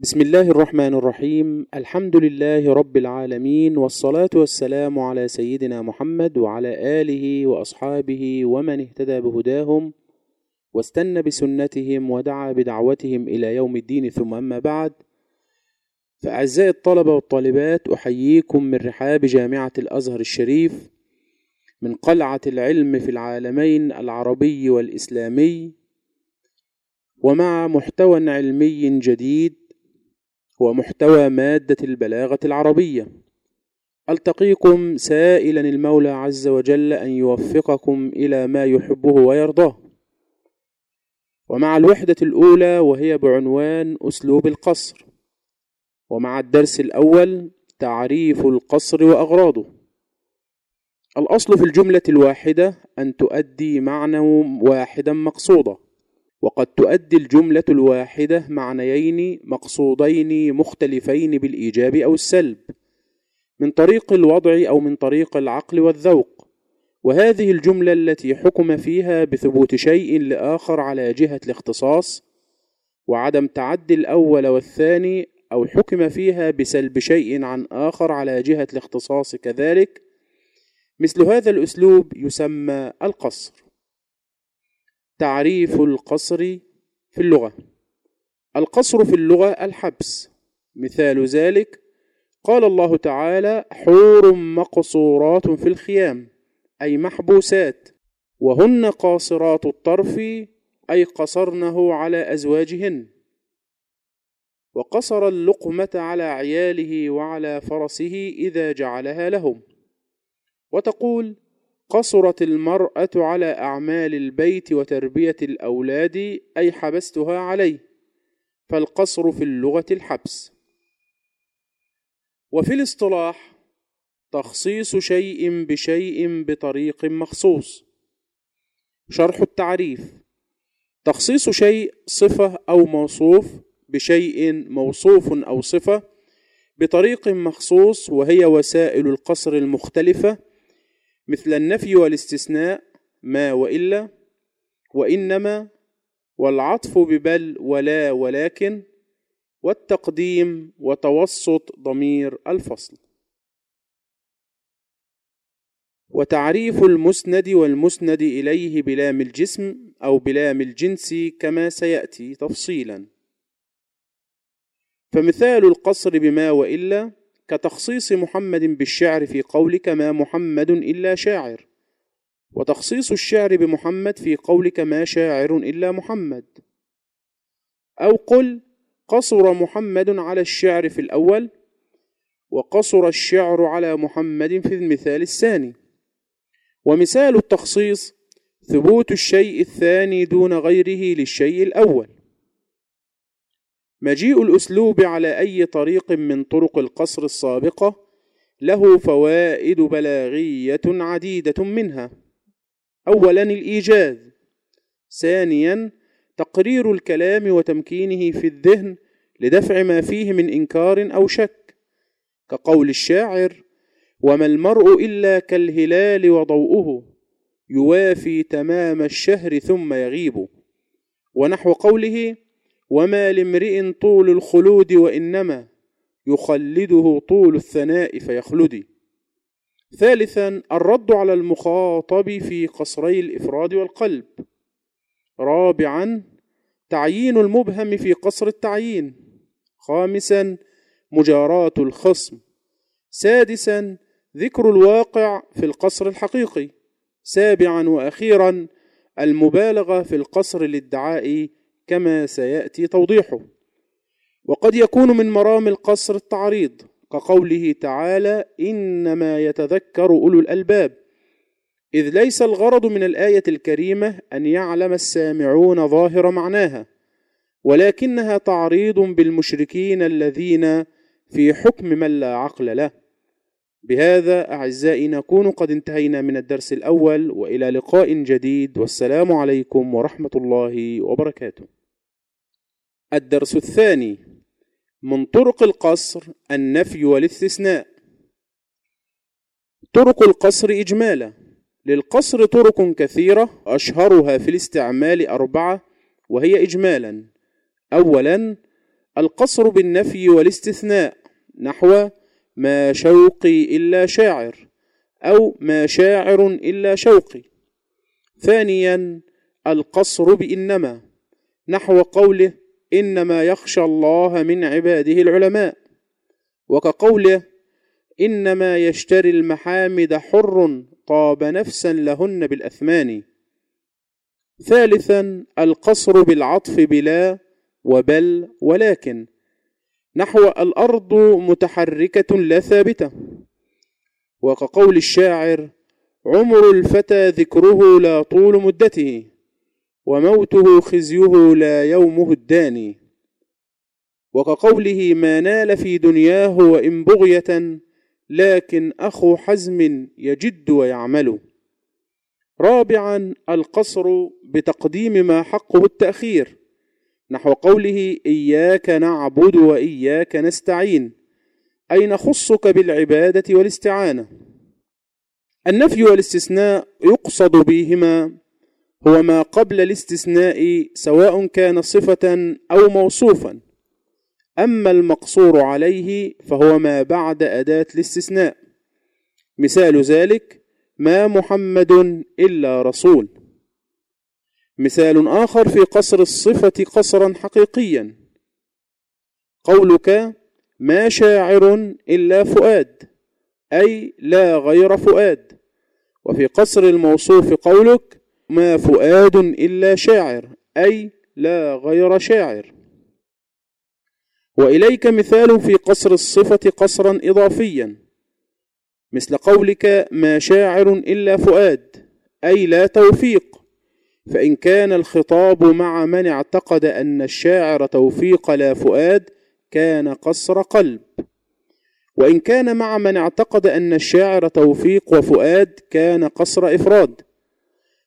بسم الله الرحمن الرحيم الحمد لله رب العالمين والصلاة والسلام على سيدنا محمد وعلى آله وأصحابه ومن اهتدى بهداهم واستنى بسنتهم ودعا بدعوتهم إلى يوم الدين ثم أما بعد فأعزائي الطلبة والطالبات أحييكم من رحاب جامعة الأزهر الشريف من قلعة العلم في العالمين العربي والإسلامي ومع محتوى علمي جديد هو محتوى مادة البلاغة العربية. ألتقيكم سائلا المولى عز وجل أن يوفقكم إلى ما يحبه ويرضاه. ومع الوحدة الأولى وهي بعنوان أسلوب القصر. ومع الدرس الأول تعريف القصر وأغراضه. الأصل في الجملة الواحدة أن تؤدي معنى واحدا مقصودا. وقد تؤدي الجملة الواحدة معنيين مقصودين مختلفين بالإيجاب أو السلب من طريق الوضع أو من طريق العقل والذوق. وهذه الجملة التي حكم فيها بثبوت شيء لآخر على جهة الاختصاص وعدم تعدي الأول والثاني أو حكم فيها بسلب شيء عن آخر على جهة الاختصاص كذلك مثل هذا الأسلوب يسمى القصر. تعريف القصر في اللغة. القصر في اللغة الحبس. مثال ذلك قال الله تعالى حور مقصورات في الخيام أي محبوسات وهن قاصرات الطرف أي قصرنه على أزواجهن. وقصر اللقمة على عياله وعلى فرسه إذا جعلها لهم. وتقول قصرت المرأة على أعمال البيت وتربية الأولاد أي حبستها عليه. فالقصر في اللغة الحبس. وفي الاصطلاح تخصيص شيء بشيء بطريق مخصوص. شرح التعريف. تخصيص شيء صفة أو موصوف بشيء موصوف أو صفة بطريق مخصوص وهي وسائل القصر المختلفة مثل النفي والاستثناء ما وإلا وإنما والعطف ببل ولا ولكن والتقديم وتوسط ضمير الفصل. وتعريف المسند والمسند إليه بلام الجسم أو بلام الجنس كما سيأتي تفصيلا. فمثال القصر بما وإلا كتخصيص محمد بالشعر في قولك ما محمد إلا شاعر. وتخصيص الشعر بمحمد في قولك ما شاعر إلا محمد. أو قل قصر محمد على الشعر في الأول وقصر الشعر على محمد في المثال الثاني. ومثال التخصيص ثبوت الشيء الثاني دون غيره للشيء الأول. مجيء الأسلوب على أي طريق من طرق القصر السابقة له فوائد بلاغية عديدة منها. أولا الإيجاز. ثانيا تقرير الكلام وتمكينه في الذهن لدفع ما فيه من إنكار أو شك. كقول الشاعر وما المرء إلا كالهلال وضوءه يوافي تمام الشهر ثم يغيب. ونحو قوله وما لامرئ طول الخلود وإنما يخلده طول الثناء فيخلدي ثالثا الرد على المخاطب في قصري الإفراد والقلب. رابعا تعيين المبهم في قصر التعيين. خامسا مجاراة الخصم. سادسا ذكر الواقع في القصر الحقيقي. سابعا وأخيرا المبالغة في القصر للدعاء كما سيأتي توضيحه. وقد يكون من مرام القصر التعريض كقوله تعالى إنما يتذكر أولو الألباب. إذ ليس الغرض من الآية الكريمة أن يعلم السامعون ظاهر معناها ولكنها تعريض بالمشركين الذين في حكم من لا عقل له. بهذا أعزائي نكون قد انتهينا من الدرس الأول وإلى لقاء جديد والسلام عليكم ورحمة الله وبركاته. الدرس الثاني من طرق القصر النفي والاستثناء. طرق القصر اجمالا. للقصر طرق كثيرة أشهرها في الاستعمال أربعة وهي اجمالا. اولا القصر بالنفي والاستثناء نحو ما شوقي إلا شاعر أو ما شاعر إلا شوقي ثانيا القصر بإنما نحو قوله إنما يخشى الله من عباده العلماء. وكقوله إنما يشتري المحامد حر طاب نفسا لهن بالأثمان. ثالثا القصر بالعطف بلا وبل ولكن. نحو الأرض متحركة لا ثابتة. وكقول الشاعر عمر الفتى ذكره لا طول مدته. وموته خزيه لا يومه الداني. وكقوله ما نال في دنياه وإن بغية لكن أخو حزم يجد ويعمل. رابعا القصر بتقديم ما حقه التأخير. نحو قوله إياك نعبد وإياك نستعين. أي نخصك بالعبادة والاستعانة. النفي والاستثناء يقصد بهما هو ما قبل الاستثناء سواء كان صفة أو موصوفا. أما المقصور عليه فهو ما بعد أداة الاستثناء. مثال ذلك ما محمد إلا رسول. مثال آخر في قصر الصفة قصرا حقيقيا. قولك ما شاعر إلا فؤاد أي لا غير فؤاد. وفي قصر الموصوف قولك ما فؤاد إلا شاعر أي لا غير شاعر. وإليك مثال في قصر الصفة قصرا إضافيا. مثل قولك ما شاعر إلا فؤاد أي لا توفيق. فإن كان الخطاب مع من اعتقد أن الشاعر توفيق لا فؤاد كان قصر قلب. وإن كان مع من اعتقد أن الشاعر توفيق وفؤاد كان قصر إفراد.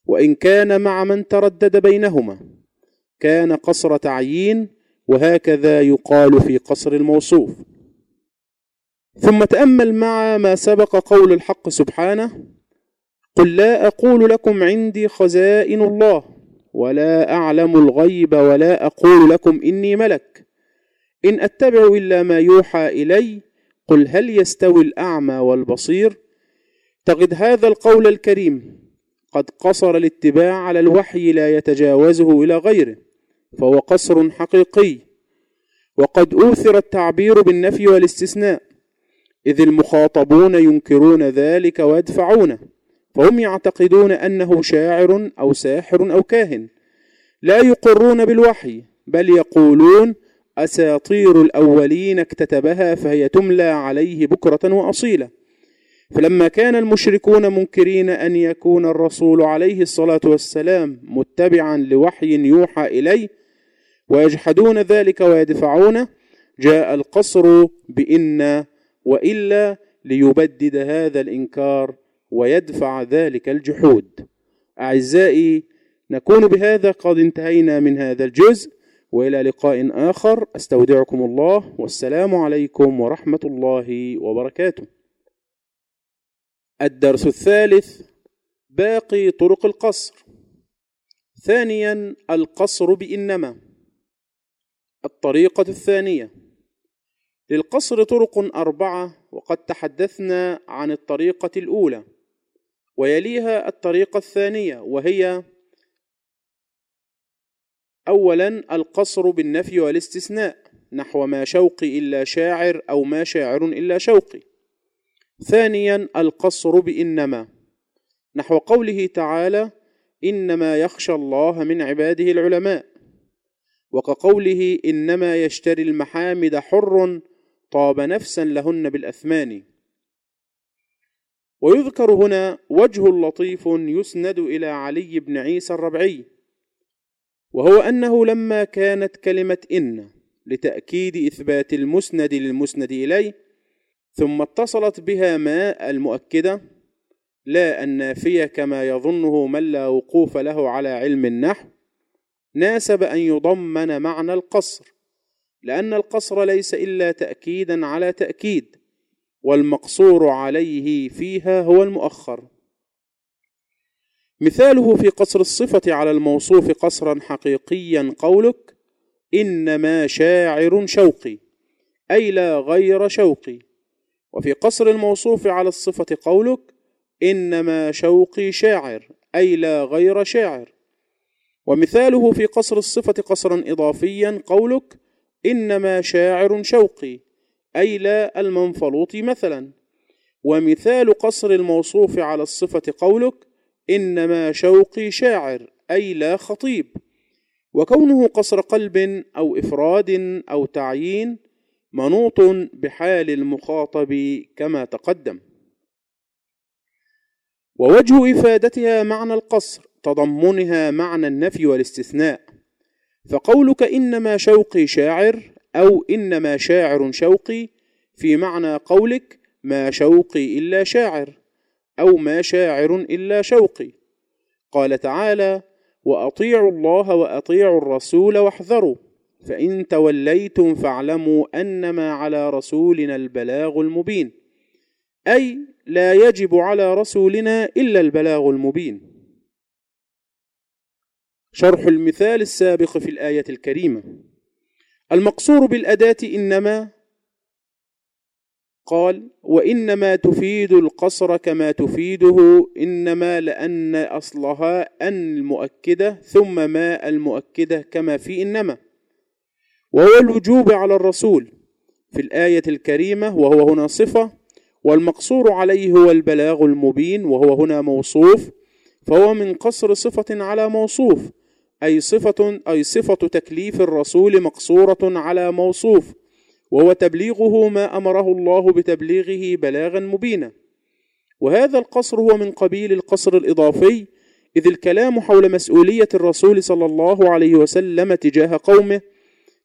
وإن كان مع من تردد بينهما كان قصر تعيين وهكذا يقال في قصر الموصوف. ثم تأمل مع ما سبق قول الحق سبحانه قل لا أقول لكم عندي خزائن الله ولا أعلم الغيب ولا أقول لكم إني ملك. إن أتبع إلا ما يوحى إلي قل هل يستوي الأعمى والبصير؟ تغد هذا القول الكريم. قد قصر الاتباع على الوحي لا يتجاوزه إلى غيره فهو قصر حقيقي. وقد أوثر التعبير بالنفي والاستثناء إذ المخاطبون ينكرون ذلك ويدفعونه فهم يعتقدون أنه شاعر أو ساحر أو كاهن لا يقرون بالوحي بل يقولون أساطير الأولين اكتتبها فهي تملى عليه بكرة وأصيلة. فلما كان المشركون منكرين أن يكون الرسول عليه الصلاة والسلام متبعا لوحي يوحى إليه ويجحدون ذلك ويدفعونه جاء القصر بإن وإلا ليبدد هذا الإنكار ويدفع ذلك الجحود. أعزائي نكون بهذا قد انتهينا من هذا الجزء وإلى لقاء آخر. أستودعكم الله والسلام عليكم ورحمة الله وبركاته. الدرس الثالث باقي طرق القصر. ثانيا القصر بإنما. الطريقة الثانية. للقصر طرق أربعة وقد تحدثنا عن الطريقة الأولى ويليها الطريقة الثانية وهي أولا القصر بالنفي والاستثناء نحو ما شوقي إلا شاعر أو ما شاعر إلا شوقي. ثانيا القصر بإنما نحو قوله تعالى إنما يخشى الله من عباده العلماء وكقوله إنما يشتري المحامد حر طاب نفسا لهن بالأثمان. ويذكر هنا وجه لطيف يسند إلى علي بن عيسى الربعي وهو أنه لما كانت كلمة إن لتأكيد إثبات المسند للمسند إليه ثم اتصلت بها ما المؤكدة لا النافية كما يظنه من لا وقوف له على علم النحو ناسب أن يضمن معنى القصر لأن القصر ليس إلا تأكيدا على تأكيد والمقصور عليه فيها هو المؤخر. مثاله في قصر الصفة على الموصوف قصرا حقيقيا قولك إنما شاعر شوقي أي لا غير شوقي. وفي قصر الموصوف على الصفة قولك إنما شوقي شاعر أي لا غير شاعر. ومثاله في قصر الصفة قصرا إضافيا قولك إنما شاعر شوقي أي لا المنفلوط مثلا. ومثال قصر الموصوف على الصفة قولك إنما شوقي شاعر أي لا خطيب. وكونه قصر قلب أو إفراد أو تعيين منوط بحال المخاطب كما تقدم. ووجه إفادتها معنى القصر تضمنها معنى النفي والاستثناء. فقولك إنما شوقي شاعر أو إنما شاعر شوقي في معنى قولك ما شوقي إلا شاعر أو ما شاعر إلا شوقي. قال تعالى وأطيعوا الله وأطيعوا الرسول واحذروا. فإن توليتم فاعلموا أنما على رسولنا البلاغ المبين. أي لا يجب على رسولنا إلا البلاغ المبين. شرح المثال السابق في الآية الكريمة. المقصور بالأداة إنما قال وإنما تفيد القصر كما تفيده إنما لأن أصلها أن المؤكدة ثم ما المؤكدة كما في إنما. وهو الوجوب على الرسول في الآية الكريمة وهو هنا صفة والمقصور عليه هو البلاغ المبين وهو هنا موصوف فهو من قصر صفة على موصوف أي صفة أي صفة تكليف الرسول مقصورة على موصوف وهو تبليغه ما أمره الله بتبليغه بلاغا مبينا. وهذا القصر هو من قبيل القصر الإضافي إذ الكلام حول مسؤولية الرسول صلى الله عليه وسلم تجاه قومه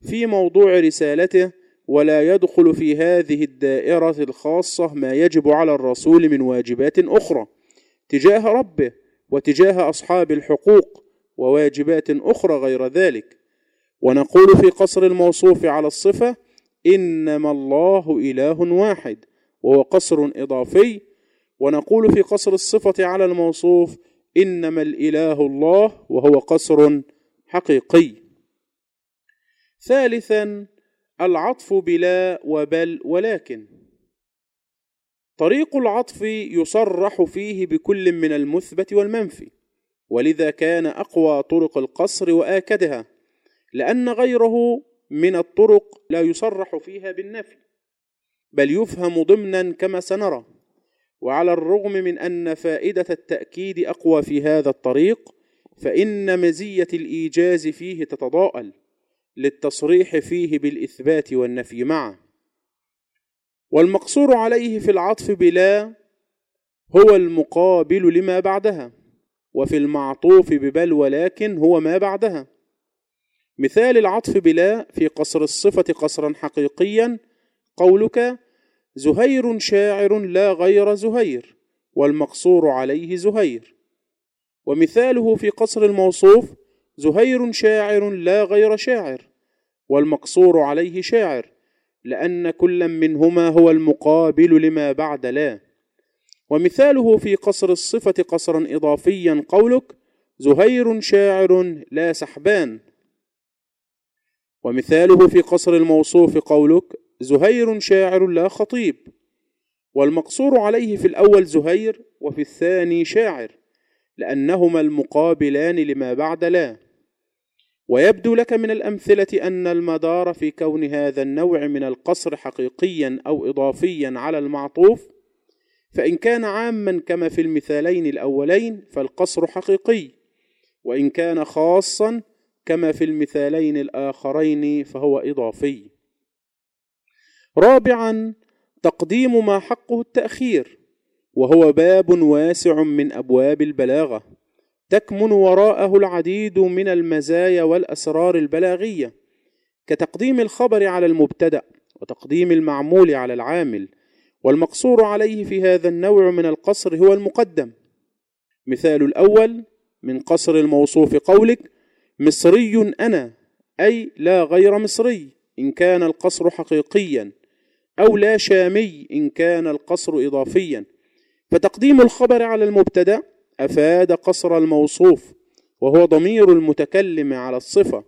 في موضوع رسالته ولا يدخل في هذه الدائرة الخاصة ما يجب على الرسول من واجبات أخرى. تجاه ربه وتجاه أصحاب الحقوق وواجبات أخرى غير ذلك. ونقول في قصر الموصوف على الصفة إنما الله إله واحد وهو قصر إضافي. ونقول في قصر الصفة على الموصوف إنما الإله الله وهو قصر حقيقي. ثالثا العطف بلا وبل ولكن. طريق العطف يصرح فيه بكل من المثبت والمنفي ولذا كان أقوى طرق القصر وآكدها لأن غيره من الطرق لا يصرح فيها بالنفي بل يفهم ضمنا كما سنرى. وعلى الرغم من أن فائدة التأكيد أقوى في هذا الطريق فإن مزية الإيجاز فيه تتضاءل. للتصريح فيه بالإثبات والنفي معا والمقصور عليه في العطف بلا هو المقابل لما بعدها وفي المعطوف ببل ولكن هو ما بعدها. مثال العطف بلا في قصر الصفة قصرا حقيقيا قولك زهير شاعر لا غير زهير والمقصور عليه زهير. ومثاله في قصر الموصوف زهير شاعر لا غير شاعر والمقصور عليه شاعر لأن كلا منهما هو المقابل لما بعد لا. ومثاله في قصر الصفة قصرا إضافيا قولك زهير شاعر لا سحبان. ومثاله في قصر الموصوف قولك زهير شاعر لا خطيب. والمقصور عليه في الأول زهير وفي الثاني شاعر لأنهما المقابلان لما بعد لا. ويبدو لك من الأمثلة أن المدار في كون هذا النوع من القصر حقيقيا أو إضافيا على المعطوف فإن كان عاما كما في المثالين الأولين فالقصر حقيقي وإن كان خاصا كما في المثالين الآخرين فهو إضافي. رابعا تقديم ما حقه التأخير وهو باب واسع من أبواب البلاغة. تكمن وراءه العديد من المزايا والأسرار البلاغية كتقديم الخبر على المبتدأ وتقديم المعمول على العامل والمقصور عليه في هذا النوع من القصر هو المقدم. مثال الأول من قصر الموصوف قولك مصري أنا أي لا غير مصري إن كان القصر حقيقيا أو لا شامي إن كان القصر إضافيا. فتقديم الخبر على المبتدأ أفاد قصر الموصوف وهو ضمير المتكلم على الصفة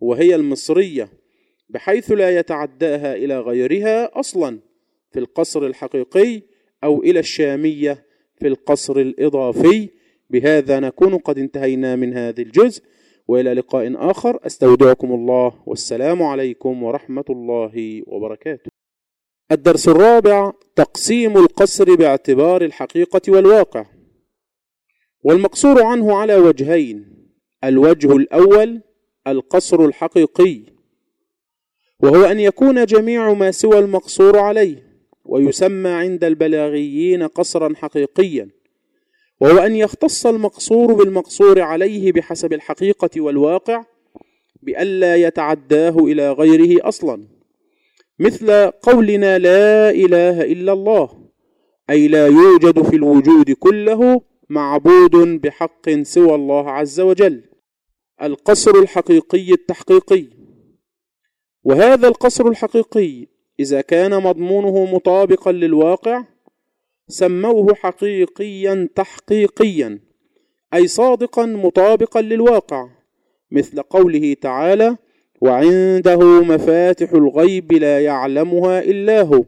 وهي المصرية بحيث لا يتعداها إلى غيرها أصلا في القصر الحقيقي أو إلى الشامية في القصر الإضافي. بهذا نكون قد انتهينا من هذا الجزء وإلى لقاء آخر. أستودعكم الله والسلام عليكم ورحمة الله وبركاته. الدرس الرابع تقسيم القصر باعتبار الحقيقة والواقع. والمقصور عنه على وجهين الوجه الأول القصر الحقيقي وهو أن يكون جميع ما سوى المقصور عليه ويسمى عند البلاغيين قصرا حقيقيا وهو أن يختص المقصور بالمقصور عليه بحسب الحقيقة والواقع بألا يتعداه إلى غيره أصلا مثل قولنا لا إله إلا الله أي لا يوجد في الوجود كله معبود بحق سوى الله عز وجل القصر الحقيقي التحقيقي. وهذا القصر الحقيقي إذا كان مضمونه مطابقا للواقع سموه حقيقيا تحقيقيا أي صادقا مطابقا للواقع مثل قوله تعالى وعنده مفاتح الغيب لا يعلمها إلا هو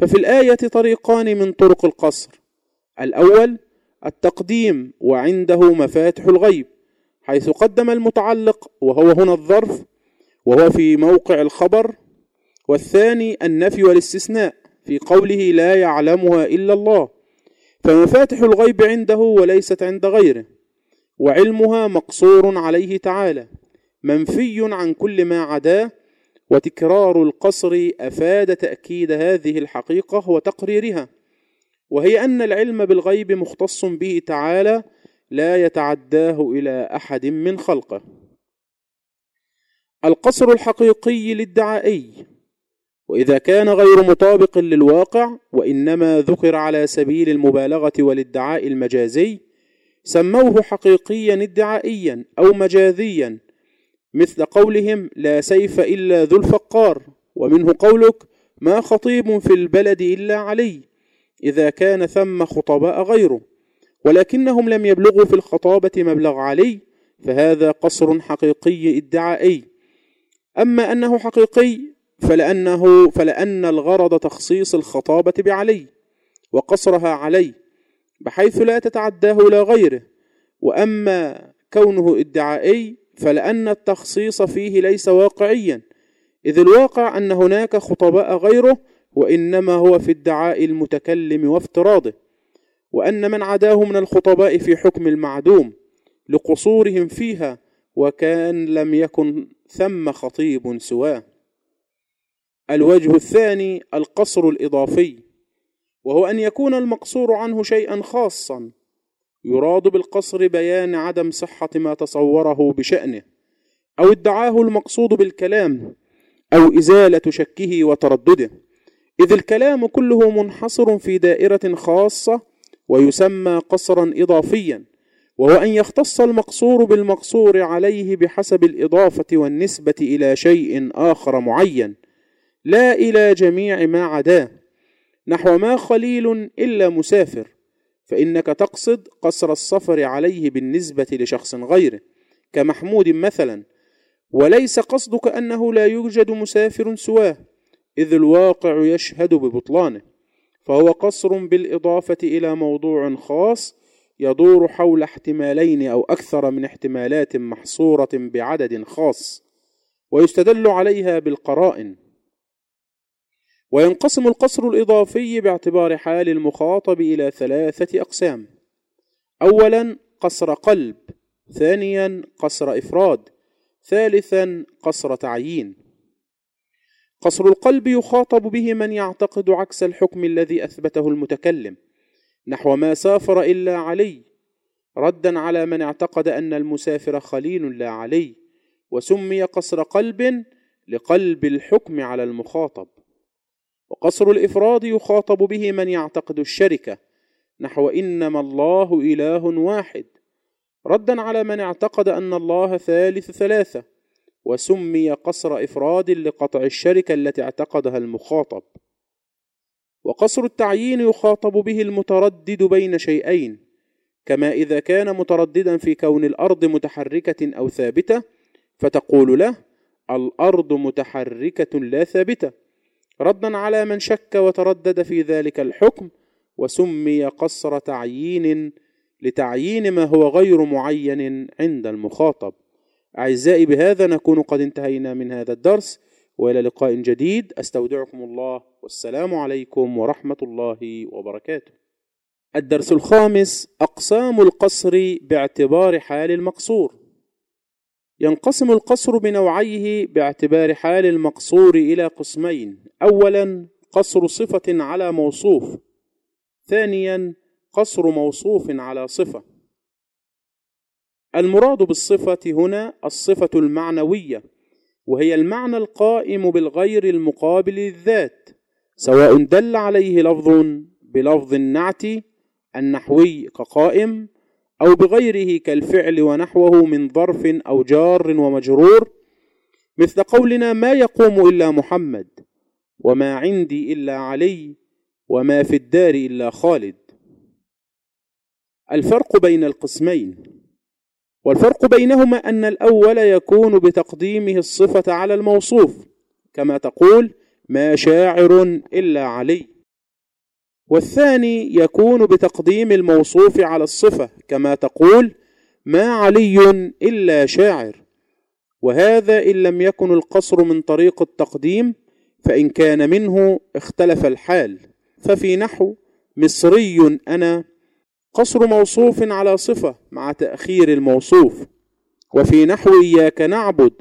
ففي الآية طريقان من طرق القصر. الأول التقديم وعنده مفاتح الغيب حيث قدم المتعلق وهو هنا الظرف وهو في موقع الخبر والثاني النفي والاستثناء في قوله لا يعلمها إلا الله. فمفاتح الغيب عنده وليست عند غيره وعلمها مقصور عليه تعالى منفي عن كل ما عداه وتكرار القصر أفاد تأكيد هذه الحقيقة وتقريرها. وهي أن العلم بالغيب مختص به تعالى لا يتعداه إلى أحد من خلقه. القصر الحقيقي للدعائي وإذا كان غير مطابق للواقع وإنما ذكر على سبيل المبالغة والادعاء المجازي سموه حقيقيا ادعائيا أو مجازيا مثل قولهم لا سيف إلا ذو الفقار ومنه قولك ما خطيب في البلد إلا علي. إذا كان ثم خطباء غيره ولكنهم لم يبلغوا في الخطابة مبلغ علي فهذا قصر حقيقي ادعائي. أما أنه حقيقي فلأنه فلأن الغرض تخصيص الخطابة بعلي وقصرها علي بحيث لا تتعداه إلى غيره. وأما كونه ادعائي فلأن التخصيص فيه ليس واقعيا إذ الواقع أن هناك خطباء غيره وإنما هو في ادعاء المتكلم وافتراضه وأن من عداه من الخطباء في حكم المعدوم لقصورهم فيها وكان لم يكن ثم خطيب سواه. الوجه الثاني القصر الإضافي وهو أن يكون المقصور عنه شيئا خاصا يراد بالقصر بيان عدم صحة ما تصوره بشأنه أو ادعاه المقصود بالكلام أو إزالة شكه وتردده. إذ الكلام كله منحصر في دائرة خاصة ويسمى قصرا إضافيا وهو أن يختص المقصور بالمقصور عليه بحسب الإضافة والنسبة إلى شيء آخر معين لا إلى جميع ما عداه. نحو ما خليل إلا مسافر فإنك تقصد قصر السفر عليه بالنسبة لشخص غيره كمحمود مثلا وليس قصدك أنه لا يوجد مسافر سواه. إذ الواقع يشهد ببطلانه فهو قصر بالإضافة إلى موضوع خاص يدور حول احتمالين أو أكثر من احتمالات محصورة بعدد خاص ويستدل عليها بالقرائن. وينقسم القصر الإضافي باعتبار حال المخاطب إلى ثلاثة أقسام. أولا قصر قلب ثانيا قصر إفراد ثالثا قصر تعيين. قصر القلب يخاطب به من يعتقد عكس الحكم الذي أثبته المتكلم نحو ما سافر إلا علي ردا على من اعتقد أن المسافر خليل لا علي وسمي قصر قلب لقلب الحكم على المخاطب. وقصر الإفراد يخاطب به من يعتقد الشركة نحو إنما الله إله واحد ردا على من اعتقد أن الله ثالث ثلاثة. وسمي قصر إفراد لقطع الشركة التي اعتقدها المخاطب. وقصر التعيين يخاطب به المتردد بين شيئين كما إذا كان مترددا في كون الأرض متحركة أو ثابتة فتقول له الأرض متحركة لا ثابتة. ردا على من شك وتردد في ذلك الحكم وسمي قصر تعيين لتعيين ما هو غير معين عند المخاطب. أعزائي بهذا نكون قد انتهينا من هذا الدرس وإلى لقاء جديد. أستودعكم الله والسلام عليكم ورحمة الله وبركاته. الدرس الخامس أقسام القصر باعتبار حال المقصور. ينقسم القصر بنوعيه باعتبار حال المقصور إلى قسمين. أولا قصر صفة على موصوف. ثانيا قصر موصوف على صفة. المراد بالصفة هنا الصفة المعنوية وهي المعنى القائم بالغير المقابل للذات سواء دل عليه لفظ بلفظ النعت النحوي كقائم أو بغيره كالفعل ونحوه من ظرف أو جار ومجرور مثل قولنا ما يقوم إلا محمد وما عندي إلا علي وما في الدار إلا خالد. الفرق بين القسمين والفرق بينهما أن الأول يكون بتقديمه الصفة على الموصوف كما تقول ما شاعر إلا علي. والثاني يكون بتقديم الموصوف على الصفة كما تقول ما علي إلا شاعر. وهذا إن لم يكن القصر من طريق التقديم فإن كان منه اختلف الحال. ففي نحو مصري أنا قصر موصوف على صفة مع تأخير الموصوف. وفي نحو إياك نعبد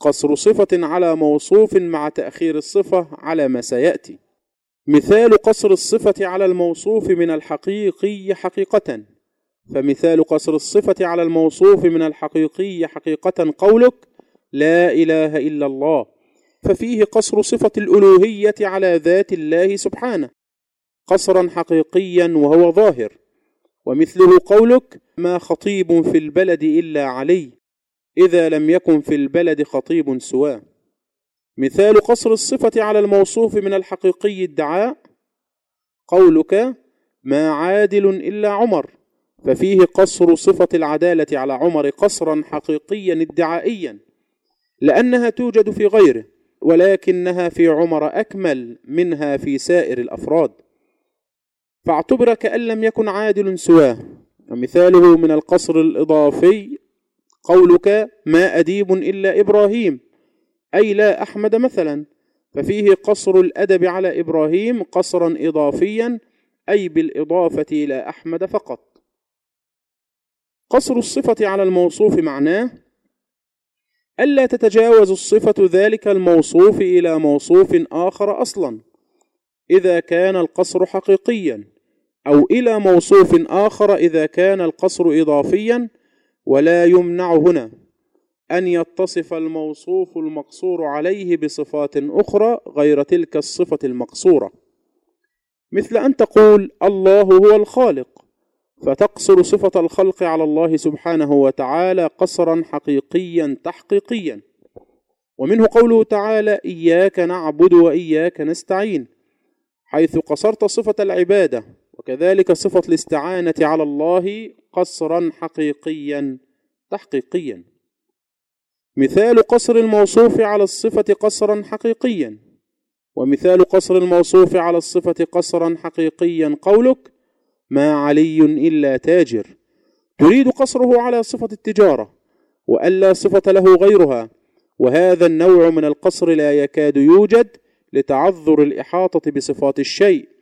قصر صفة على موصوف مع تأخير الصفة على ما سيأتي. مثال قصر الصفة على الموصوف من الحقيقي حقيقة. فمثال قصر الصفة على الموصوف من الحقيقي حقيقة قولك لا إله إلا الله. ففيه قصر صفة الألوهية على ذات الله سبحانه. قصرا حقيقيا وهو ظاهر. ومثله قولك ما خطيب في البلد إلا علي إذا لم يكن في البلد خطيب سواه. مثال قصر الصفة على الموصوف من الحقيقي الدعاء قولك ما عادل إلا عمر ففيه قصر صفة العدالة على عمر قصرا حقيقيا ادعائيا لأنها توجد في غيره ولكنها في عمر أكمل منها في سائر الأفراد. فاعتبر كأن لم يكن عادل سواه. ومثاله من القصر الإضافي قولك ما أديب إلا إبراهيم أي لا أحمد مثلا. ففيه قصر الأدب على إبراهيم قصرا إضافيا أي بالإضافة إلى أحمد فقط. قصر الصفة على الموصوف معناه ألا تتجاوز الصفة ذلك الموصوف إلى موصوف آخر أصلا إذا كان القصر حقيقيا. أو إلى موصوف آخر إذا كان القصر إضافيا ولا يمنع هنا أن يتصف الموصوف المقصور عليه بصفات أخرى غير تلك الصفة المقصورة. مثل أن تقول الله هو الخالق فتقصر صفة الخلق على الله سبحانه وتعالى قصرا حقيقيا تحقيقيا. ومنه قوله تعالى إياك نعبد وإياك نستعين حيث قصرت صفة العبادة وكذلك صفة الاستعانة على الله قصرا حقيقيا تحقيقيا. مثال قصر الموصوف على الصفة قصرا حقيقيا. ومثال قصر الموصوف على الصفة قصرا حقيقيا قولك ما علي إلا تاجر. تريد قصره على صفة التجارة وألا صفة له غيرها. وهذا النوع من القصر لا يكاد يوجد لتعذر الإحاطة بصفات الشيء.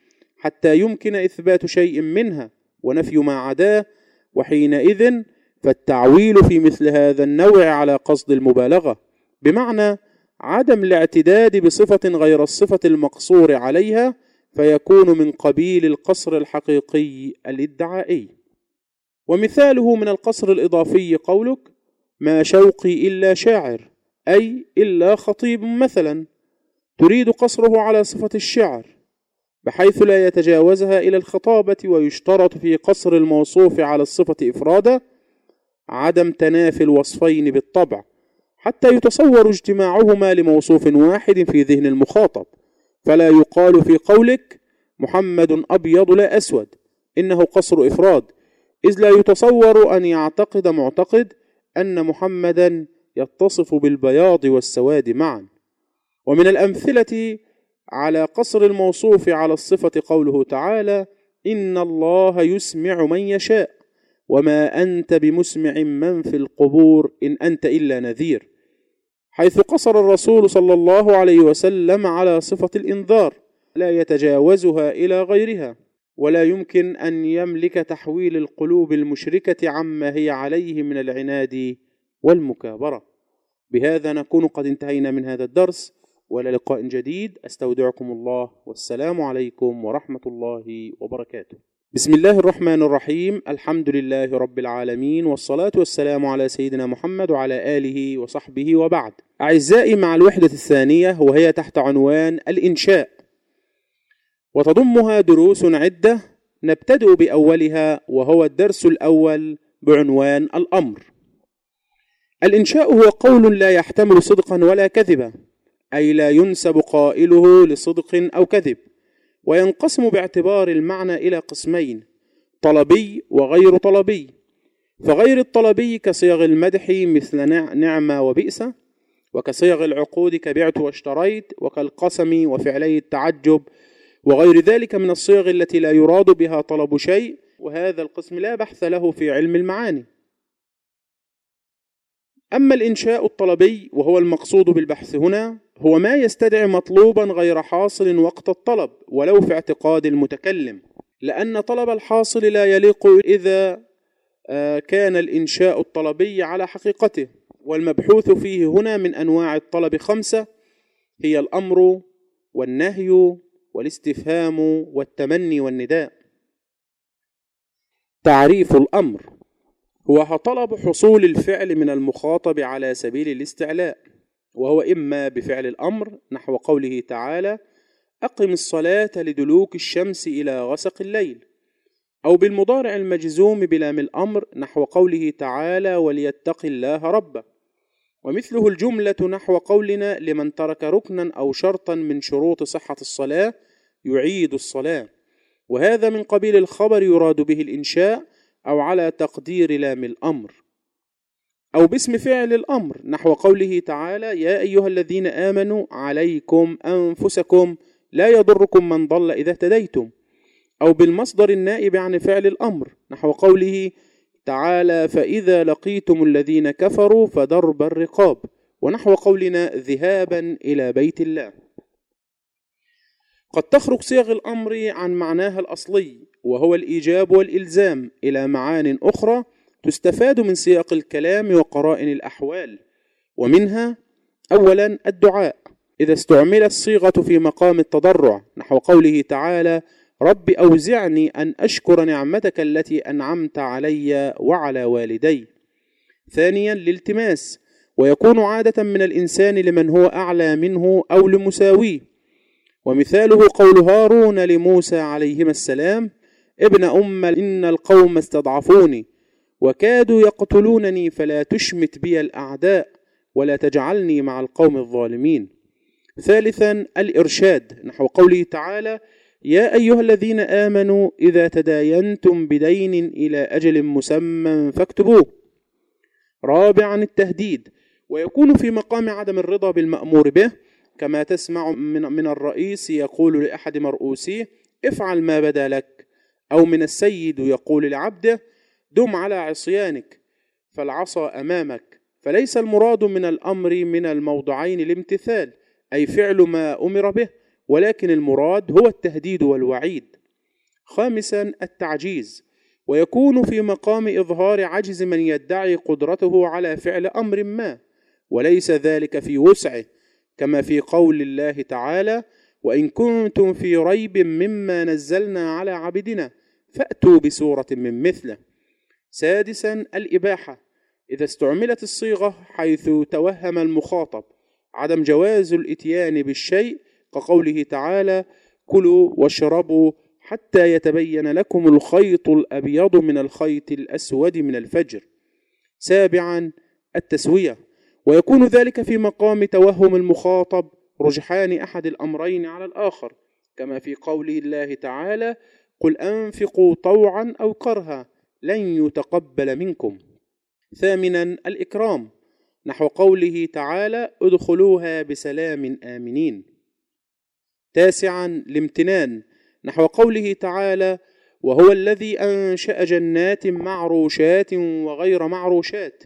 حتى يمكن إثبات شيء منها ونفي ما عداه وحينئذ فالتعويل في مثل هذا النوع على قصد المبالغة بمعنى عدم الاعتداد بصفة غير الصفة المقصور عليها فيكون من قبيل القصر الحقيقي الإدعائي. ومثاله من القصر الإضافي قولك ما شوقي إلا شاعر أي إلا خطيب مثلا تريد قصره على صفة الشعر. بحيث لا يتجاوزها إلى الخطابة ويشترط في قصر الموصوف على الصفة إفرادا عدم تنافي الوصفين بالطبع حتى يتصور اجتماعهما لموصوف واحد في ذهن المخاطب. فلا يقال في قولك محمد أبيض لا أسود إنه قصر إفراد إذ لا يتصور أن يعتقد معتقد أن محمدا يتصف بالبياض والسواد معا. ومن الأمثلة على قصر الموصوف على الصفة قوله تعالى إن الله يسمع من يشاء وما أنت بمسمع من في القبور إن أنت إلا نذير. حيث قصر الرسول صلى الله عليه وسلم على صفة الإنذار لا يتجاوزها إلى غيرها ولا يمكن أن يملك تحويل القلوب المشركة عما هي عليه من العناد والمكابرة. بهذا نكون قد انتهينا من هذا الدرس. وإلى لقاء جديد. أستودعكم الله. والسلام عليكم ورحمة الله وبركاته. بسم الله الرحمن الرحيم. الحمد لله رب العالمين. والصلاة والسلام على سيدنا محمد وعلى آله وصحبه وبعد. أعزائي مع الوحدة الثانية وهي تحت عنوان الإنشاء. وتضمها دروس عدة نبتدئ بأولها وهو الدرس الأول بعنوان الأمر. الإنشاء هو قول لا يحتمل صدقا ولا كذبا. أي لا ينسب قائله لصدق أو كذب وينقسم باعتبار المعنى إلى قسمين طلبي وغير طلبي. فغير الطلبي كصيغ المدح مثل نعمة وبئس وكصيغ العقود كبعت واشتريت وكالقسم وفعلي التعجب وغير ذلك من الصيغ التي لا يراد بها طلب شيء وهذا القسم لا بحث له في علم المعاني. أما الإنشاء الطلبي وهو المقصود بالبحث هنا هو ما يستدعي مطلوبا غير حاصل وقت الطلب ولو في اعتقاد المتكلم لأن طلب الحاصل لا يليق إذا آه، كان الإنشاء الطلبي على حقيقته. والمبحوث فيه هنا من أنواع الطلب خمسة هي الأمر والنهي والاستفهام والتمني والنداء. تعريف الأمر هو طلب حصول الفعل من المخاطب على سبيل الاستعلاء. وهو إما بفعل الأمر نحو قوله تعالى أقم الصلاة لدلوك الشمس إلى غسق الليل أو بالمضارع المجزوم بلام الأمر نحو قوله تعالى وليتق الله ربه ومثله الجملة نحو قولنا لمن ترك ركنا أو شرطا من شروط صحة الصلاة يعيد الصلاة وهذا من قبيل الخبر يراد به الإنشاء أو على تقدير لام الأمر. أو باسم فعل الأمر نحو قوله تعالى يا أيها الذين آمنوا عليكم أنفسكم لا يضركم من ضل إذا اهتديتم. أو بالمصدر النائب عن فعل الأمر نحو قوله تعالى فإذا لقيتم الذين كفروا فضرب الرقاب. ونحو قولنا ذهابا إلى بيت الله. قد تخرج صيغ الأمر عن معناها الأصلي وهو الإيجاب والإلزام إلى معان أخرى تستفاد من سياق الكلام وقرائن الأحوال ومنها أولا الدعاء إذا استعملت الصيغة في مقام التضرع نحو قوله تعالى رب أوزعني أن أشكر نعمتك التي أنعمت علي وعلى والدي ثانيا الالتماس ويكون عادة من الإنسان لمن هو أعلى منه أو لمساويه. ومثاله قول هارون لموسى عليهما السلام ابن أم إن القوم استضعفوني وكادوا يقتلونني فلا تشمت بي الأعداء ولا تجعلني مع القوم الظالمين. ثالثا الإرشاد. نحو قوله تعالى يا أيها الذين آمنوا إذا تداينتم بدين إلى أجل مسمى فاكتبوه. رابعا التهديد. ويكون في مقام عدم الرضا بالمأمور به كما تسمع من, من الرئيس يقول لأحد مرؤوسيه افعل ما بدا لك أو من السيد يقول لعبده دم على عصيانك فالعصا أمامك. فليس المراد من الأمر من الموضعين الامتثال أي فعل ما أمر به ولكن المراد هو التهديد والوعيد. خامسا التعجيز. ويكون في مقام إظهار عجز من يدعي قدرته على فعل أمر ما وليس ذلك في وسعه كما في قول الله تعالى وإن كنتم في ريب مما نزلنا على عبدنا فأتوا بسورة من مثله سادسا الإباحة. إذا استعملت الصيغة حيث توهم المخاطب عدم جواز الإتيان بالشيء كقوله تعالى كلوا واشربوا حتى يتبين لكم الخيط الأبيض من الخيط الأسود من الفجر سابعا التسوية. ويكون ذلك في مقام توهم المخاطب رجحان أحد الأمرين على الآخر كما في قول الله تعالى قل أنفقوا طوعا أو كرها لن يتقبل منكم. ثامنا الإكرام. نحو قوله تعالى ادخلوها بسلام آمنين. تاسعا الامتنان. نحو قوله تعالى وهو الذي أنشأ جنات معروشات وغير معروشات.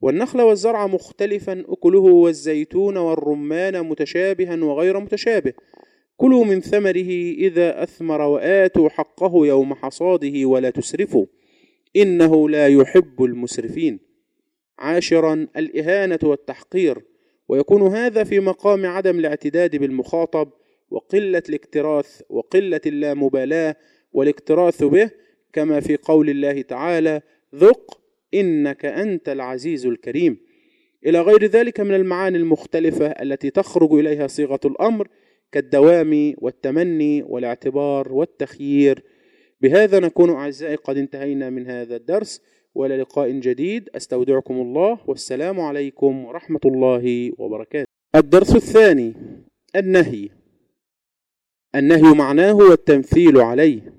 والنخل والزرع مختلفا أكله والزيتون والرمان متشابها وغير متشابه. كلوا من ثمره إذا أثمر وآتوا حقه يوم حصاده ولا تسرفوا. إنه لا يحب المسرفين. عاشرا الإهانة والتحقير. ويكون هذا في مقام عدم الاعتداد بالمخاطب وقلة الاكتراث وقلة اللامبالاة والاكتراث به كما في قول الله تعالى ذق إنك أنت العزيز الكريم. إلى غير ذلك من المعاني المختلفة التي تخرج إليها صيغة الأمر كالدوام والتمني والاعتبار والتخيير. بهذا نكون أعزائي قد انتهينا من هذا الدرس وإلى لقاء جديد. أستودعكم الله والسلام عليكم ورحمة الله وبركاته. الدرس الثاني النهي. النهي معناه هو التمثيل عليه.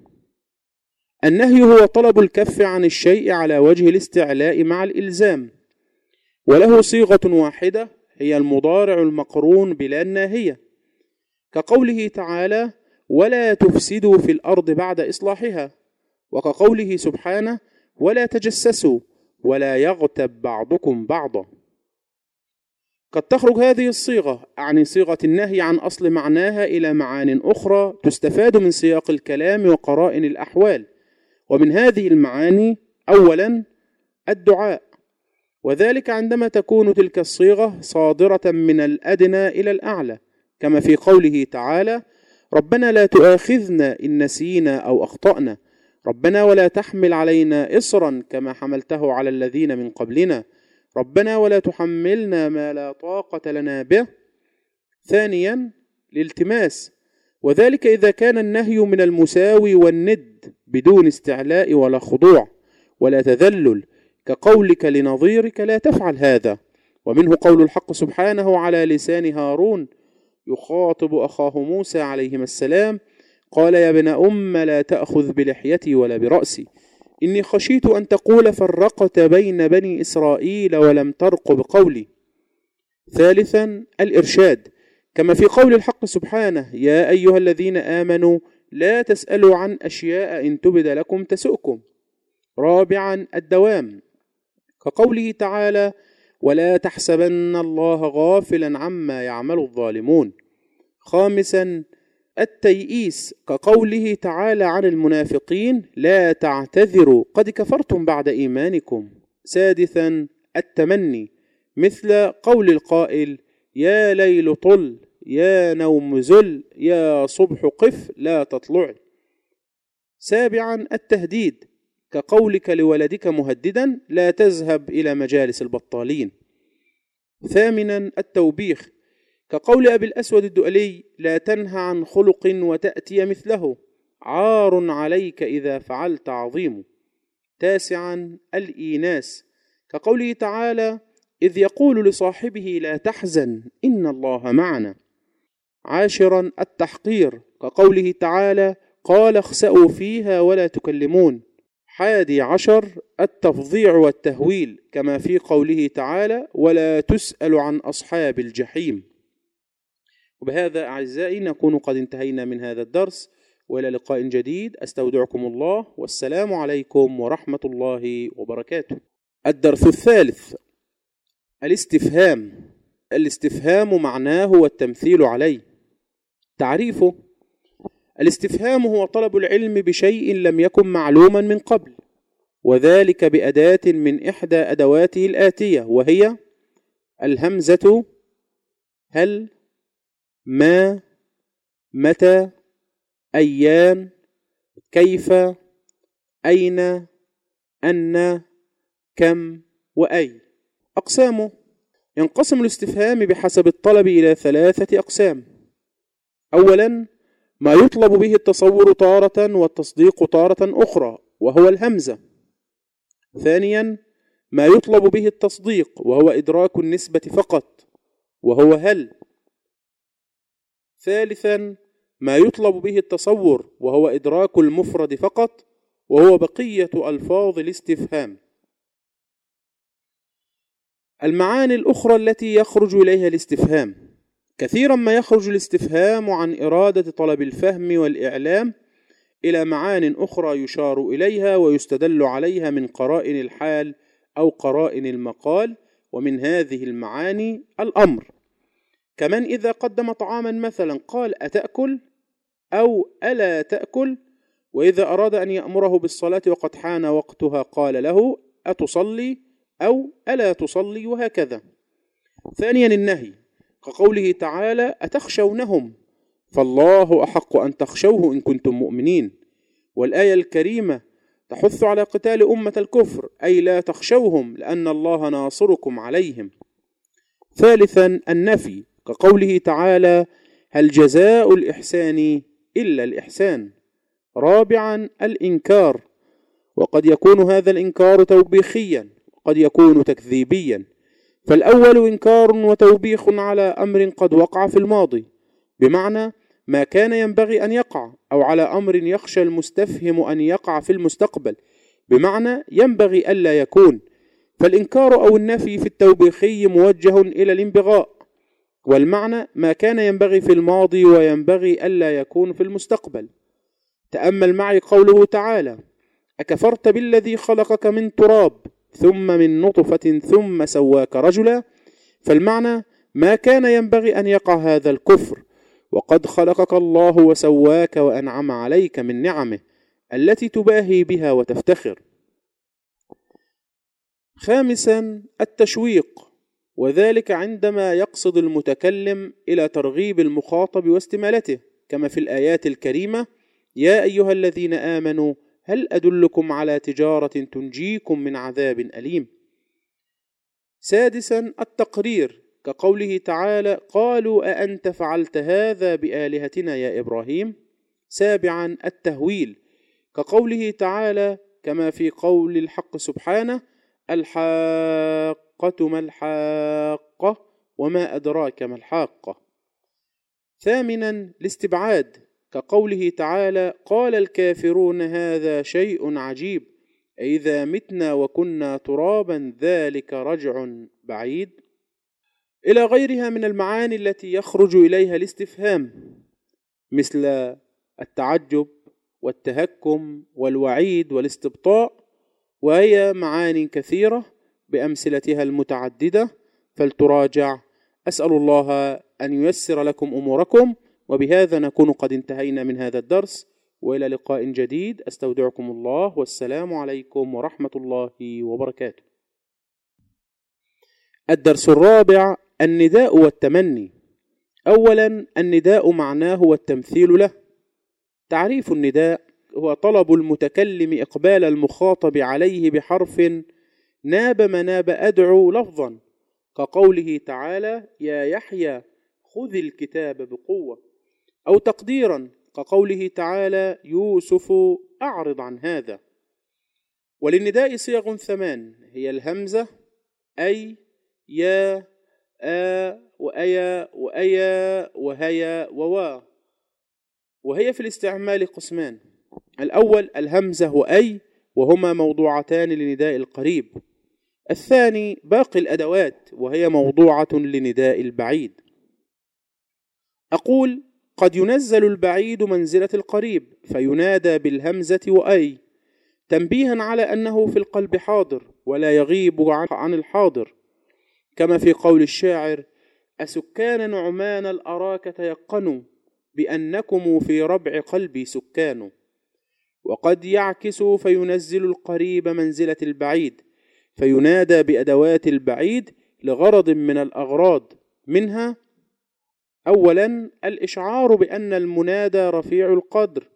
النهي هو طلب الكف عن الشيء على وجه الاستعلاء مع الإلزام. وله صيغة واحدة هي المضارع المقرون بلا الناهية. كقوله تعالى ولا تفسدوا في الأرض بعد إصلاحها. وكقوله سبحانه ولا تجسسوا ولا يغتب بعضكم بعضا. قد تخرج هذه الصيغة عن صيغة النهي عن أصل معناها إلى معان أخرى تستفاد من سياق الكلام وقرائن الأحوال. ومن هذه المعاني أولا الدعاء. وذلك عندما تكون تلك الصيغة صادرة من الأدنى إلى الأعلى كما في قوله تعالى ربنا لا تؤاخذنا إن نسينا أو أخطأنا. ربنا ولا تحمل علينا إصرا كما حملته على الذين من قبلنا. ربنا ولا تحملنا ما لا طاقة لنا به. ثانيا الالتماس. وذلك إذا كان النهي من المساوي والند بدون استعلاء ولا خضوع ولا تذلل. كقولك لنظيرك لا تفعل هذا. ومنه قول الحق سبحانه على لسان هارون يخاطب أخاه موسى عليهما السلام قال يا ابن أم لا تأخذ بلحيتي ولا برأسي. إني خشيت أن تقول فرقت بين بني إسرائيل ولم ترقب قولي. ثالثا الإرشاد. كما في قول الحق سبحانه يا أيها الذين آمنوا لا تسألوا عن أشياء إن تبد لكم تسؤكم. رابعا الدوام. كقوله تعالى ولا تحسبن الله غافلا عما يعمل الظالمون. خامسا التيئيس كقوله تعالى عن المنافقين لا تعتذروا قد كفرتم بعد إيمانكم. سادسا التمني مثل قول القائل يا ليل طل يا نوم زل يا صبح قف لا تطلع. سابعا التهديد كقولك لولدك مهددا لا تذهب إلى مجالس البطالين. ثامنا التوبيخ. كقول أبي الأسود الدؤلي لا تنهى عن خلق وتأتي مثله. عار عليك إذا فعلت عظيم. تاسعا الإيناس. كقوله تعالى إذ يقول لصاحبه لا تحزن إن الله معنا. عاشرا التحقير. كقوله تعالى قال اخسأوا فيها ولا تكلمون. حادي عشر التفظيع والتهويل كما في قوله تعالى ولا تسأل عن أصحاب الجحيم. وبهذا أعزائي نكون قد انتهينا من هذا الدرس وإلى لقاء جديد. أستودعكم الله والسلام عليكم ورحمة الله وبركاته. الدرس الثالث الاستفهام. الاستفهام معناه هو التمثيل عليه. تعريفه الاستفهام هو طلب العلم بشيء لم يكن معلوما من قبل وذلك بأداة من إحدى أدواته الآتية وهي الهمزة هل ما متى أيان كيف أين أن كم وأي. أقسامه ينقسم الاستفهام بحسب الطلب إلى ثلاثة أقسام. أولا ما يطلب به التصور تارة والتصديق تارة أخرى وهو الهمزة. ثانيا ما يطلب به التصديق وهو إدراك النسبة فقط وهو هل. ثالثا ما يطلب به التصور وهو إدراك المفرد فقط وهو بقية ألفاظ الاستفهام. المعاني الأخرى التي يخرج إليها الاستفهام. كثيرا ما يخرج الاستفهام عن إرادة طلب الفهم والإعلام إلى معان أخرى يشار إليها ويستدل عليها من قرائن الحال أو قرائن المقال ومن هذه المعاني الأمر. كمن إذا قدم طعاما مثلا قال أتأكل؟ أو ألا تأكل؟ وإذا أراد أن يأمره بالصلاة وقد حان وقتها قال له أتصلي أو ألا تصلي وهكذا. ثانيا النهي. كقوله تعالى أتخشونهم؟ فالله أحق أن تخشوه إن كنتم مؤمنين. والآية الكريمة تحث على قتال أمة الكفر أي لا تخشوهم لأن الله ناصركم عليهم. ثالثا النفي كقوله تعالى هل جزاء الإحسان إلا الإحسان؟ رابعا الإنكار وقد يكون هذا الإنكار توبيخيا قد يكون تكذيبيا. فالأول إنكار وتوبيخ على أمر قد وقع في الماضي بمعنى ما كان ينبغي أن يقع أو على أمر يخشى المستفهم أن يقع في المستقبل بمعنى ينبغي ألا يكون. فالإنكار أو النفي في التوبيخي موجه إلى الانبغاء والمعنى ما كان ينبغي في الماضي وينبغي ألا يكون في المستقبل. تأمل معي قوله تعالى أكفرت بالذي خلقك من تراب ثم من نطفة ثم سواك رجلا فالمعنى ما كان ينبغي أن يقع هذا الكفر وقد خلقك الله وسواك وأنعم عليك من نعمه التي تباهي بها وتفتخر. خامسا التشويق وذلك عندما يقصد المتكلم إلى ترغيب المخاطب واستمالته كما في الآيات الكريمة يا أيها الذين آمنوا هل أدلكم على تجارة تنجيكم من عذاب أليم؟ سادسا التقرير كقوله تعالى قالوا أأنت فعلت هذا بآلهتنا يا إبراهيم؟ سابعا التهويل كقوله تعالى كما في قول الحق سبحانه الحاقة ما الحاقة وما أدراك ما الحاقة. ثامنا الاستبعاد كقوله تعالى قال الكافرون هذا شيء عجيب إذا متنا وكنا ترابا ذلك رجع بعيد. إلى غيرها من المعاني التي يخرج إليها الاستفهام مثل التعجب والتهكم والوعيد والاستبطاء وهي معان كثيرة بأمثلتها المتعددة. فلتراجع أسأل الله أن ييسر لكم أموركم. وبهذا نكون قد انتهينا من هذا الدرس وإلى لقاء جديد. أستودعكم الله والسلام عليكم ورحمة الله وبركاته. الدرس الرابع النداء والتمني. اولا النداء معناه هو التمثيل له. تعريف النداء هو طلب المتكلم إقبال المخاطب عليه بحرف ناب مناب أدعو لفظا كقوله تعالى يا يحيى خذ الكتاب بقوة. أو تقديرا كقوله تعالى يوسف أعرض عن هذا. وللنداء صيغ ثمان هي الهمزة أي يا آ وأيا وأيا وهيا ووا. وهي في الاستعمال قسمان الأول الهمزة وأي وهما موضوعتان لنداء القريب. الثاني باقي الأدوات وهي موضوعة لنداء البعيد. أقول قد ينزل البعيد منزلة القريب فينادى بالهمزة وأي تنبيها على أنه في القلب حاضر ولا يغيب عن الحاضر. كما في قول الشاعر أسكان نعمان الأراك تيقنوا بأنكم في ربع قلبي سكان. وقد يعكس فينزل القريب منزلة البعيد فينادى بأدوات البعيد لغرض من الأغراض منها اولا الإشعار بأن المنادى رفيع القدر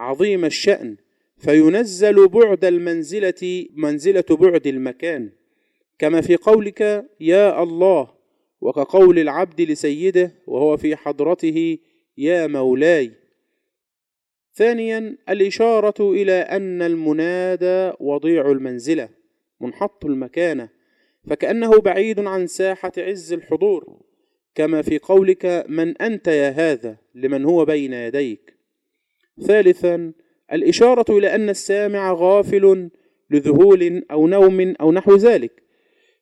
عظيم الشأن فينزل بعد المنزلة منزلة بعد المكان. كما في قولك يا الله وكقول العبد لسيده وهو في حضرته يا مولاي. ثانيا الإشارة إلى أن المنادى وضيع المنزلة منحط المكانة فكأنه بعيد عن ساحة عز الحضور. كما في قولك من أنت يا هذا؟ لمن هو بين يديك. ثالثا الإشارة إلى أن السامع غافل لذهول أو نوم أو نحو ذلك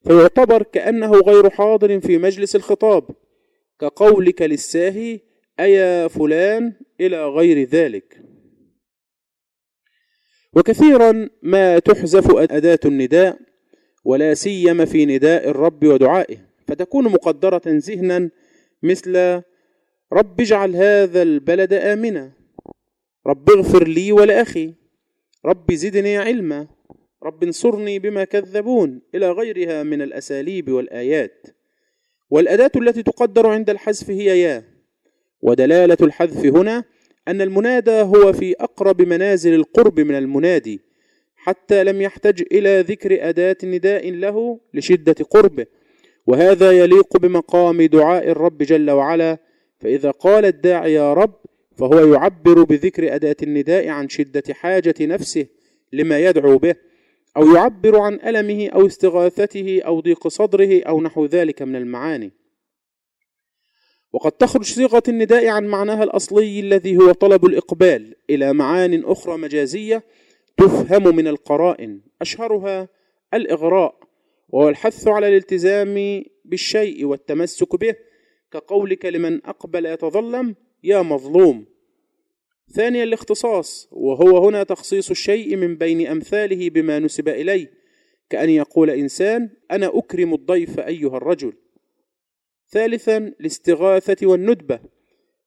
فيعتبر كأنه غير حاضر في مجلس الخطاب كقولك للساهي أيا فلان إلى غير ذلك. وكثيرا ما تحذف أداة النداء ولا سيما في نداء الرب ودعائه. فتكون مقدرة ذهنا مثل رب اجعل هذا البلد آمنا رب اغفر لي ولأخي رب زدني علما رب انصرني بما كذبون إلى غيرها من الأساليب والآيات. والأداة التي تقدر عند الحذف هي يا. ودلالة الحذف هنا أن المنادى هو في أقرب منازل القرب من المنادي حتى لم يحتج إلى ذكر أداة نداء له لشدة قربه. وهذا يليق بمقام دعاء الرب جل وعلا فإذا قال الداعي يا رب فهو يعبر بذكر أداة النداء عن شدة حاجة نفسه لما يدعو به أو يعبر عن ألمه أو استغاثته أو ضيق صدره أو نحو ذلك من المعاني. وقد تخرج صيغة النداء عن معناها الأصلي الذي هو طلب الإقبال إلى معان أخرى مجازية تفهم من القرائن أشهرها الإغراء. وهو الحث على الالتزام بالشيء والتمسك به كقولك لمن أقبل يتظلم يا مظلوم. ثانيا الاختصاص وهو هنا تخصيص الشيء من بين أمثاله بما نسب إليه كأن يقول إنسان أنا أكرم الضيف أيها الرجل. ثالثا الاستغاثة والندبة.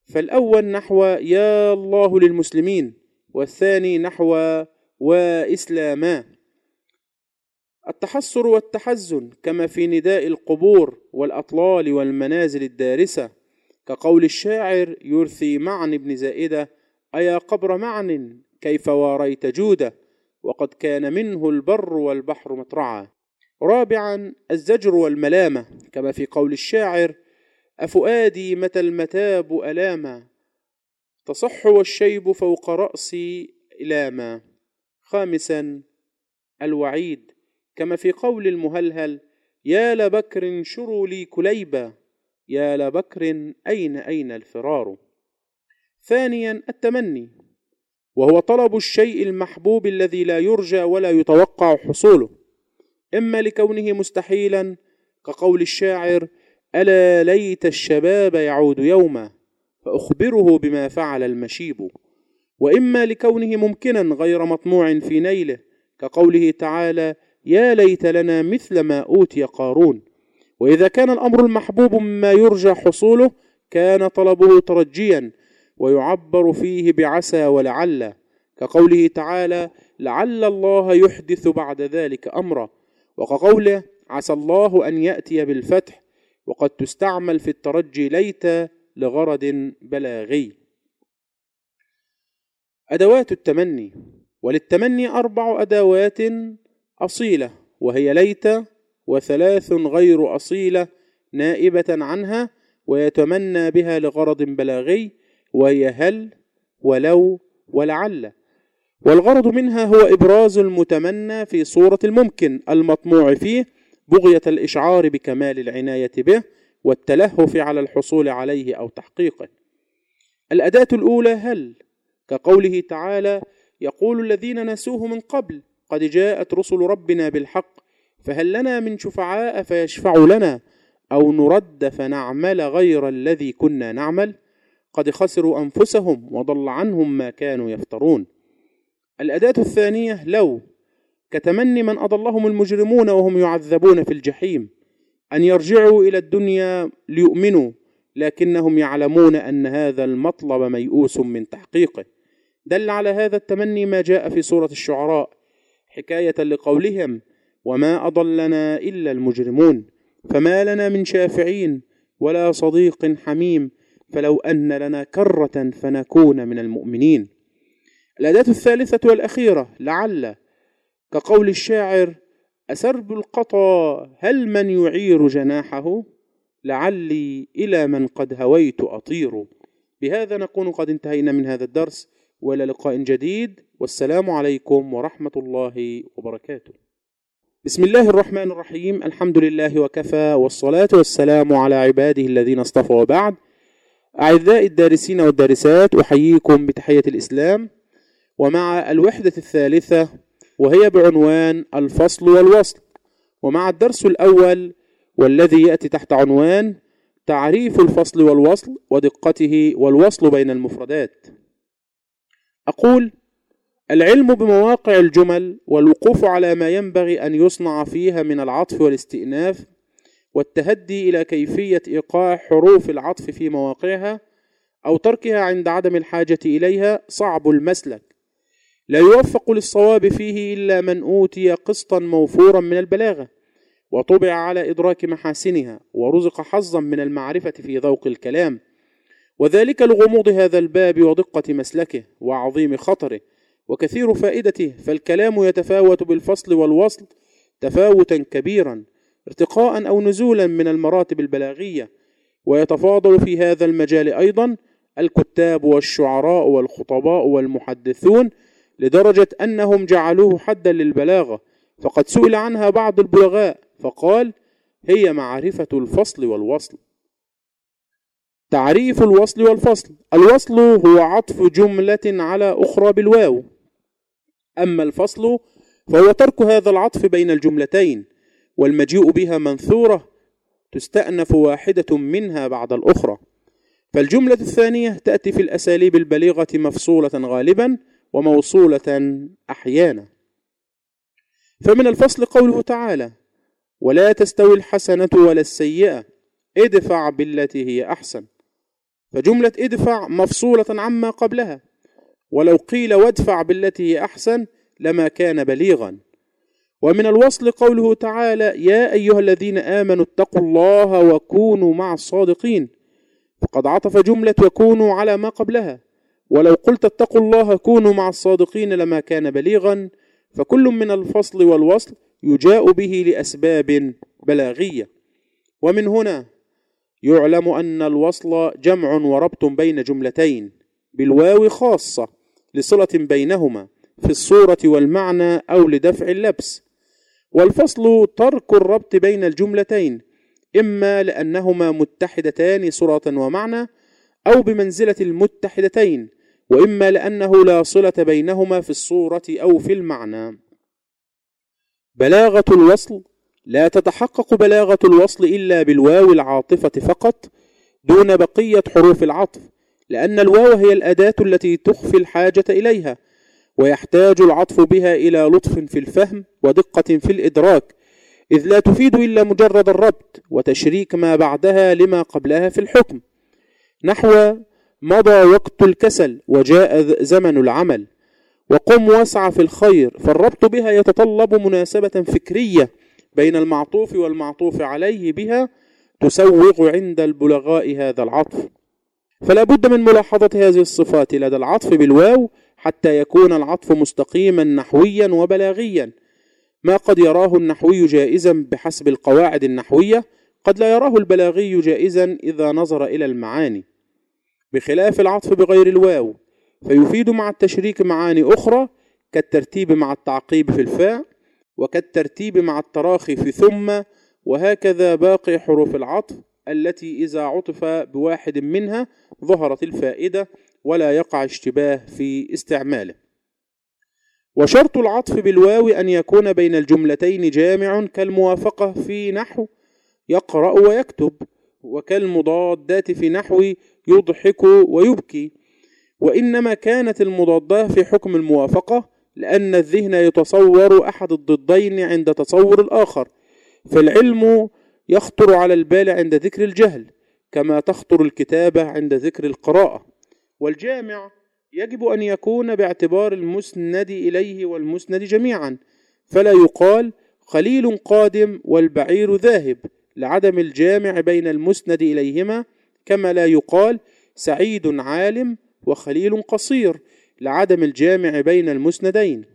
فالأول نحو يا الله للمسلمين والثاني نحو وإسلاما التحسر والتحزن كما في نداء القبور والأطلال والمنازل الدارسة كقول الشاعر يرثي معن بن زائدة أيا قبر معن؟ كيف واريت جوده؟ وقد كان منه البر والبحر مطرعا. رابعا الزجر والملامة كما في قول الشاعر أفؤادي متى المتاب ألاما؟ تصح والشيب فوق رأسي إلاما خامسا الوعيد. كما في قول المهلهل يا لبكر شروا لي كليبا يا لبكر أين أين الفرار؟ ثانيا التمني وهو طلب الشيء المحبوب الذي لا يرجى ولا يتوقع حصوله. إما لكونه مستحيلا كقول الشاعر ألا ليت الشباب يعود يوما فأخبره بما فعل المشيب. وإما لكونه ممكنا غير مطموع في نيله كقوله تعالى يا ليت لنا مثل ما أوتي قارون. وإذا كان الأمر المحبوب مما يرجى حصوله كان طلبه ترجيا ويعبر فيه بعسى ولعل. كقوله تعالى لعل الله يحدث بعد ذلك أمرا. وكقوله عسى الله أن يأتي بالفتح. وقد تستعمل في الترجي ليت لغرض بلاغي. أدوات التمني. وللتمني أربع أدوات أصيلة وهي ليت وثلاث غير أصيلة نائبة عنها ويتمنى بها لغرض بلاغي وهي هل ولو ولعل. والغرض منها هو إبراز المتمنى في صورة الممكن المطموع فيه بغية الإشعار بكمال العناية به والتلهف على الحصول عليه أو تحقيقه. الأداة الأولى هل كقوله تعالى يقول الذين نسوه من قبل قد جاءت رسل ربنا بالحق فهل لنا من شفعاء فيشفعوا لنا؟ أو نرد فنعمل غير الذي كنا نعمل؟ قد خسروا أنفسهم وضل عنهم ما كانوا يفترون. الأداة الثانية لو كتمني من أضلهم المجرمون وهم يعذبون في الجحيم أن يرجعوا إلى الدنيا ليؤمنوا لكنهم يعلمون أن هذا المطلب ميؤوس من تحقيقه. دل على هذا التمني ما جاء في سورة الشعراء. حكاية لقولهم وما أضلنا إلا المجرمون فما لنا من شافعين ولا صديق حميم فلو أن لنا كرة فنكون من المؤمنين. الأداة الثالثة والأخيرة لعل كقول الشاعر أسرب القطا هل من يعير جناحه؟ لعلي إلى من قد هويت أطير. بهذا نكون قد انتهينا من هذا الدرس وإلى لقاء جديد. والسلام عليكم ورحمة الله وبركاته. بسم الله الرحمن الرحيم. الحمد لله وكفى والصلاة والسلام على عباده الذين اصطفى وبعد. أعزائي الدارسين والدارسات أحييكم بتحية الإسلام. ومع الوحدة الثالثة وهي بعنوان الفصل والوصل. ومع الدرس الأول والذي يأتي تحت عنوان تعريف الفصل والوصل ودقته والوصل بين المفردات. أقول العلم بمواقع الجمل والوقوف على ما ينبغي أن يصنع فيها من العطف والاستئناف والتهدي إلى كيفية إيقاع حروف العطف في مواقعها أو تركها عند عدم الحاجة إليها صعب المسلك. لا يوفق للصواب فيه إلا من أوتي قسطا موفورا من البلاغة وطبع على إدراك محاسنها ورزق حظا من المعرفة في ذوق الكلام. وذلك لغموض هذا الباب ودقة مسلكه وعظيم خطره. وكثير فائدته فالكلام يتفاوت بالفصل والوصل تفاوتا كبيرا ارتقاء أو نزولا من المراتب البلاغية. ويتفاضل في هذا المجال أيضا الكتاب والشعراء والخطباء والمحدثون لدرجة أنهم جعلوه حدا للبلاغة. فقد سئل عنها بعض البلغاء فقال هي معرفة الفصل والوصل. تعريف الوصل والفصل الوصل هو عطف جملة على أخرى بالواو. أما الفصل فهو ترك هذا العطف بين الجملتين والمجيء بها منثورة تستأنف واحدة منها بعد الأخرى. فالجملة الثانية تأتي في الأساليب البليغة مفصولة غالبا وموصولة أحيانا. فمن الفصل قوله تعالى ولا تستوي الحسنة ولا السيئة ادفع بالتي هي أحسن. فجملة ادفع مفصولة عما قبلها. ولو قيل وادفع بالتي هي أحسن لما كان بليغا. ومن الوصل قوله تعالى يا أيها الذين آمنوا اتقوا الله وكونوا مع الصادقين. فقد عطف جملة وكونوا على ما قبلها. ولو قلت اتقوا الله كونوا مع الصادقين لما كان بليغا. فكل من الفصل والوصل يجاء به لأسباب بلاغية. ومن هنا يعلم أن الوصل جمع وربط بين جملتين بالواو خاصة. لصلة بينهما في الصورة والمعنى أو لدفع اللبس. والفصل ترك الربط بين الجملتين إما لأنهما متحدتان صورة ومعنى أو بمنزلة المتحدتين وإما لأنه لا صلة بينهما في الصورة أو في المعنى. بلاغة الوصل لا تتحقق بلاغة الوصل إلا بالواو العاطفة فقط دون بقية حروف العطف لأن الواو هي الأداة التي تخفي الحاجة إليها ويحتاج العطف بها إلى لطف في الفهم ودقة في الإدراك إذ لا تفيد إلا مجرد الربط وتشريك ما بعدها لما قبلها في الحكم. نحو مضى وقت الكسل وجاء زمن العمل. وقم واسع في الخير فالربط بها يتطلب مناسبة فكرية بين المعطوف والمعطوف عليه بها تسوغ عند البلغاء هذا العطف. فلا بد من ملاحظة هذه الصفات لدى العطف بالواو حتى يكون العطف مستقيما نحويا وبلاغيا. ما قد يراه النحوي جائزا بحسب القواعد النحوية قد لا يراه البلاغي جائزا إذا نظر إلى المعاني. بخلاف العطف بغير الواو فيفيد مع التشريك معاني أخرى كالترتيب مع التعقيب في الفاء وكالترتيب مع التراخي في ثم وهكذا باقي حروف العطف التي إذا عطف بواحد منها ظهرت الفائدة ولا يقع اشتباه في استعماله. وشرط العطف بالواو أن يكون بين الجملتين جامع كالموافقة في نحو يقرأ ويكتب وكالمضادات في نحو يضحك ويبكي. وإنما كانت المضادة في حكم الموافقة لأن الذهن يتصور أحد الضدين عند تصور الآخر. فالعلم يخطر على البال عند ذكر الجهل كما تخطر الكتابة عند ذكر القراءة. والجامع يجب أن يكون باعتبار المسند إليه والمسند جميعا. فلا يقال خليل قادم والبعير ذاهب لعدم الجامع بين المسند إليهما كما لا يقال سعيد عالم وخليل قصير لعدم الجامع بين المسندين.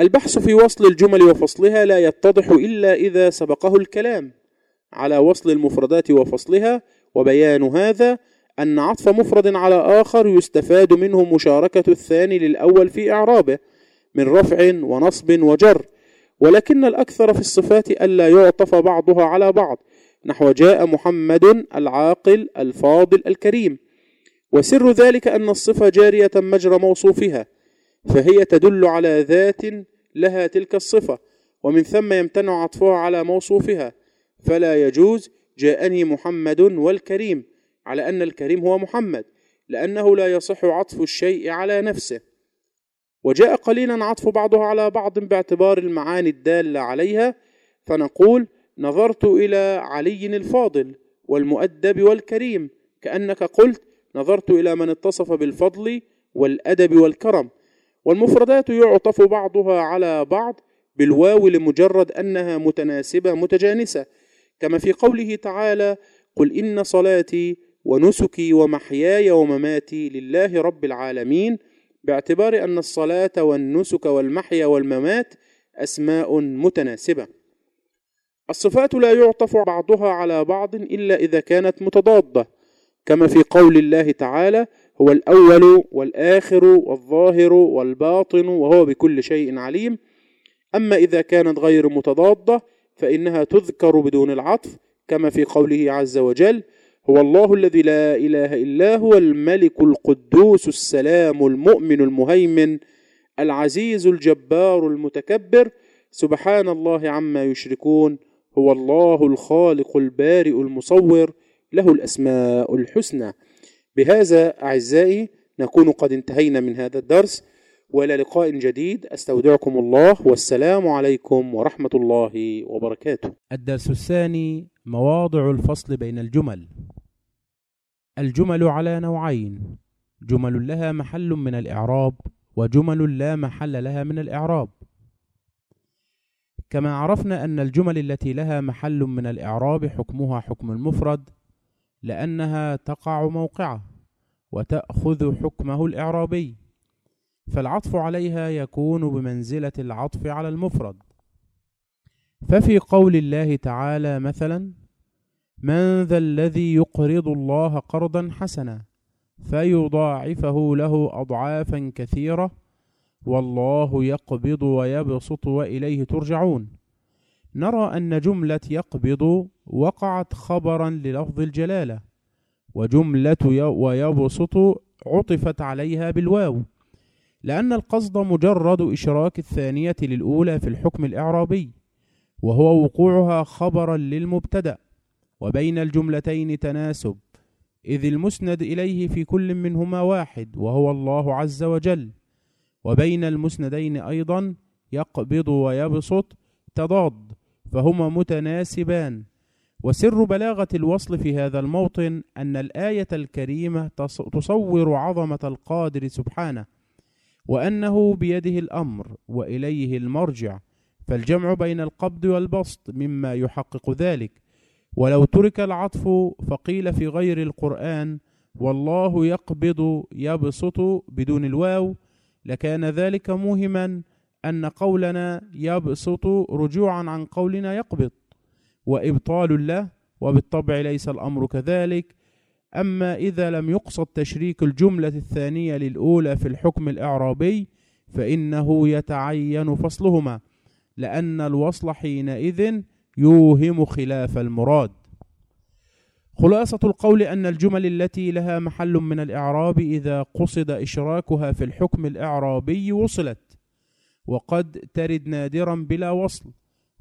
البحث في وصل الجمل وفصلها لا يتضح إلا إذا سبقه الكلام. على وصل المفردات وفصلها وبيان هذا أن عطف مفرد على آخر يستفاد منه مشاركة الثاني للأول في إعرابه من رفع ونصب وجر ولكن الأكثر في الصفات ألا يعطف بعضها على بعض نحو جاء محمد العاقل الفاضل الكريم. وسر ذلك أن الصفة جارية مجرى موصوفها فهي تدل على ذات لها تلك الصفة ومن ثم يمتنع عطفها على موصوفها. فلا يجوز جاءني محمد والكريم على أن الكريم هو محمد لأنه لا يصح عطف الشيء على نفسه. وجاء قليلا عطف بعضها على بعض باعتبار المعاني الدالة عليها فنقول نظرت إلى علي الفاضل والمؤدب والكريم كأنك قلت نظرت إلى من اتصف بالفضل والأدب والكرم. والمفردات يعطف بعضها على بعض بالواو لمجرد أنها متناسبة متجانسة. كما في قوله تعالى قل إن صلاتي ونسكي ومحياي ومماتي لله رب العالمين باعتبار أن الصلاة والنسك والمحيا والممات أسماء متناسبة. الصفات لا يعطف بعضها على بعض إلا إذا كانت متضادة كما في قول الله تعالى هو الأول والآخر والظاهر والباطن وهو بكل شيء عليم أما إذا كانت غير متضادة فإنها تذكر بدون العطف كما في قوله عز وجل هو الله الذي لا إله إلا هو الملك القدوس السلام المؤمن المهيمن العزيز الجبار المتكبر سبحان الله عما يشركون هو الله الخالق البارئ المصور له الأسماء الحسنى. بهذا أعزائي نكون قد انتهينا من هذا الدرس. وإلى لقاء جديد أستودعكم الله والسلام عليكم ورحمة الله وبركاته. الدرس الثاني مواضع الفصل بين الجمل. الجمل على نوعين، جمل لها محل من الإعراب وجمل لا محل لها من الإعراب. كما عرفنا أن الجمل التي لها محل من الإعراب حكمها حكم المفرد لأنها تقع موقعه وتأخذ حكمه الإعرابي فالعطف عليها يكون بمنزلة العطف على المفرد. ففي قول الله تعالى مثلا من ذا الذي يقرض الله قرضا حسنا فيضاعفه له أضعافا كثيرة والله يقبض ويبسط وإليه ترجعون. نرى أن جملة يقبض وقعت خبرا للفظ الجلالة وجملة ويبسط عطفت عليها بالواو. لأن القصد مجرد إشراك الثانية للأولى في الحكم الإعرابي وهو وقوعها خبرا للمبتدأ وبين الجملتين تناسب إذ المسند إليه في كل منهما واحد وهو الله عز وجل وبين المسندين أيضا يقبض ويبسط تضاد فهما متناسبان. وسر بلاغة الوصل في هذا الموطن أن الآية الكريمة تصور عظمة القادر سبحانه وأنه بيده الأمر وإليه المرجع فالجمع بين القبض والبسط مما يحقق ذلك. ولو ترك العطف فقيل في غير القرآن والله يقبض يبسط بدون الواو. لكان ذلك موهما أن قولنا يبسط رجوعا عن قولنا يقبض وإبطال له وبالطبع ليس الأمر كذلك. أما إذا لم يقصد تشريك الجملة الثانية للأولى في الحكم الإعرابي فإنه يتعين فصلهما لأن الوصل حينئذ يوهم خلاف المراد. خلاصة القول أن الجمل التي لها محل من الإعراب إذا قصد إشراكها في الحكم الإعرابي وصلت وقد ترد نادرا بلا وصل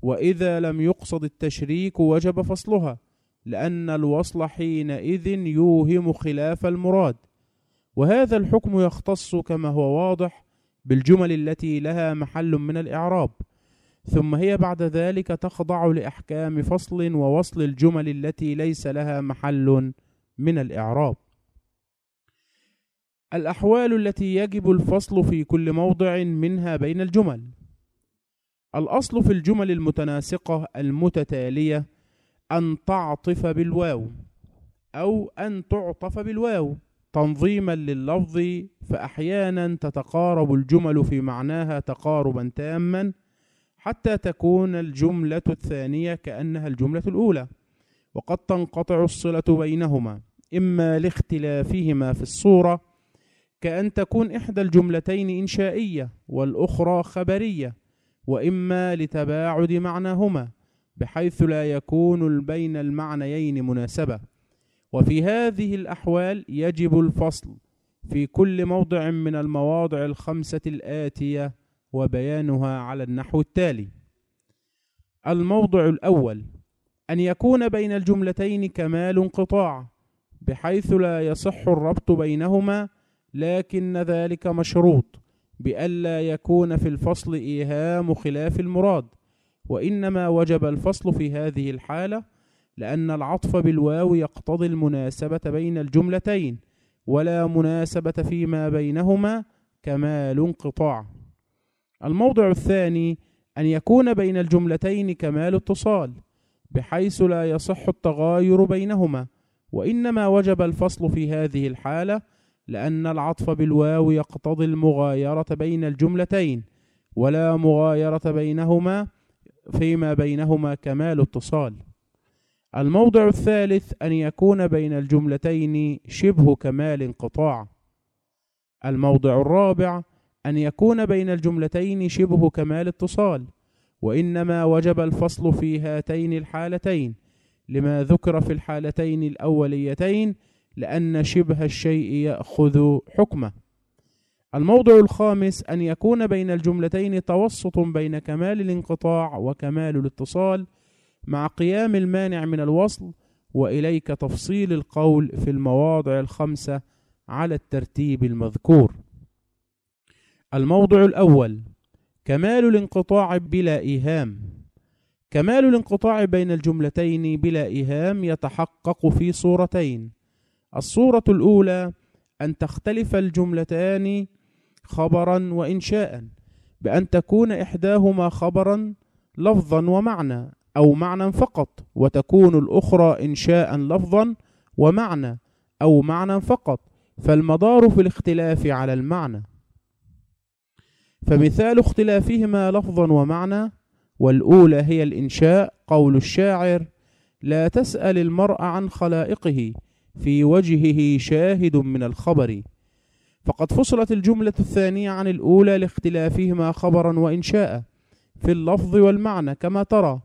وإذا لم يقصد التشريك وجب فصلها. لأن الوصل حينئذ يوهم خلاف المراد. وهذا الحكم يختص كما هو واضح بالجمل التي لها محل من الإعراب. ثم هي بعد ذلك تخضع لأحكام فصل ووصل الجمل التي ليس لها محل من الإعراب. الأحوال التي يجب الفصل في كل موضع منها بين الجمل. الأصل في الجمل المتناسقة المتتالية أن تعطف بالواو أو أن تعطف بالواو. تنظيما لللفظ فأحيانا تتقارب الجمل في معناها تقاربا تاما حتى تكون الجملة الثانية كأنها الجملة الأولى. وقد تنقطع الصلة بينهما إما لاختلافهما في الصورة كأن تكون إحدى الجملتين إنشائية والأخرى خبرية وإما لتباعد معناهما. بحيث لا يكون بين المعنيين مناسبة. وفي هذه الأحوال يجب الفصل في كل موضع من المواضع الخمسة الآتية وبيانها على النحو التالي. الموضع الأول أن يكون بين الجملتين كمال انقطاع بحيث لا يصح الربط بينهما لكن ذلك مشروط بألا يكون في الفصل إيهام خلاف المراد. وإنما وجب الفصل في هذه الحالة لأن العطف بالواو يقتضي المناسبة بين الجملتين ولا مناسبة فيما بينهما كمال انقطاع. الموضع الثاني أن يكون بين الجملتين كمال اتصال بحيث لا يصح التغاير بينهما وإنما وجب الفصل في هذه الحالة لأن العطف بالواو يقتضي المغايرة بين الجملتين ولا مغايرة بينهما فيما بينهما كمال اتصال. الموضع الثالث أن يكون بين الجملتين شبه كمال انقطاع. الموضع الرابع أن يكون بين الجملتين شبه كمال اتصال وإنما وجب الفصل في هاتين الحالتين لما ذكر في الحالتين الأوليتين لأن شبه الشيء يأخذ حكمه. الموضع الخامس أن يكون بين الجملتين توسط بين كمال الانقطاع وكمال الاتصال مع قيام المانع من الوصل وإليك تفصيل القول في المواضع الخمسة على الترتيب المذكور. الموضع الأول كمال الانقطاع بلا إيهام. كمال الانقطاع بين الجملتين بلا إيهام يتحقق في صورتين. الصورة الأولى أن تختلف الجملتان خبرا وإنشاء بأن تكون إحداهما خبرا لفظا ومعنى أو معنى فقط وتكون الأخرى إنشاء لفظا ومعنى أو معنى فقط. فالمدار في الاختلاف على المعنى. فمثال اختلافهما لفظا ومعنى والأولى هي الإنشاء قول الشاعر لا تسأل المرء عن خلائقه في وجهه شاهد من الخبر فقد فصلت الجملة الثانية عن الأولى لاختلافهما خبرا وإنشاء في اللفظ والمعنى كما ترى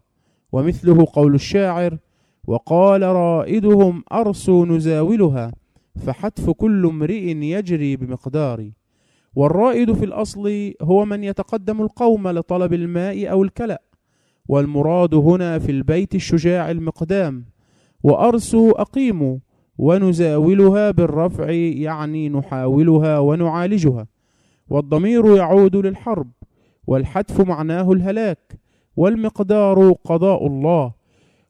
ومثله قول الشاعر وقال رائدهم أرسو نزاولها فحتف كل امرئ يجري بمقدار والرائد في الأصل هو من يتقدم القوم لطلب الماء أو الكلأ والمراد هنا في البيت الشجاع المقدام وأرسو أقيموا ونزاولها بالرفع يعني نحاولها ونعالجها. والضمير يعود للحرب والحتف معناه الهلاك والمقدار قضاء الله.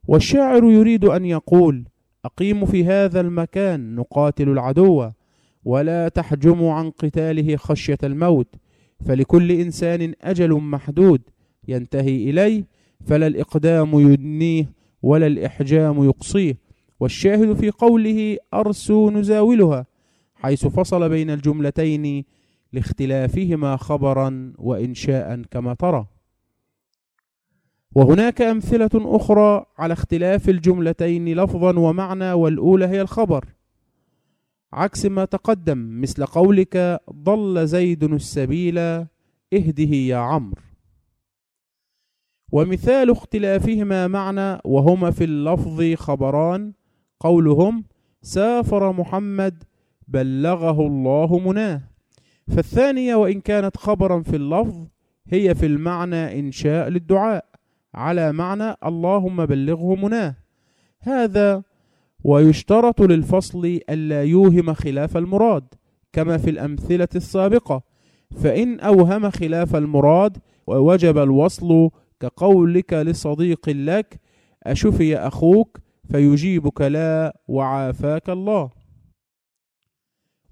والشاعر يريد أن يقول أقيم في هذا المكان نقاتل العدو ولا تحجم عن قتاله خشية الموت. فلكل إنسان أجل محدود ينتهي إليه فلا الإقدام يدنيه ولا الإحجام يقصيه. والشاهد في قوله أرسو نزاولها حيث فصل بين الجملتين لاختلافهما خبرا وإنشاء كما ترى. وهناك أمثلة أخرى على اختلاف الجملتين لفظا ومعنى والأولى هي الخبر. عكس ما تقدم مثل قولك ضل زيد السبيل اهده يا عمرو. ومثال اختلافهما معنى وهما في اللفظ خبران قولهم سافر محمد بلغه الله مناه. فالثانية وإن كانت خبرا في اللفظ هي في المعنى إنشاء للدعاء على معنى اللهم بلغه مناه. هذا ويشترط للفصل ألا يوهم خلاف المراد كما في الأمثلة السابقة. فإن أوهم خلاف المراد ووجب الوصل كقولك لصديق لك أشفي أخوك فيجيبك لا وعافاك الله.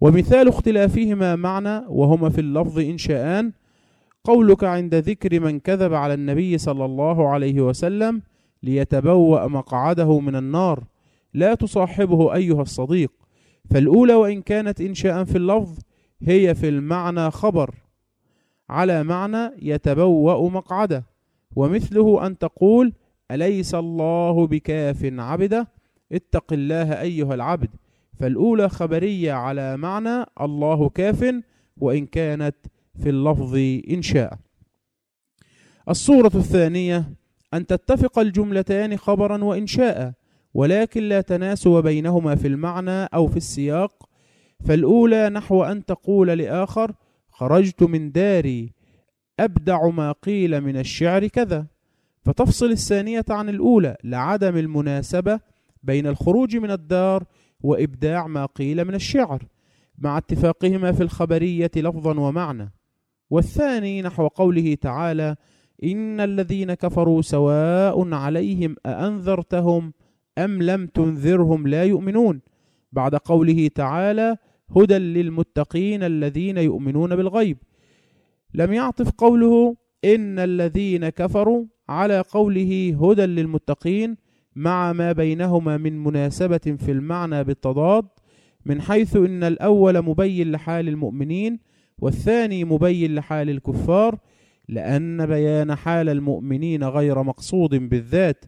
ومثال اختلافهما معنى وهما في اللفظ إنشاءان قولك عند ذكر من كذب على النبي صلى الله عليه وسلم ليتبوأ مقعده من النار. لا تصاحبه أيها الصديق. فالأولى وإن كانت إنشاء في اللفظ هي في المعنى خبر. على معنى يتبوأ مقعده. ومثله أن تقول أليس الله بكاف عبده؟ اتق الله أيها العبد. فالأولى خبرية على معنى الله كاف وإن كانت في اللفظ إنشاء الصورة الثانية أن تتفق الجملتان خبرا وإنشاء ولكن لا تناسب بينهما في المعنى أو في السياق. فالأولى نحو أن تقول لآخر خرجت من داري أبدع ما قيل من الشعر كذا. فتفصل الثانية عن الأولى لعدم المناسبة بين الخروج من الدار وإبداع ما قيل من الشعر مع اتفاقهما في الخبرية لفظا ومعنى. والثاني نحو قوله تعالى إن الذين كفروا سواء عليهم أأنذرتهم أم لم تنذرهم لا يؤمنون بعد قوله تعالى هدى للمتقين الذين يؤمنون بالغيب. لم يعطف قوله إن الذين كفروا على قوله هدى للمتقين مع ما بينهما من مناسبة في المعنى بالتضاد من حيث إن الأول مبين لحال المؤمنين والثاني مبين لحال الكفار لأن بيان حال المؤمنين غير مقصود بالذات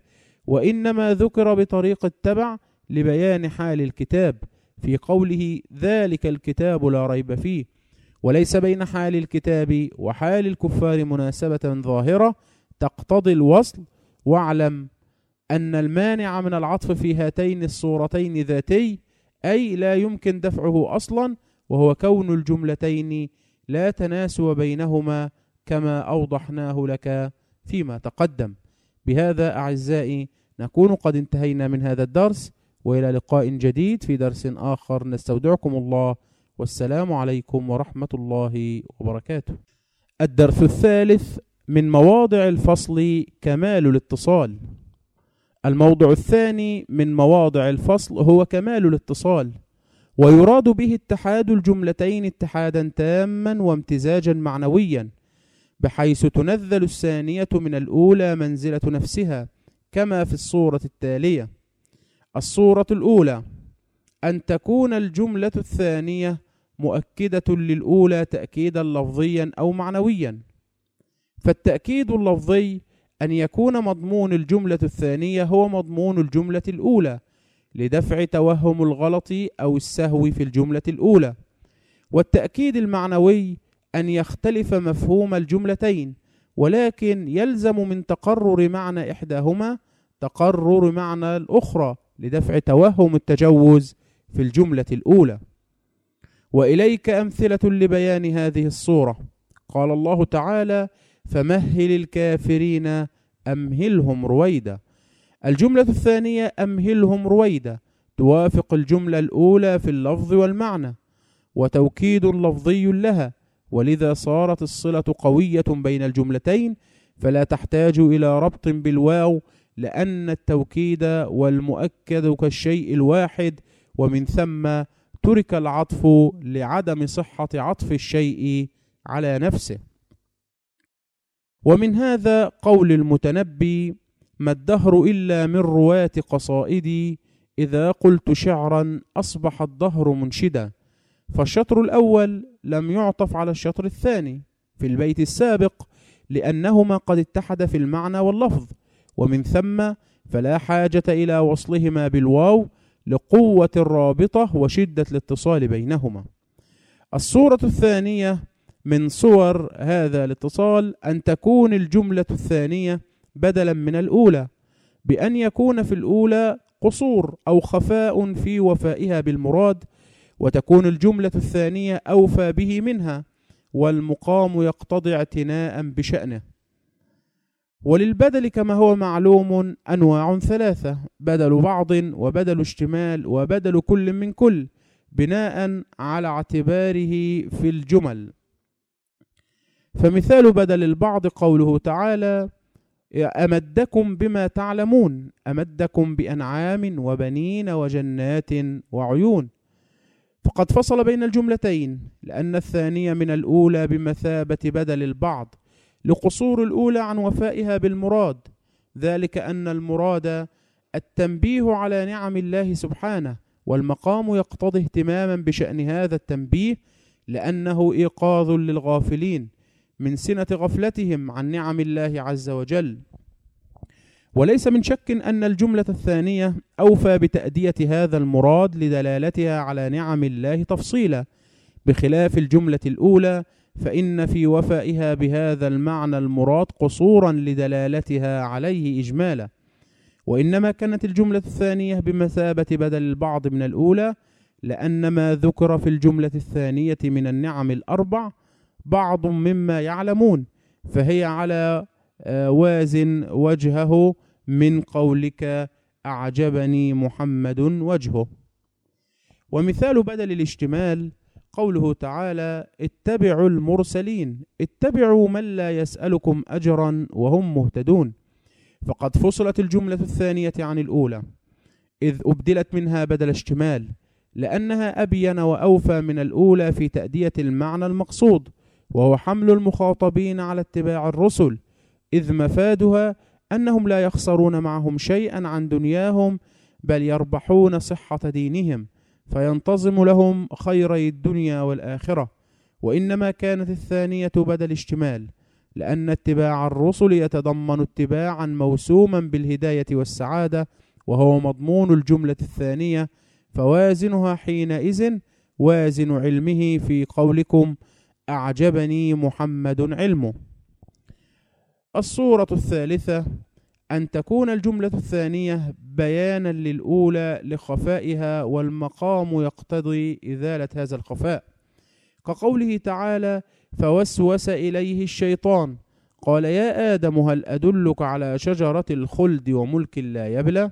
وإنما ذكر بطريق التبع لبيان حال الكتاب في قوله ذلك الكتاب لا ريب فيه وليس بين حال الكتاب وحال الكفار مناسبة ظاهرة تقتضي الوصل. واعلم أن المانع من العطف في هاتين الصورتين ذاتي أي لا يمكن دفعه أصلا وهو كون الجملتين لا تناسب بينهما كما أوضحناه لك فيما تقدم. بهذا أعزائي نكون قد انتهينا من هذا الدرس وإلى لقاء جديد في درس آخر. نستودعكم الله والسلام عليكم ورحمة الله وبركاته. الدرس الثالث من مواضع الفصل كمال الاتصال. الموضع الثاني من مواضع الفصل هو كمال الاتصال ويراد به اتحاد الجملتين اتحادا تاما وامتزاجا معنويا بحيث تنزل الثانية من الأولى منزلة نفسها كما في الصورة التالية. الصورة الأولى أن تكون الجملة الثانية مؤكدة للأولى تأكيدا لفظيا أو معنويا. فالتأكيد اللفظي أن يكون مضمون الجملة الثانية هو مضمون الجملة الأولى لدفع توهم الغلط أو السهو في الجملة الأولى. والتأكيد المعنوي أن يختلف مفهوم الجملتين ولكن يلزم من تقرر معنى إحداهما تقرر معنى الأخرى لدفع توهم التجوز في الجملة الأولى. وإليك أمثلة لبيان هذه الصورة. قال الله تعالى فمهل الكافرين أمهلهم رويدا. الجملة الثانية أمهلهم رويدا. توافق الجملة الأولى في اللفظ والمعنى. وتوكيد لفظي لها. ولذا صارت الصلة قوية بين الجملتين فلا تحتاج إلى ربط بالواو لأن التوكيد والمؤكد كالشيء الواحد ومن ثم ترك العطف لعدم صحة عطف الشيء على نفسه. ومن هذا قول المتنبي ما الدهر إلا من رواة قصائدي إذا قلت شعرا أصبح الدهر منشدا فالشطر الأول لم يعطف على الشطر الثاني في البيت السابق لأنهما قد اتحد في المعنى واللفظ ومن ثم فلا حاجة إلى وصلهما بالواو لقوة الرابطة وشدة الاتصال بينهما. الصورة الثانية من صور هذا الاتصال أن تكون الجملة الثانية بدلا من الأولى بأن يكون في الأولى قصور أو خفاء في وفائها بالمراد وتكون الجملة الثانية أوفى به منها والمقام يقتضي اعتناء بشأنه. وللبدل كما هو معلوم أنواع ثلاثة بدل بعض وبدل اشتمال وبدل كل من كل بناء على اعتباره في الجمل. فمثال بدل البعض قوله تعالى أمدكم بما تعلمون أمدكم بأنعام وبنين وجنات وعيون. فقد فصل بين الجملتين لأن الثانية من الأولى بمثابة بدل البعض. لقصور الأولى عن وفائها بالمراد ذلك أن المراد التنبيه على نعم الله سبحانه والمقام يقتضي اهتماما بشأن هذا التنبيه لأنه إيقاظ للغافلين من سنة غفلتهم عن نعم الله عز وجل. وليس من شك أن الجملة الثانية أوفى بتأدية هذا المراد لدلالتها على نعم الله تفصيلا بخلاف الجملة الأولى فإن في وفائها بهذا المعنى المراد قصورا لدلالتها عليه إجمالا. وإنما كانت الجملة الثانية بمثابة بدل البعض من الأولى لأن ما ذكر في الجملة الثانية من النعم الأربع بعض مما يعلمون فهي على آه، وازن وجهه من قولك أعجبني محمد وجهه. ومثال بدل الاشتمال قوله تعالى اتبعوا المرسلين اتبعوا من لا يسألكم أجرا وهم مهتدون. فقد فصلت الجملة الثانية عن الأولى إذ أبدلت منها بدل اشتمال لأنها أبين وأوفى من الأولى في تأدية المعنى المقصود وهو حمل المخاطبين على اتباع الرسل إذ مفادها أنهم لا يخسرون معهم شيئا عن دنياهم بل يربحون صحة دينهم. فينتظم لهم خيري الدنيا والآخرة وإنما كانت الثانية بدل اشتمال لأن اتباع الرسل يتضمن اتباعا موسوما بالهداية والسعادة وهو مضمون الجملة الثانية فوازنها حينئذ وازن علمه في قولكم أعجبني محمد علمه. الصورة الثالثة أن تكون الجملة الثانية بيانا للأولى لخفائها والمقام يقتضي إزالة هذا الخفاء. كقوله تعالى فوسوس إليه الشيطان قال يا آدم هل أدلك على شجرة الخلد وملك لا يبلى؟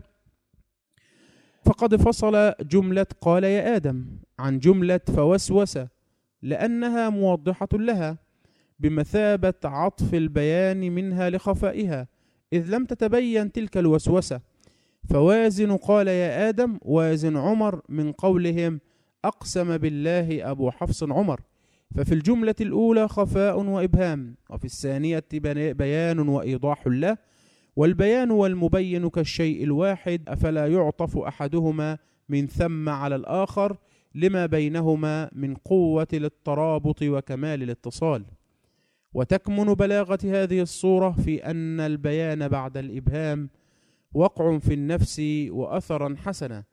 فقد فصل جملة قال يا آدم عن جملة فوسوس لأنها موضحة لها بمثابة عطف البيان منها لخفائها. إذ لم تتبين تلك الوسوسة. فوازن قال يا آدم وازن عمر من قولهم أقسم بالله أبو حفص عمر. ففي الجملة الأولى خفاء وإبهام وفي الثانية بيان وإيضاح له. والبيان والمبين كالشيء الواحد أفلا يعطف أحدهما من ثم على الآخر لما بينهما من قوة للترابط وكمال الاتصال. وتكمن بلاغة هذه الصورة في أن البيان بعد الإبهام وقع في النفس وأثرا حسنا.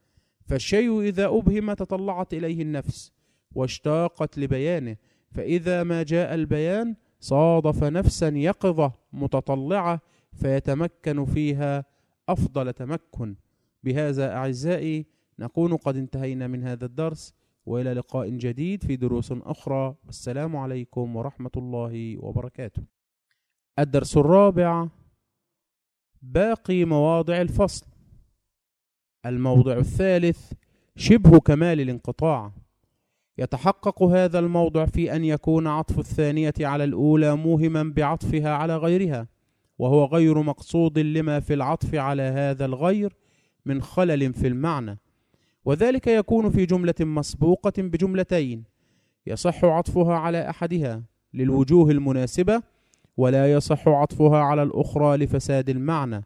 فالشيء إذا أبهم تطلعت إليه النفس واشتاقت لبيانه فإذا ما جاء البيان صادف نفسا يقظة متطلعة فيتمكن فيها أفضل تمكن. بهذا أعزائي نكون قد انتهينا من هذا الدرس. وإلى لقاء جديد في دروس أخرى. والسلام عليكم ورحمة الله وبركاته. الدرس الرابع باقي مواضع الفصل. الموضع الثالث شبه كمال الانقطاع. يتحقق هذا الموضع في أن يكون عطف الثانية على الأولى موهما بعطفها على غيرها وهو غير مقصود لما في العطف على هذا الغير من خلل في المعنى. وذلك يكون في جملة مسبوقة بجملتين يصح عطفها على أحدها للوجوه المناسبة ولا يصح عطفها على الأخرى لفساد المعنى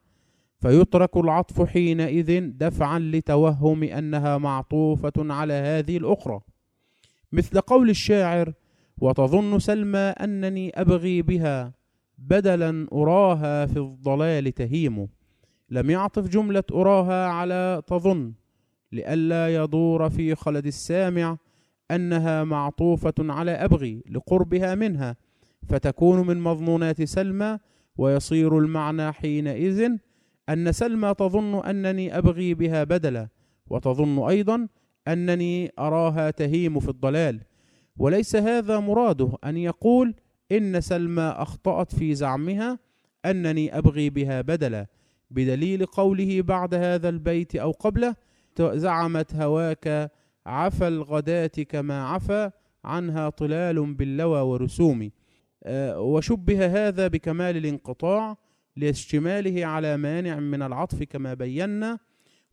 فيترك العطف حينئذ دفعا لتوهم أنها معطوفة على هذه الأخرى. مثل قول الشاعر وتظن سلمى أنني أبغي بها بدلا أراها في الضلال تهيم لم يعطف جملة أراها على تظن لئلا يدور في خلد السامع أنها معطوفة على أبغي لقربها منها فتكون من مضمونات سلمى ويصير المعنى حينئذ أن سلمى تظن أنني أبغي بها بدلا وتظن أيضا أنني أراها تهيم في الضلال. وليس هذا مراده أن يقول إن سلمى أخطأت في زعمها أنني أبغي بها بدلا بدليل قوله بعد هذا البيت أو قبله زعمت هواك عفى الغداة كما عفى عنها طلال باللوى ورسوم. آه، وشبه هذا بكمال الانقطاع لاشتماله على مانع من العطف كما بينا.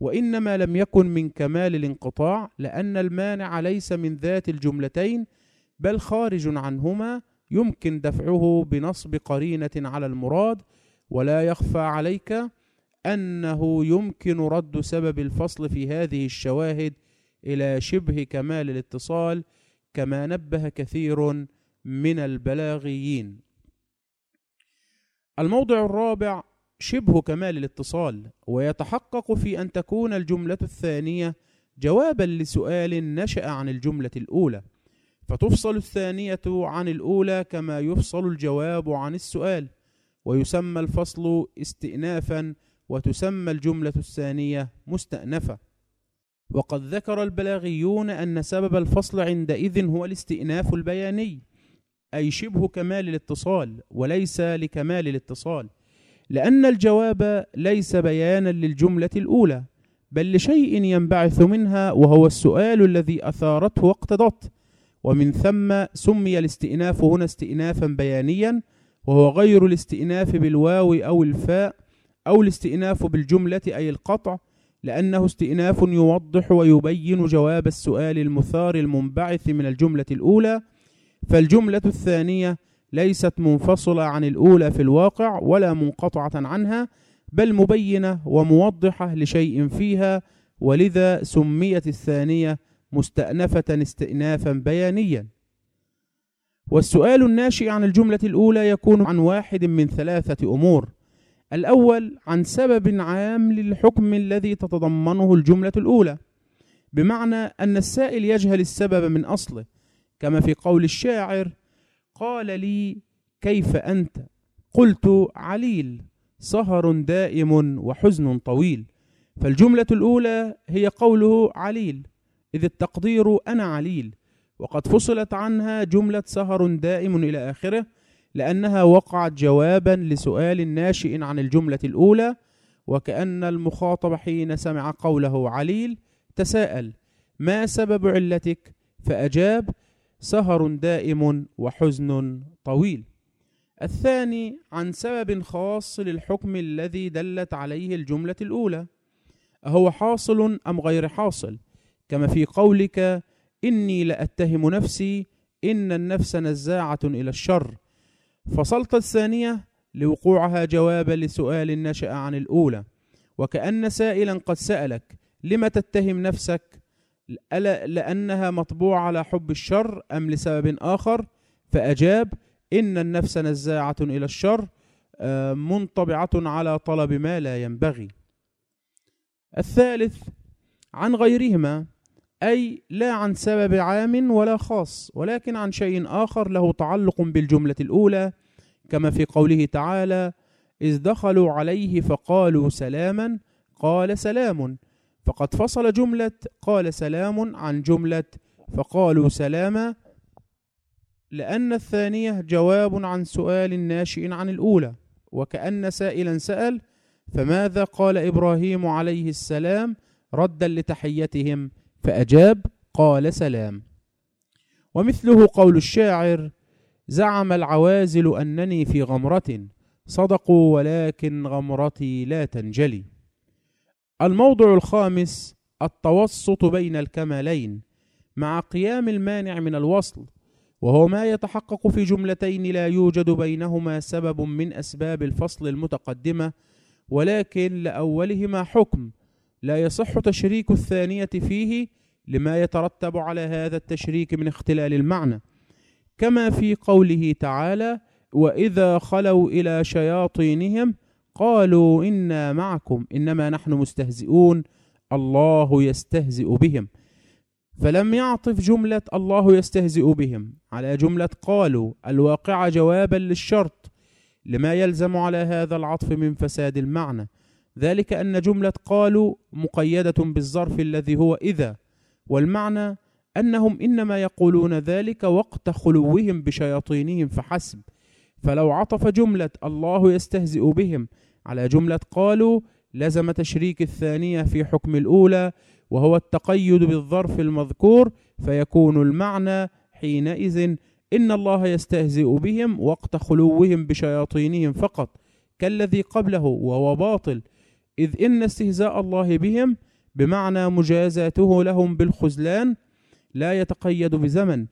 وإنما لم يكن من كمال الانقطاع لأن المانع ليس من ذات الجملتين بل خارج عنهما يمكن دفعه بنصب قرينة على المراد ولا يخفى عليك. أنه يمكن رد سبب الفصل في هذه الشواهد إلى شبه كمال الاتصال كما نبه كثير من البلاغيين. الموضع الرابع شبه كمال الاتصال ويتحقق في أن تكون الجملة الثانية جوابا لسؤال نشأ عن الجملة الأولى فتفصل الثانية عن الأولى كما يفصل الجواب عن السؤال ويسمى الفصل استئنافا وتسمى الجملة الثانية مستأنفة. وقد ذكر البلاغيون أن سبب الفصل عندئذ هو الاستئناف البياني أي شبه كمال الاتصال وليس لكمال الاتصال لأن الجواب ليس بيانا للجملة الأولى بل لشيء ينبعث منها وهو السؤال الذي أثارته واقتضته ومن ثم سمي الاستئناف هنا استئنافا بيانيا وهو غير الاستئناف بالواو أو الفاء أو الاستئناف بالجملة أي القطع لأنه استئناف يوضح ويبين جواب السؤال المثار المنبعث من الجملة الأولى. فالجملة الثانية ليست منفصلة عن الأولى في الواقع ولا منقطعة عنها بل مبينة وموضحة لشيء فيها. ولذا سميت الثانية مستأنفة استئنافا بيانيا. والسؤال الناشئ عن الجملة الأولى يكون عن واحد من ثلاثة أمور. الأول عن سبب عام للحكم الذي تتضمنه الجملة الأولى بمعنى أن السائل يجهل السبب من أصله كما في قول الشاعر قال لي كيف أنت؟ قلت عليل سهر دائم وحزن طويل. فالجملة الأولى هي قوله عليل إذ التقدير أنا عليل وقد فصلت عنها جملة سهر دائم إلى آخره لأنها وقعت جوابا لسؤال ناشئ عن الجملة الأولى وكأن المخاطب حين سمع قوله عليل تساءل ما سبب علتك؟ فأجاب سهر دائم وحزن طويل. الثاني عن سبب خاص للحكم الذي دلت عليه الجملة الأولى. أهو حاصل أم غير حاصل؟ كما في قولك إني لأتهم نفسي إن النفس نزاعة إلى الشر. فصلت الثانية لوقوعها جوابا لسؤال نشأ عن الأولى. وكأن سائلا قد سألك لم تتهم نفسك ألا لأنها مطبوعة على حب الشر أم لسبب آخر؟ فأجاب إن النفس نزاعة إلى الشر آه، منطبعة على طلب ما لا ينبغي. الثالث عن غيرهما أي لا عن سبب عام ولا خاص ولكن عن شيء آخر له تعلق بالجملة الأولى كما في قوله تعالى إذ دخلوا عليه فقالوا سلاما قال سلام. فقد فصل جملة قال سلام عن جملة فقالوا سلاما لأن الثانية جواب عن سؤال ناشئ عن الأولى وكأن سائلا سأل فماذا قال إبراهيم عليه السلام ردا لتحيتهم؟ فأجاب قال سلام. ومثله قول الشاعر زعم العوازل أنني في غمرة صدقوا ولكن غمرتي لا تنجلي. الموضع الخامس التوسط بين الكمالين مع قيام المانع من الوصل وهو ما يتحقق في جملتين لا يوجد بينهما سبب من أسباب الفصل المتقدمة ولكن لأولهما حكم لا يصح تشريك الثانية فيه لما يترتب على هذا التشريك من اختلال المعنى. كما في قوله تعالى وإذا خلوا إلى شياطينهم قالوا إنا معكم إنما نحن مستهزئون الله يستهزئ بهم. فلم يعطف جملة الله يستهزئ بهم على جملة قالوا. الواقعة جوابا للشرط لما يلزم على هذا العطف من فساد المعنى. ذلك أن جملة قالوا مقيدة بالظرف الذي هو إذا والمعنى أنهم إنما يقولون ذلك وقت خلوهم بشياطينهم فحسب. فلو عطف جملة الله يستهزئ بهم على جملة قالوا لزم تشريك الثانية في حكم الأولى وهو التقيد بالظرف المذكور فيكون المعنى حينئذ إن الله يستهزئ بهم وقت خلوهم بشياطينهم فقط كالذي قبله وهو باطل إذ إن استهزاء الله بهم بمعنى مجازاته لهم بالخذلان لا يتقيد بزمن.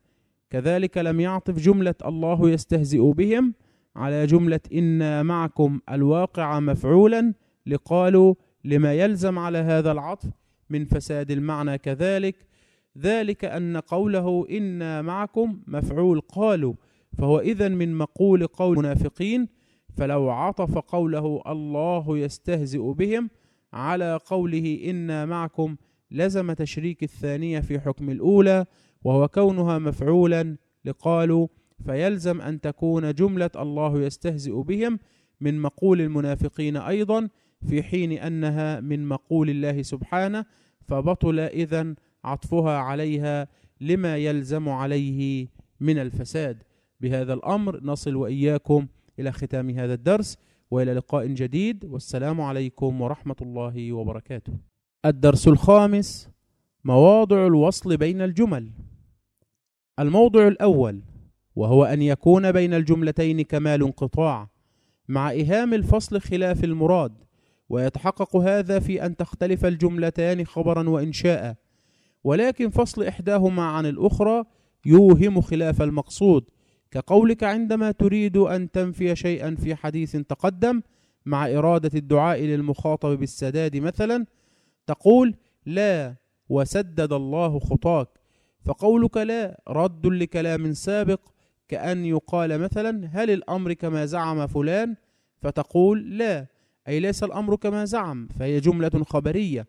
كذلك لم يعطف جملة الله يستهزئ بهم على جملة إنا معكم الواقع مفعولا لقالوا لما يلزم على هذا العطف من فساد المعنى كذلك. ذلك أن قوله إنا معكم مفعول قالوا فهو إذا من مقول قول المنافقين فلو عطف قوله الله يستهزئ بهم على قوله إنا معكم لزم تشريك الثانية في حكم الأولى وهو كونها مفعولا لقالوا فيلزم أن تكون جملة الله يستهزئ بهم من مقول المنافقين أيضا في حين أنها من مقول الله سبحانه فبطل إذن عطفها عليها لما يلزم عليه من الفساد. بهذا الأمر نصل وإياكم إلى ختام هذا الدرس وإلى لقاء جديد. والسلام عليكم ورحمة الله وبركاته. الدرس الخامس مواضع الوصل بين الجمل. الموضع الأول وهو أن يكون بين الجملتين كمال انقطاع مع إهام الفصل خلاف المراد ويتحقق هذا في أن تختلف الجملتان خبرا وإنشاء ولكن فصل إحداهما عن الأخرى يوهم خلاف المقصود كقولك عندما تريد أن تنفي شيئا في حديث تقدم مع إرادة الدعاء للمخاطب بالسداد مثلا تقول لا وسدد الله خطاك فقولك لا رد لكلام سابق كأن يقال مثلا هل الأمر كما زعم فلان؟ فتقول لا أي ليس الأمر كما زعم فهي جملة خبرية.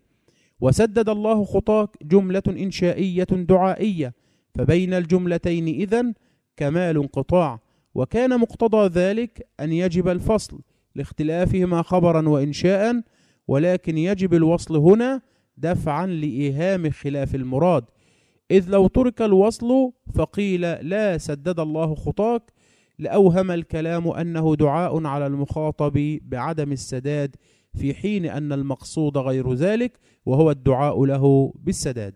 وسدد الله خطاك جملة إنشائية دعائية فبين الجملتين إذن كمال انقطاع وكان مقتضى ذلك أن يجب الفصل لاختلافهما خبرا وإنشاء ولكن يجب الوصل هنا دفعا لإيهام خلاف المراد. إذ لو ترك الوصل فقيل لا سدد الله خطاك لأوهم الكلام أنه دعاء على المخاطب بعدم السداد في حين أن المقصود غير ذلك وهو الدعاء له بالسداد.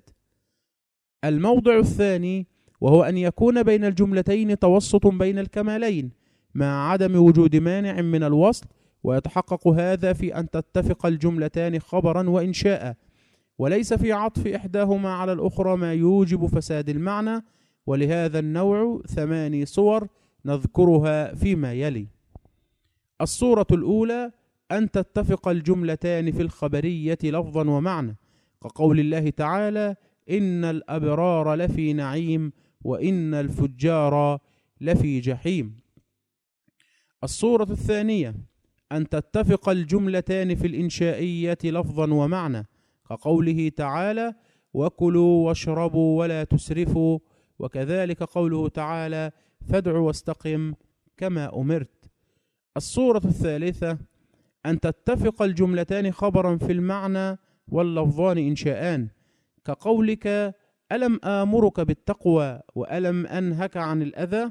الموضع الثاني وهو أن يكون بين الجملتين توسط بين الكمالين مع عدم وجود مانع من الوصل ويتحقق هذا في أن تتفق الجملتان خبرا وإنشاء وليس في عطف إحداهما على الأخرى ما يوجب فساد المعنى ولهذا النوع ثماني صور نذكرها فيما يلي. الصورة الأولى أن تتفق الجملتان في الخبرية لفظا ومعنى. كقول الله تعالى إن الأبرار لفي نعيم وإن الفجار لفي جحيم. الصورة الثانية أن تتفق الجملتان في الإنشائية لفظا ومعنى كقوله تعالى وكلوا واشربوا ولا تسرفوا وكذلك قوله تعالى فادع واستقم كما أمرت الصورة الثالثة أن تتفق الجملتان خبرا في المعنى واللفظان إنشاءان كقولك ألم آمرك بالتقوى وألم أنهك عن الأذى؟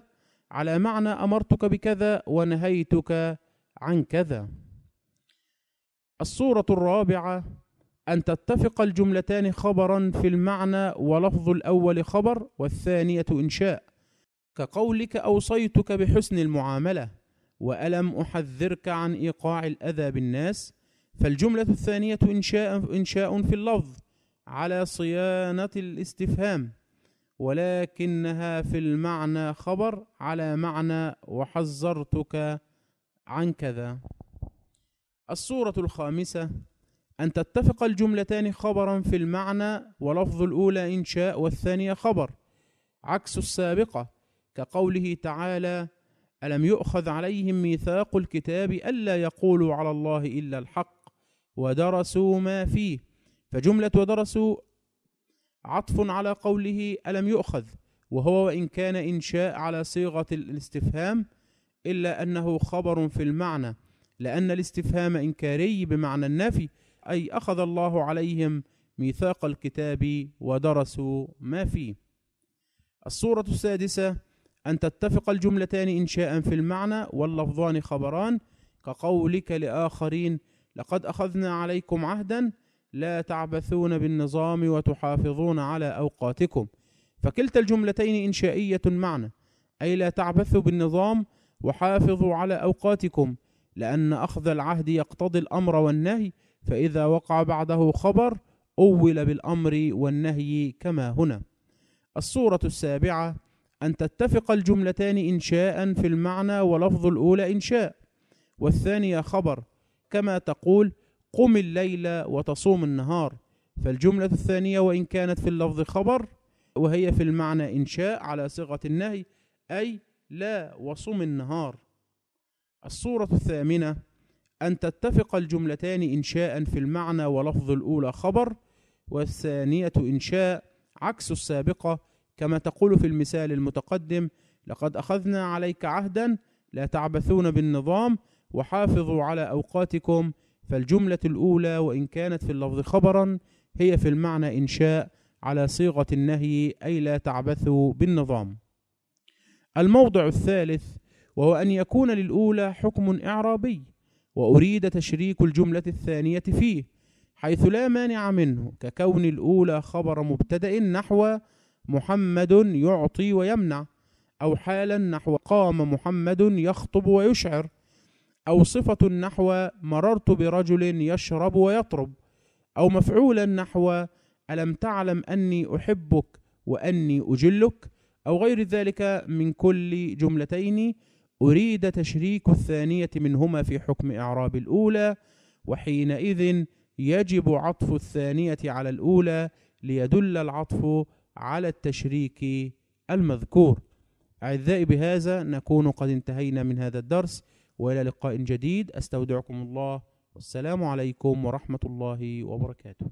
على معنى أمرتك بكذا ونهيتك عن كذا. الصورة الرابعة أن تتفق الجملتان خبرا في المعنى ولفظ الأول خبر والثانية إنشاء. كقولك أوصيتك بحسن المعاملة وألم أحذرك عن إيقاع الأذى بالناس؟ فالجملة الثانية إنشاء, إنشاء في اللفظ. على صيانة الاستفهام ولكنها في المعنى خبر على معنى وحذرتك عن كذا. الصورة الخامسة أن تتفق الجملتان خبرا في المعنى ولفظ الأولى إنشاء والثانية خبر. عكس السابقة كقوله تعالى ألم يؤخذ عليهم ميثاق الكتاب ألا يقولوا على الله إلا الحق ودرسوا ما فيه. فجملة ودرسوا عطف على قوله ألم يؤخذ؟ وهو وإن كان إنشاء على صيغة الاستفهام إلا أنه خبر في المعنى لأن الاستفهام إنكاري بمعنى النفي أي أخذ الله عليهم ميثاق الكتاب ودرسوا ما فيه. الصورة السادسة أن تتفق الجملتان إنشاء في المعنى واللفظان خبران كقولك لآخرين لقد أخذنا عليكم عهدا لا تعبثون بالنظام وتحافظون على أوقاتكم. فكلتا الجملتين إنشائية معنى أي لا تعبثوا بالنظام وحافظوا على أوقاتكم لأن أخذ العهد يقتضي الأمر والنهي فإذا وقع بعده خبر أول بالأمر والنهي كما هنا. الصورة السابعة أن تتفق الجملتان إنشاء في المعنى ولفظ الأولى إنشاء. والثانية خبر كما تقول قم الليل وتصوم النهار. فالجملة الثانية وإن كانت في اللفظ خبر وهي في المعنى إنشاء على صيغة النهي أي لا وصم النهار. الصورة الثامنة أن تتفق الجملتان إنشاء في المعنى ولفظ الأولى خبر والثانية إنشاء عكس السابقة كما تقول في المثال المتقدم لقد أخذنا عليك عهدا لا تعبثون بالنظام وحافظوا على أوقاتكم فالجملة الأولى وإن كانت في اللفظ خبرا هي في المعنى إنشاء على صيغة النهي أي لا تعبثوا بالنظام. الموضع الثالث وهو أن يكون للأولى حكم إعرابي وأريد تشريك الجملة الثانية فيه حيث لا مانع منه ككون الأولى خبر مبتدأ نحو محمد يعطي ويمنع أو حالا نحو قام محمد يخطب ويشعر. أو صفة نحو مررت برجل يشرب ويطرب أو مفعولا نحو ألم تعلم أني أحبك وأني أجلك أو غير ذلك من كل جملتين أريد تشريك الثانية منهما في حكم إعراب الأولى وحينئذ يجب عطف الثانية على الأولى ليدل العطف على التشريك المذكور. أعزائي بهذا نكون قد انتهينا من هذا الدرس. وإلى لقاء جديد. أستودعكم الله. والسلام عليكم ورحمة الله وبركاته.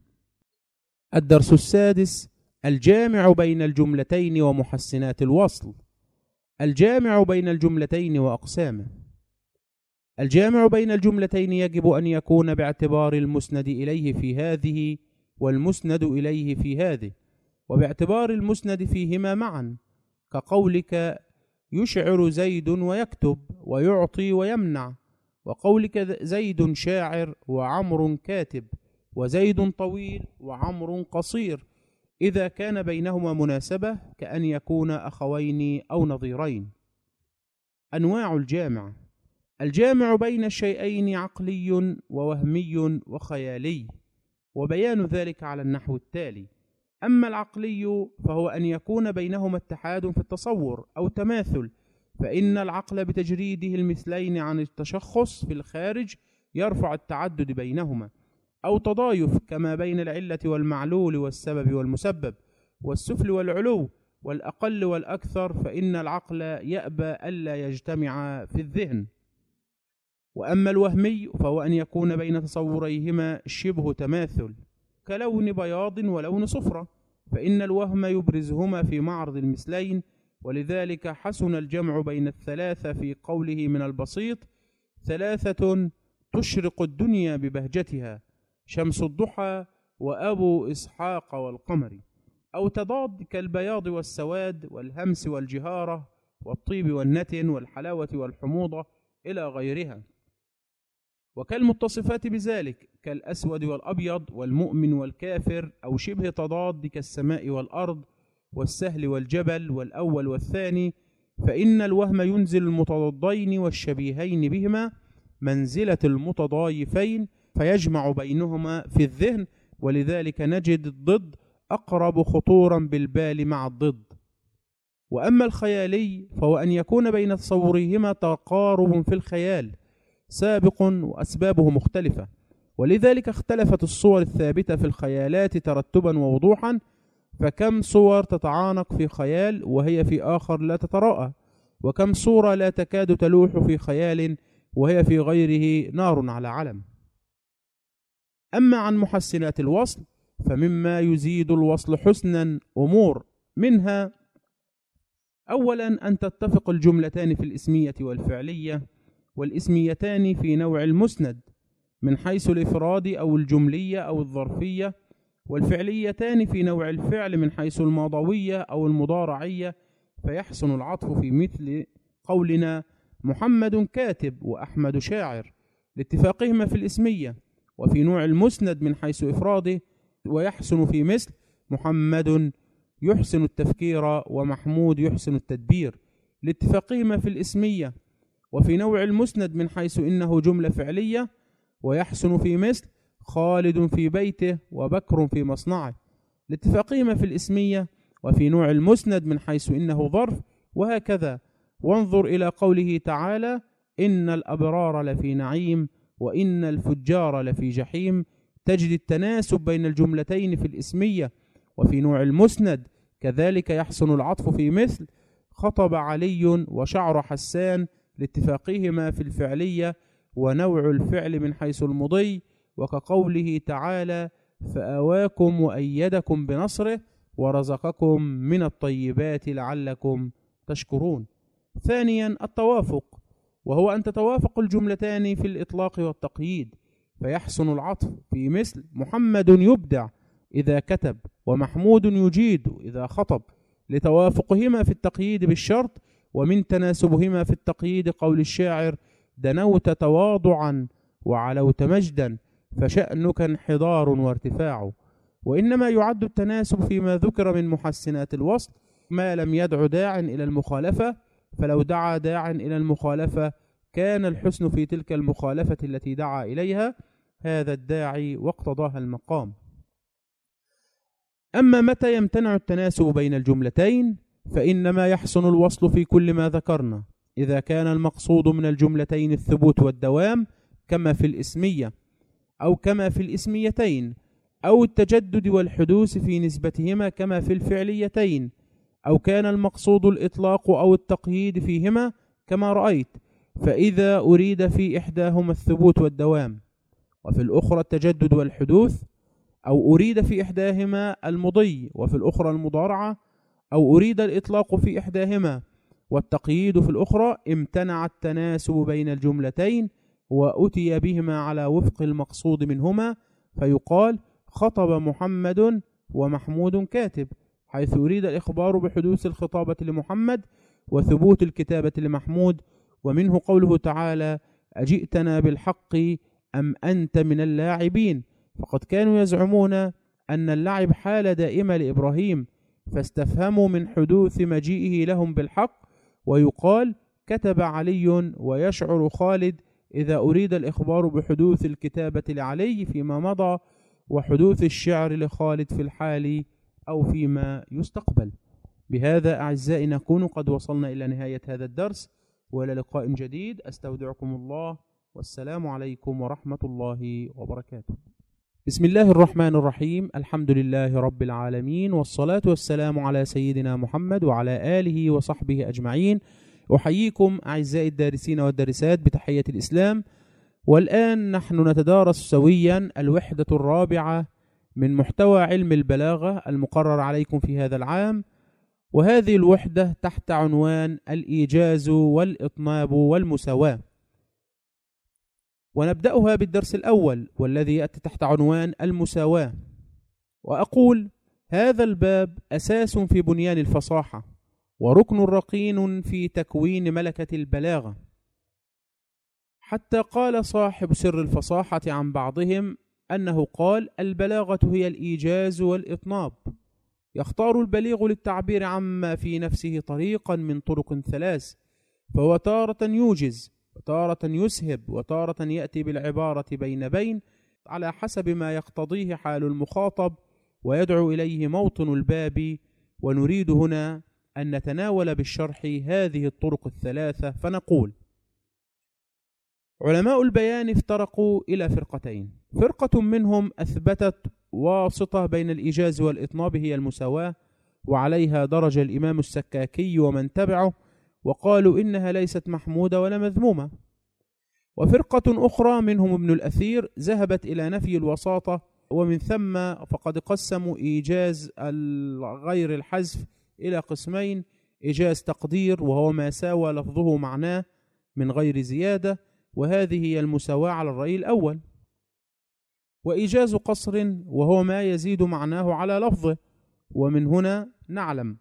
الدرس السادس الجامع بين الجملتين ومحسنات الوصل. الجامع بين الجملتين وأقسامه. الجامع بين الجملتين يجب أن يكون باعتبار المسند إليه في هذه والمسند إليه في هذه وباعتبار المسند فيهما معا كقولك يشعر زيد ويكتب ويعطي ويمنع وقولك زيد شاعر وعمر كاتب وزيد طويل وعمر قصير. إذا كان بينهما مناسبة كأن يكون أخوين أو نظيرين. أنواع الجامع. الجامع بين الشيئين عقلي ووهمي وخيالي وبيان ذلك على النحو التالي. أما العقلي فهو أن يكون بينهما اتحاد في التصور أو تماثل فإن العقل بتجريده المثلين عن التشخص في الخارج يرفع التعدد بينهما أو تضايف كما بين العلة والمعلول والسبب والمسبب والسفل والعلو والأقل والأكثر فإن العقل يأبى ألا يجتمع في الذهن. وأما الوهمي فهو أن يكون بين تصوريهما شبه تماثل. كلون بياض ولون صفرة فإن الوهم يبرزهما في معرض المثلين ولذلك حسن الجمع بين الثلاثة في قوله من البسيط ثلاثة تشرق الدنيا ببهجتها شمس الضحى وأبو إسحاق والقمر. أو تضاد كالبياض والسواد والهمس والجهارة والطيب والنتن والحلاوة والحموضة إلى غيرها. وكالمتصفات بذلك كالأسود والأبيض والمؤمن والكافر أو شبه تضاد كالسماء والأرض والسهل والجبل والأول والثاني فإن الوهم ينزل المتضادين والشبيهين بهما منزلة المتضايفين فيجمع بينهما في الذهن ولذلك نجد الضد أقرب خطورا بالبال مع الضد. وأما الخيالي فهو أن يكون بين تصورهما تقارب في الخيال سابق وأسبابه مختلفة. ولذلك اختلفت الصور الثابتة في الخيالات ترتبا ووضوحا فكم صور تتعانق في خيال وهي في آخر لا تتراءى وكم صورة لا تكاد تلوح في خيال وهي في غيره نار على علم. أما عن محسنات الوصل فمما يزيد الوصل حسنا أمور منها أولا أن تتفق الجملتان في الإسمية والفعلية. والإسميتان في نوع المسند من حيث الإفراد أو الجملية أو الظرفية والفعليتان في نوع الفعل من حيث الماضوية أو المضارعية فيحسن العطف في مثل قولنا محمد كاتب وأحمد شاعر. لاتفاقهما في الإسمية وفي نوع المسند من حيث إفراده ويحسن في مثل محمد يحسن التفكير ومحمود يحسن التدبير. لاتفاقهما في الإسمية وفي نوع المسند من حيث إنه جملة فعلية ويحسن في مثل خالد في بيته وبكر في مصنعه. لاتفاقهما في الإسمية وفي نوع المسند من حيث إنه ظرف وهكذا. وانظر إلى قوله تعالى إن الأبرار لفي نعيم وإن الفجار لفي جحيم. تجد التناسب بين الجملتين في الإسمية وفي نوع المسند. كذلك يحسن العطف في مثل خطب علي وشعر حسان لاتفاقهما في الفعلية ونوع الفعل من حيث المضي وكقوله تعالى فأواكم وأيدكم بنصره ورزقكم من الطيبات لعلكم تشكرون ثانيا التوافق وهو أن تتوافق الجملتان في الإطلاق والتقييد فيحسن العطف في مثل محمد يبدع إذا كتب ومحمود يجيد إذا خطب لتوافقهما في التقييد بالشرط ومن تناسبهما في التقييد قول الشاعر دنوت تواضعا وعلوت مجدا فشأنك انحدار وارتفاع. وإنما يعد التناسب فيما ذكر من محسنات الوصل ما لم يدع داع إلى المخالفة فلو دعا داع إلى المخالفة كان الحسن في تلك المخالفة التي دعا إليها. هذا الداعي واقتضاها المقام. أما متى يمتنع التناسب بين الجملتين؟ فإنما يحسن الوصل في كل ما ذكرنا إذا كان المقصود من الجملتين الثبوت والدوام كما في الإسمية أو كما في الإسميتين أو التجدد والحدوث في نسبتهما كما في الفعليتين أو كان المقصود الإطلاق أو التقييد فيهما كما رأيت فإذا أريد في إحداهما الثبوت والدوام وفي الأخرى التجدد والحدوث أو أريد في إحداهما المضي وفي الأخرى المضارعة أو أريد الإطلاق في إحداهما والتقييد في الأخرى امتنع التناسب بين الجملتين وأتي بهما على وفق المقصود منهما فيقال خطب محمد ومحمود كاتب حيث يريد الإخبار بحدوث الخطابة لمحمد وثبوت الكتابة لمحمود ومنه قوله تعالى أجئتنا بالحق أم أنت من اللاعبين؟ فقد كانوا يزعمون أن اللعب حال دائمة لإبراهيم فاستفهموا من حدوث مجيئه لهم بالحق ويقال كتب علي ويشعر خالد إذا أريد الإخبار بحدوث الكتابة لعلي فيما مضى وحدوث الشعر لخالد في الحال أو فيما يستقبل. بهذا أعزائي نكون قد وصلنا إلى نهاية هذا الدرس وإلى لقاء جديد. أستودعكم الله والسلام عليكم ورحمة الله وبركاته. بسم الله الرحمن الرحيم. الحمد لله رب العالمين والصلاة والسلام على سيدنا محمد وعلى آله وصحبه أجمعين. أحييكم أعزائي الدارسين والدارسات بتحية الإسلام. والآن نحن نتدارس سويا الوحدة الرابعة من محتوى علم البلاغة المقرر عليكم في هذا العام. وهذه الوحدة تحت عنوان الإيجاز والإطناب والمساواة. ونبدأها بالدرس الأول والذي يأتي تحت عنوان المساواة. وأقول هذا الباب أساس في بنيان الفصاحة وركن رقين في تكوين ملكة البلاغة. حتى قال صاحب سر الفصاحة عن بعضهم أنه قال البلاغة هي الإيجاز والإطناب. يختار البليغ للتعبير عما في نفسه طريقا من طرق ثلاث فهو تارة يوجز وتارة يسهب وتارة يأتي بالعبارة بين بين على حسب ما يقتضيه حال المخاطب ويدعو إليه موطن الباب. ونريد هنا أن نتناول بالشرح هذه الطرق الثلاثة. فنقول علماء البيان افترقوا إلى فرقتين. فرقة منهم أثبتت واسطة بين الإيجاز والإطناب هي المساواة وعليها درج الإمام السكاكي ومن تبعه. وقالوا إنها ليست محمودة ولا مذمومة. وفرقة أخرى منهم ابن الأثير ذهبت إلى نفي الوساطة ومن ثم فقد قسموا إيجاز غير الحذف إلى قسمين إيجاز تقدير وهو ما ساوى لفظه معناه من غير زيادة وهذه هي المساواة على الرأي الأول. وإيجاز قصر وهو ما يزيد معناه على لفظه ومن هنا نعلم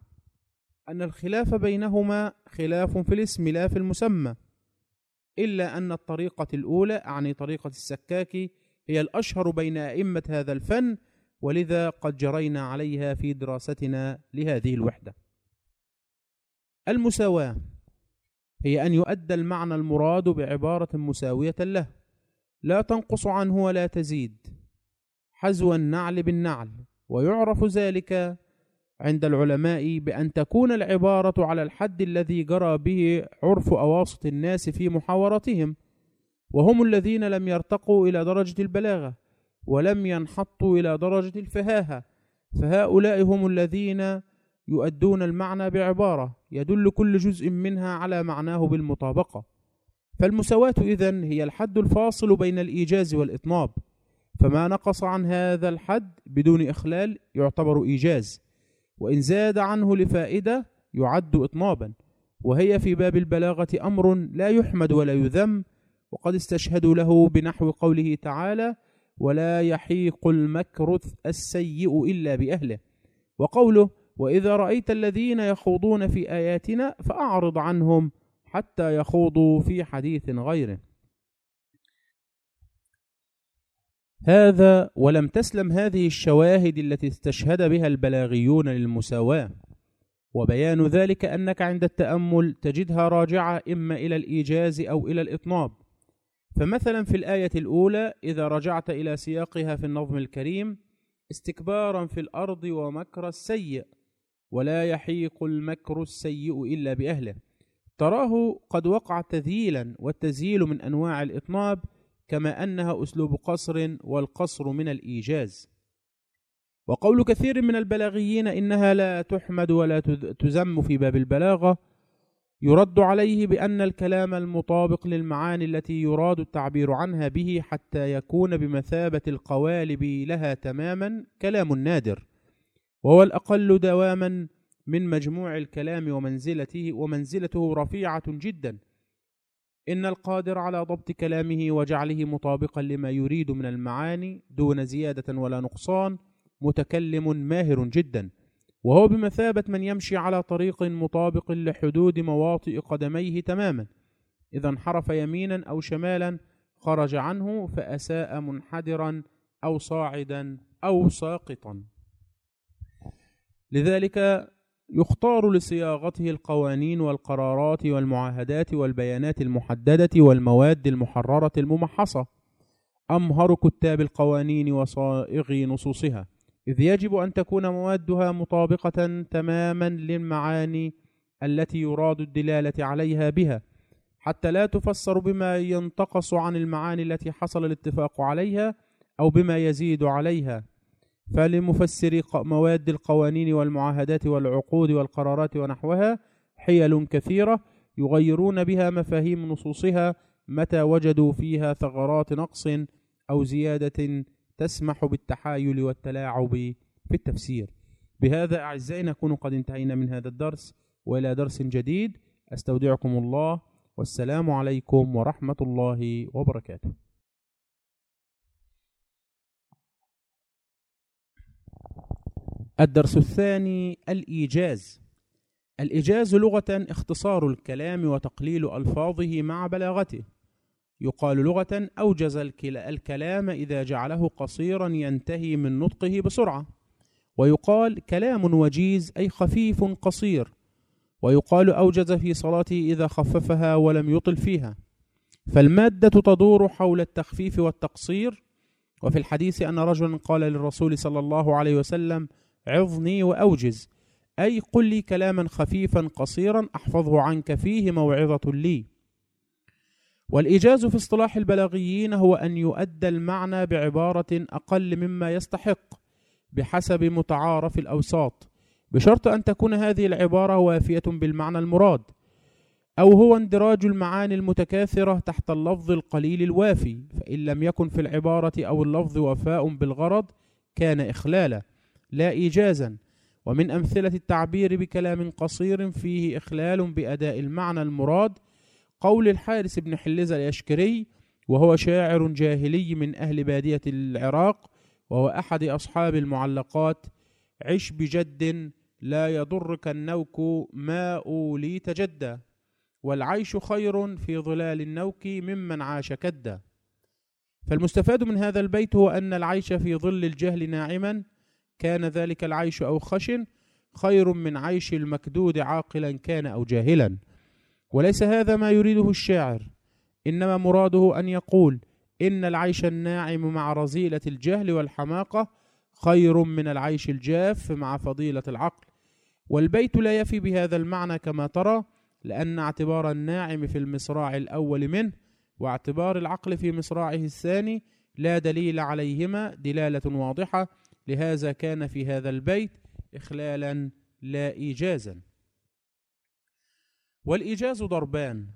أن الخلاف بينهما خلاف في الاسم لا في المسمى إلا أن الطريقة الأولى أعني طريقة السكاكي هي الأشهر بين أئمة هذا الفن ولذا قد جرينا عليها في دراستنا لهذه الوحدة. المساواة هي أن يؤدى المعنى المراد بعبارة مساوية له لا تنقص عنه ولا تزيد حزو النعل بالنعل ويعرف ذلك عند العلماء بأن تكون العبارة على الحد الذي جرى به عرف أواسط الناس في محاورتهم وهم الذين لم يرتقوا إلى درجة البلاغة ولم ينحطوا إلى درجة الفهاهة فهؤلاء هم الذين يؤدون المعنى بعبارة يدل كل جزء منها على معناه بالمطابقة. فالمساواة إذن هي الحد الفاصل بين الإيجاز والإطناب فما نقص عن هذا الحد بدون إخلال يعتبر إيجاز. وإن زاد عنه لفائدة يعد إطنابا. وهي في باب البلاغة أمر لا يحمد ولا يذم وقد استشهدوا له بنحو قوله تعالى ولا يحيق المكر السيء إلا بأهله وقوله وإذا رأيت الذين يخوضون في آياتنا فأعرض عنهم حتى يخوضوا في حديث غيره هذا ولم تسلم هذه الشواهد التي استشهد بها البلاغيون للمساواة. وبيان ذلك أنك عند التأمل تجدها راجعة إما إلى الإيجاز أو إلى الإطناب. فمثلا في الآية الأولى إذا رجعت إلى سياقها في النظم الكريم استكبارا في الأرض ومكر السيء ولا يحيق المكر السيء إلا بأهله. تراه قد وقع تذييلا والتزييل من أنواع الإطناب كما أنها أسلوب قصر والقصر من الإيجاز. وقول كثير من البلاغيين إنها لا تحمد ولا تزم في باب البلاغة يرد عليه بأن الكلام المطابق للمعاني التي يراد التعبير عنها به حتى يكون بمثابة القوالب لها تماما كلام نادر. وهو الأقل دواما من مجموع الكلام ومنزلته ومنزلته رفيعة جدا. إن القادر على ضبط كلامه وجعله مطابقا لما يريد من المعاني دون زيادة ولا نقصان متكلم ماهر جدا. وهو بمثابة من يمشي على طريق مطابق لحدود مواطئ قدميه تماما. إذا انحرف يمينا أو شمالا خرج عنه فأساء منحدرا أو صاعدا أو ساقطا. لذلك يختار لصياغته القوانين والقرارات والمعاهدات والبيانات المحددة والمواد المحررة الممحصة. أمهر كتاب القوانين وصائغي نصوصها؟ إذ يجب أن تكون موادها مطابقة تماما للمعاني التي يراد الدلالة عليها بها حتى لا تفسر بما ينتقص عن المعاني التي حصل الاتفاق عليها أو بما يزيد عليها. فلمفسري مواد القوانين والمعاهدات والعقود والقرارات ونحوها حيل كثيرة يغيرون بها مفاهيم نصوصها متى وجدوا فيها ثغرات نقص أو زيادة تسمح بالتحايل والتلاعب في التفسير. بهذا أعزائي نكون قد انتهينا من هذا الدرس وإلى درس جديد. أستودعكم الله والسلام عليكم ورحمة الله وبركاته. الدرس الثاني الإيجاز. الإيجاز لغة اختصار الكلام وتقليل ألفاظه مع بلاغته. يقال لغة أوجز الكلام إذا جعله قصيرا ينتهي من نطقه بسرعة. ويقال كلام وجيز أي خفيف قصير. ويقال أوجز في صلاته إذا خففها ولم يطل فيها. فالمادة تدور حول التخفيف والتقصير. وفي الحديث أن رجلا قال للرسول صلى الله عليه وسلم عظني وأوجز. أي قل لي كلاما خفيفا قصيرا أحفظه عنك فيه موعظة لي. والإيجاز في اصطلاح البلاغيين هو أن يؤدى المعنى بعبارة أقل مما يستحق بحسب متعارف الأوساط بشرط أن تكون هذه العبارة وافية بالمعنى المراد أو هو اندراج المعاني المتكاثرة تحت اللفظ القليل الوافي فإن لم يكن في العبارة أو اللفظ وفاء بالغرض كان إخلالا. لا إيجازا. ومن أمثلة التعبير بكلام قصير فيه إخلال بأداء المعنى المراد قول الحارس بن حلزة اليشكري وهو شاعر جاهلي من أهل بادية العراق وهو أحد أصحاب المعلقات عش بجد لا يضرك النوك ما أوليت جدا والعيش خير في ظلال النوك ممن عاش كدا. فالمستفاد من هذا البيت هو أن العيش في ظل الجهل ناعما كان ذلك العيش أو خشن خير من عيش المكدود عاقلا كان أو جاهلا. وليس هذا ما يريده الشاعر إنما مراده أن يقول إن العيش الناعم مع رزيلة الجهل والحماقة خير من العيش الجاف مع فضيلة العقل. والبيت لا يفي بهذا المعنى كما ترى لأن اعتبار الناعم في المصراع الأول منه واعتبار العقل في مصراعه الثاني لا دليل عليهما دلالة واضحة لهذا كان في هذا البيت إخلالا لا إيجازا. والإيجاز ضربان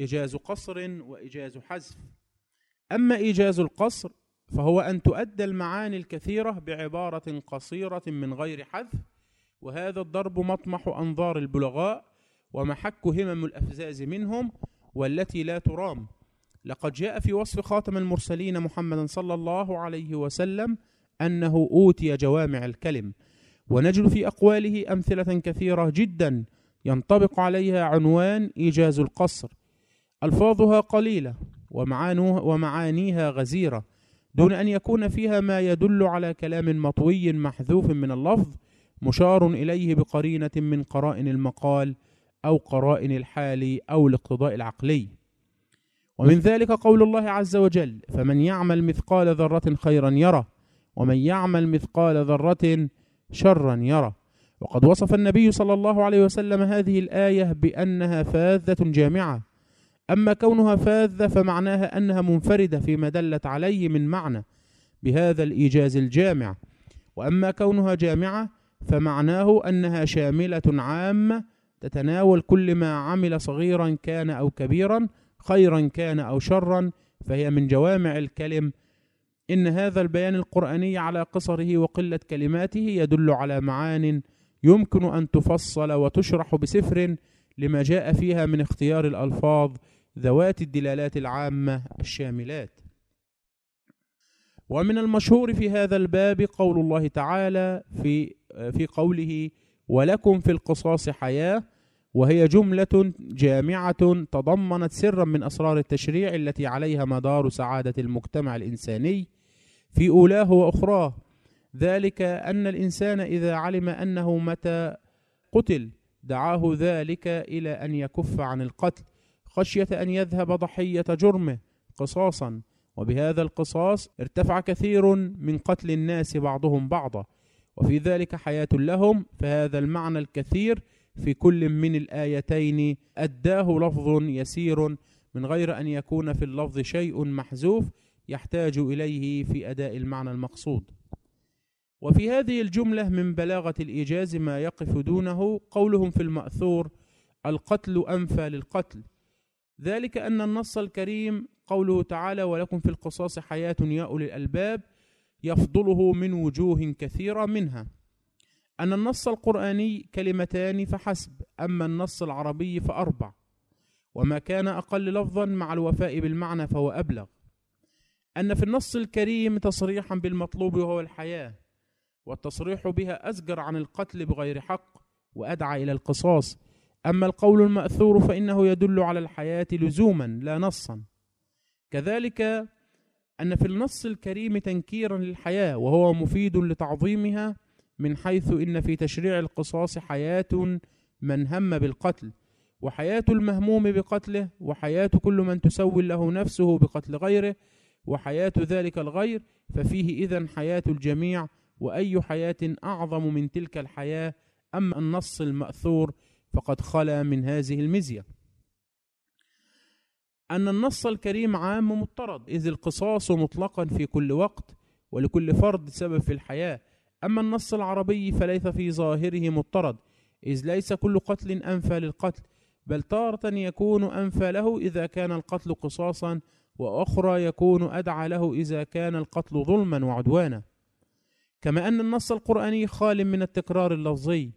إيجاز قصر وإيجاز حذف. أما إيجاز القصر فهو أن تؤدى المعاني الكثيرة بعبارة قصيرة من غير حذف وهذا الضرب مطمح أنظار البلغاء ومحك همم الأفزاز منهم والتي لا ترام. لقد جاء في وصف خاتم المرسلين محمد صلى الله عليه وسلم أنه أوتي جوامع الكلم ونجد في أقواله أمثلة كثيرة جدا ينطبق عليها عنوان إيجاز القصر. ألفاظها قليلة ومعانيها غزيرة دون أن يكون فيها ما يدل على كلام مطوي محذوف من اللفظ مشار إليه بقرينة من قرائن المقال أو قرائن الحال أو الاقتضاء العقلي. ومن ذلك قول الله عز وجل فمن يعمل مثقال ذرة خيرا يره ومن يعمل مثقال ذرة شرا يره. وقد وصف النبي صلى الله عليه وسلم هذه الآية بأنها فاذة جامعة. أما كونها فاذة فمعناها أنها منفردة فيما دلت عليه من معنى بهذا الإيجاز الجامع. وأما كونها جامعة فمعناه أنها شاملة عامة تتناول كل ما عمل صغيرا كان أو كبيرا خيرا كان أو شرا فهي من جوامع الكلم إن هذا البيان القرآني على قصره وقلة كلماته يدل على معان يمكن أن تفصل وتشرح بسفر لما جاء فيها من اختيار الألفاظ ذوات الدلالات العامة الشاملات. ومن المشهور في هذا الباب قول الله تعالى في في قوله ولكم في القصاص حياة وهي جملة جامعة تضمنت سرا من أسرار التشريع التي عليها مدار سعادة المجتمع الإنساني في أولاه وأخراه. ذلك أن الإنسان إذا علم أنه متى قتل دعاه ذلك إلى أن يكف عن القتل خشية أن يذهب ضحية جرمه قصاصا. وبهذا القصاص ارتفع كثير من قتل الناس بعضهم بعضا. وفي ذلك حياة لهم فهذا المعنى الكثير في كل من الآيتين أداه لفظ يسير من غير أن يكون في اللفظ شيء محذوف يحتاج إليه في أداء المعنى المقصود. وفي هذه الجملة من بلاغة الإيجاز ما يقف دونه قولهم في المأثور القتل أنفى للقتل. ذلك أن النص الكريم قوله تعالى ولكم في القصاص حياة يا أولي الألباب يفضله من وجوه كثيرة منها. أن النص القرآني كلمتان فحسب أما النص العربي فأربع. وما كان أقل لفظا مع الوفاء بالمعنى فهو أبلغ. أن في النص الكريم تصريحا بالمطلوب وهو الحياة والتصريح بها أزجر عن القتل بغير حق وأدعى إلى القصاص. أما القول المأثور فإنه يدل على الحياة لزوما لا نصا. كذلك أن في النص الكريم تنكيرا للحياة وهو مفيد لتعظيمها من حيث إن في تشريع القصاص حياة من هم بالقتل وحياة المهموم بقتله وحياة كل من تسول له نفسه بقتل غيره وحياة ذلك الغير ففيه إذن حياة الجميع وأي حياة أعظم من تلك الحياة أما النص المأثور فقد خلا من هذه المزية. أن النص الكريم عام مضطرد إذ القصاص مطلقا في كل وقت ولكل فرد سبب في الحياة أما النص العربي فليس في ظاهره مضطرد إذ ليس كل قتل أنفى للقتل بل تارة يكون أنفى له إذا كان القتل قصاصا وأخرى يكون أدعى له إذا كان القتل ظلما وعدوانا. كما أن النص القرآني خال من التكرار اللفظي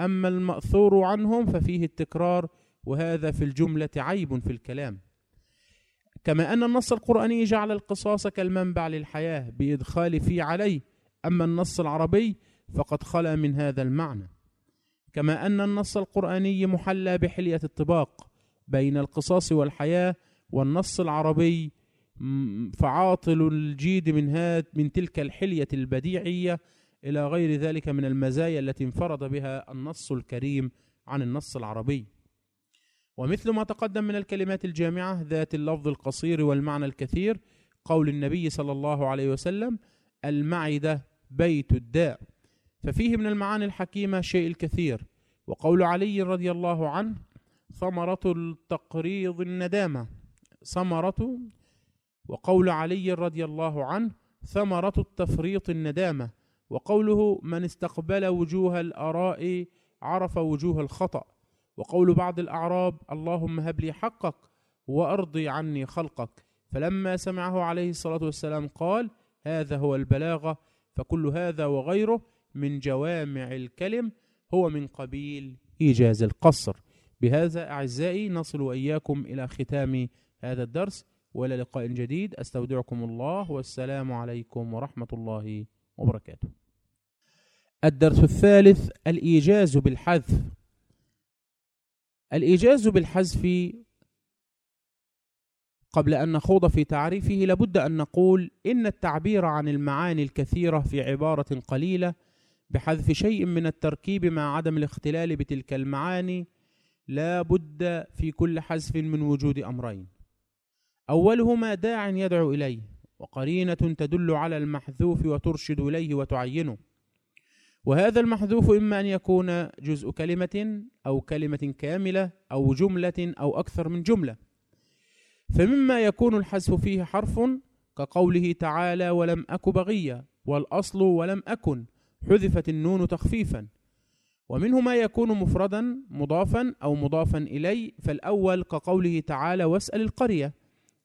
أما المأثور عنهم ففيه التكرار وهذا في الجملة عيب في الكلام. كما أن النص القرآني جعل القصاص كالمنبع للحياة بإدخال في عليه أما النص العربي فقد خلا من هذا المعنى. كما أن النص القرآني محلى بحلية الطباق بين القصاص والحياة والنص العربي فعاطل الجيد من هات من تلك الحلية البديعية إلى غير ذلك من المزايا التي انفرد بها النص الكريم عن النص العربي. ومثل ما تقدم من الكلمات الجامعة ذات اللفظ القصير والمعنى الكثير قول النبي صلى الله عليه وسلم المعدة بيت الداء. ففيه من المعاني الحكيمة شيء الكثير وقول علي رضي الله عنه ثمرة التقريض الندامة. ثمرة وقول علي رضي الله عنه ثمرة التفريط الندامة. وقوله من استقبل وجوه الآراء عرف وجوه الخطأ وقول بعض الأعراب اللهم هب لي حقك وأرضي عني خلقك فلما سمعه عليه الصلاة والسلام قال هذا هو البلاغة فكل هذا وغيره من جوامع الكلم هو من قبيل إيجاز القصر. بهذا أعزائي نصل وإياكم إلى ختام هذا الدرس وإلى لقاء جديد. أستودعكم الله والسلام عليكم ورحمة الله وبركاته. الدرس الثالث الإيجاز بالحذف. الإيجاز بالحذف قبل أن نخوض في تعريفه لابد أن نقول إن التعبير عن المعاني الكثيرة في عبارة قليلة بحذف شيء من التركيب مع عدم الاختلال بتلك المعاني لا بد في كل حذف من وجود أمرين. أولهما داع يدعو إليه وقرينة تدل على المحذوف وترشد إليه وتعينه. وهذا المحذوف إما أن يكون جزء كلمة أو كلمة كاملة أو جملة أو أكثر من جملة. فمما يكون الحذف فيه حرف كقوله تعالى ولم أك بغيا والأصل ولم أكن حذفت النون تخفيفا. ومنه ما يكون مفردا مضافا أو مضافا إليه فالأول كقوله تعالى واسأل القرية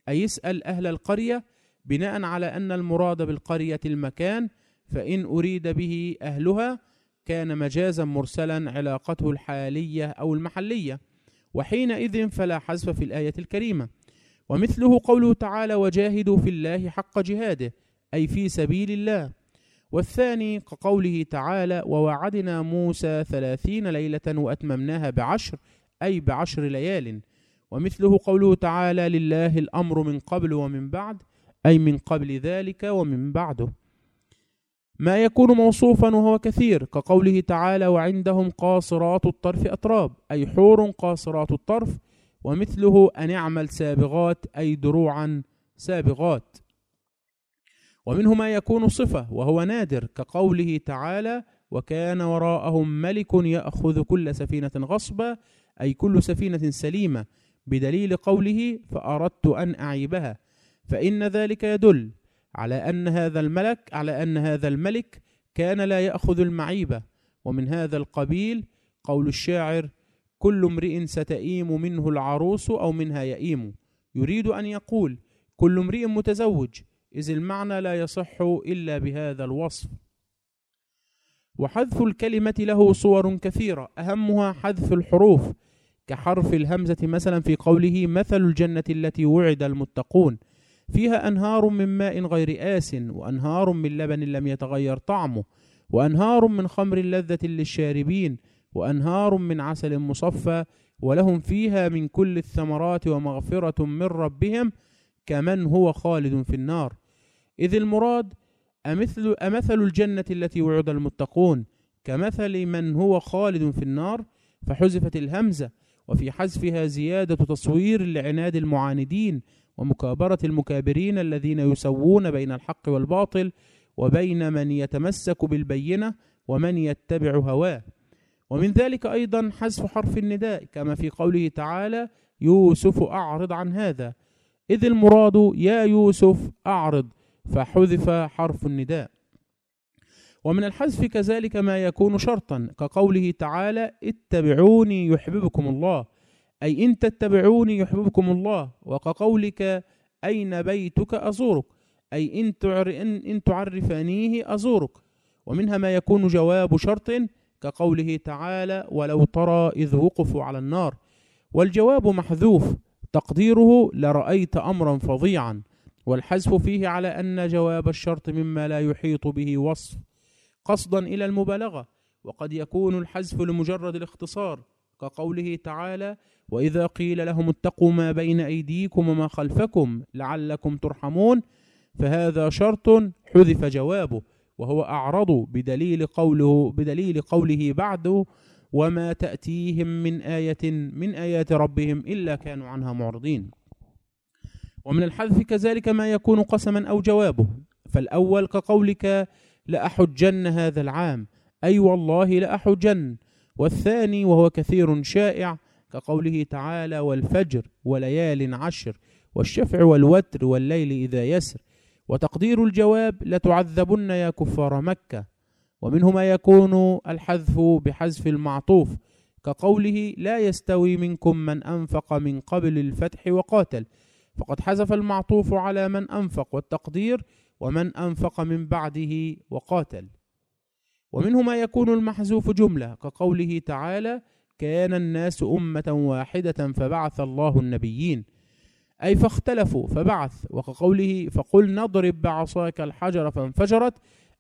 أي اسأل أهل القرية بناء على أن المراد بالقرية المكان فإن أريد به أهلها كان مجازا مرسلا علاقته الحالية أو المحلية. وحينئذ فلا حذف في الآية الكريمة. ومثله قوله تعالى وجاهدوا في الله حق جهاده أي في سبيل الله. والثاني كقوله تعالى ووعدنا موسى ثلاثين ليلة وأتممناها بعشر أي بعشر ليال. ومثله قوله تعالى لله الأمر من قبل ومن بعد أي من قبل ذلك ومن بعده. ما يكون موصوفا وهو كثير كقوله تعالى وعندهم قاصرات الطرف أطراب أي حور قاصرات الطرف ومثله أن يعمل سابغات أي دروعا سابغات. ومنه ما يكون صفة وهو نادر كقوله تعالى وكان وراءهم ملك يأخذ كل سفينة غصبا أي كل سفينة سليمة بدليل قوله فأردت أن أعيبها فإن ذلك يدل على أن هذا الملك على أن هذا الملك كان لا يأخذ المعيبة. ومن هذا القبيل قول الشاعر كل امرئ ستئيم منه العروس أو منها يئيم. يريد أن يقول كل امرئ متزوج إذ المعنى لا يصح إلا بهذا الوصف. وحذف الكلمة له صور كثيرة أهمها حذف الحروف. كحرف الهمزة مثلا في قوله مثل الجنة التي وعد المتقون فيها أنهار من ماء غير آس وأنهار من لبن لم يتغير طعمه وأنهار من خمر لذة للشاربين. وأنهار من عسل مصفى ولهم فيها من كل الثمرات ومغفرة من ربهم كمن هو خالد في النار. إذ المراد أمثل, أمثل الجنة التي وعد المتقون كمثل من هو خالد في النار فحذفت الهمزة وفي حذفها زيادة تصوير لعناد المعاندين ومكابرة المكابرين الذين يسوون بين الحق والباطل وبين من يتمسك بالبينة ومن يتبع هواه. ومن ذلك أيضا حذف حرف النداء كما في قوله تعالى يوسف أعرض عن هذا. إذ المراد يا يوسف أعرض فحذف حرف النداء. ومن الحذف كذلك ما يكون شرطا كقوله تعالى اتبعوني يحببكم الله. أي إن تتبعوني يحببكم الله وكقولك أين بيتك؟ أزورك. أي إن, تعر إن, إن تعرفانيه أزورك. ومنها ما يكون جواب شرط كقوله تعالى ولو ترى إذ وقفوا على النار والجواب محذوف تقديره لرأيت أمرا فظيعا والحذف فيه على أن جواب الشرط مما لا يحيط به وصف قصدا إلى المبالغة وقد يكون الحذف لمجرد الاختصار كقوله تعالى وإذا قيل لهم اتقوا ما بين أيديكم وما خلفكم لعلكم ترحمون فهذا شرط حذف جوابه. وهو أعرض بدليل قوله بدليل قوله بعده وما تأتيهم من آية من آيات ربهم إلا كانوا عنها معرضين. ومن الحذف كذلك ما يكون قسما أو جوابه. فالأول كقولك لأحجن هذا العام. أي والله لأحجن. والثاني وهو كثير شائع كقوله تعالى والفجر وليال عشر والشفع والوتر والليل إذا يسر. وتقدير الجواب لتعذبن يا كفار مكة. ومنه ما يكون الحذف بحذف المعطوف كقوله لا يستوي منكم من أنفق من قبل الفتح وقاتل. فقد حذف المعطوف على من أنفق والتقدير ومن أنفق من بعده وقاتل. ومنه ما يكون المحذوف جملة كقوله تعالى كان الناس أمة واحدة فبعث الله النبيين. أي فاختلفوا فبعث. وكقوله فقل نضرب بعصاك الحجر فانفجرت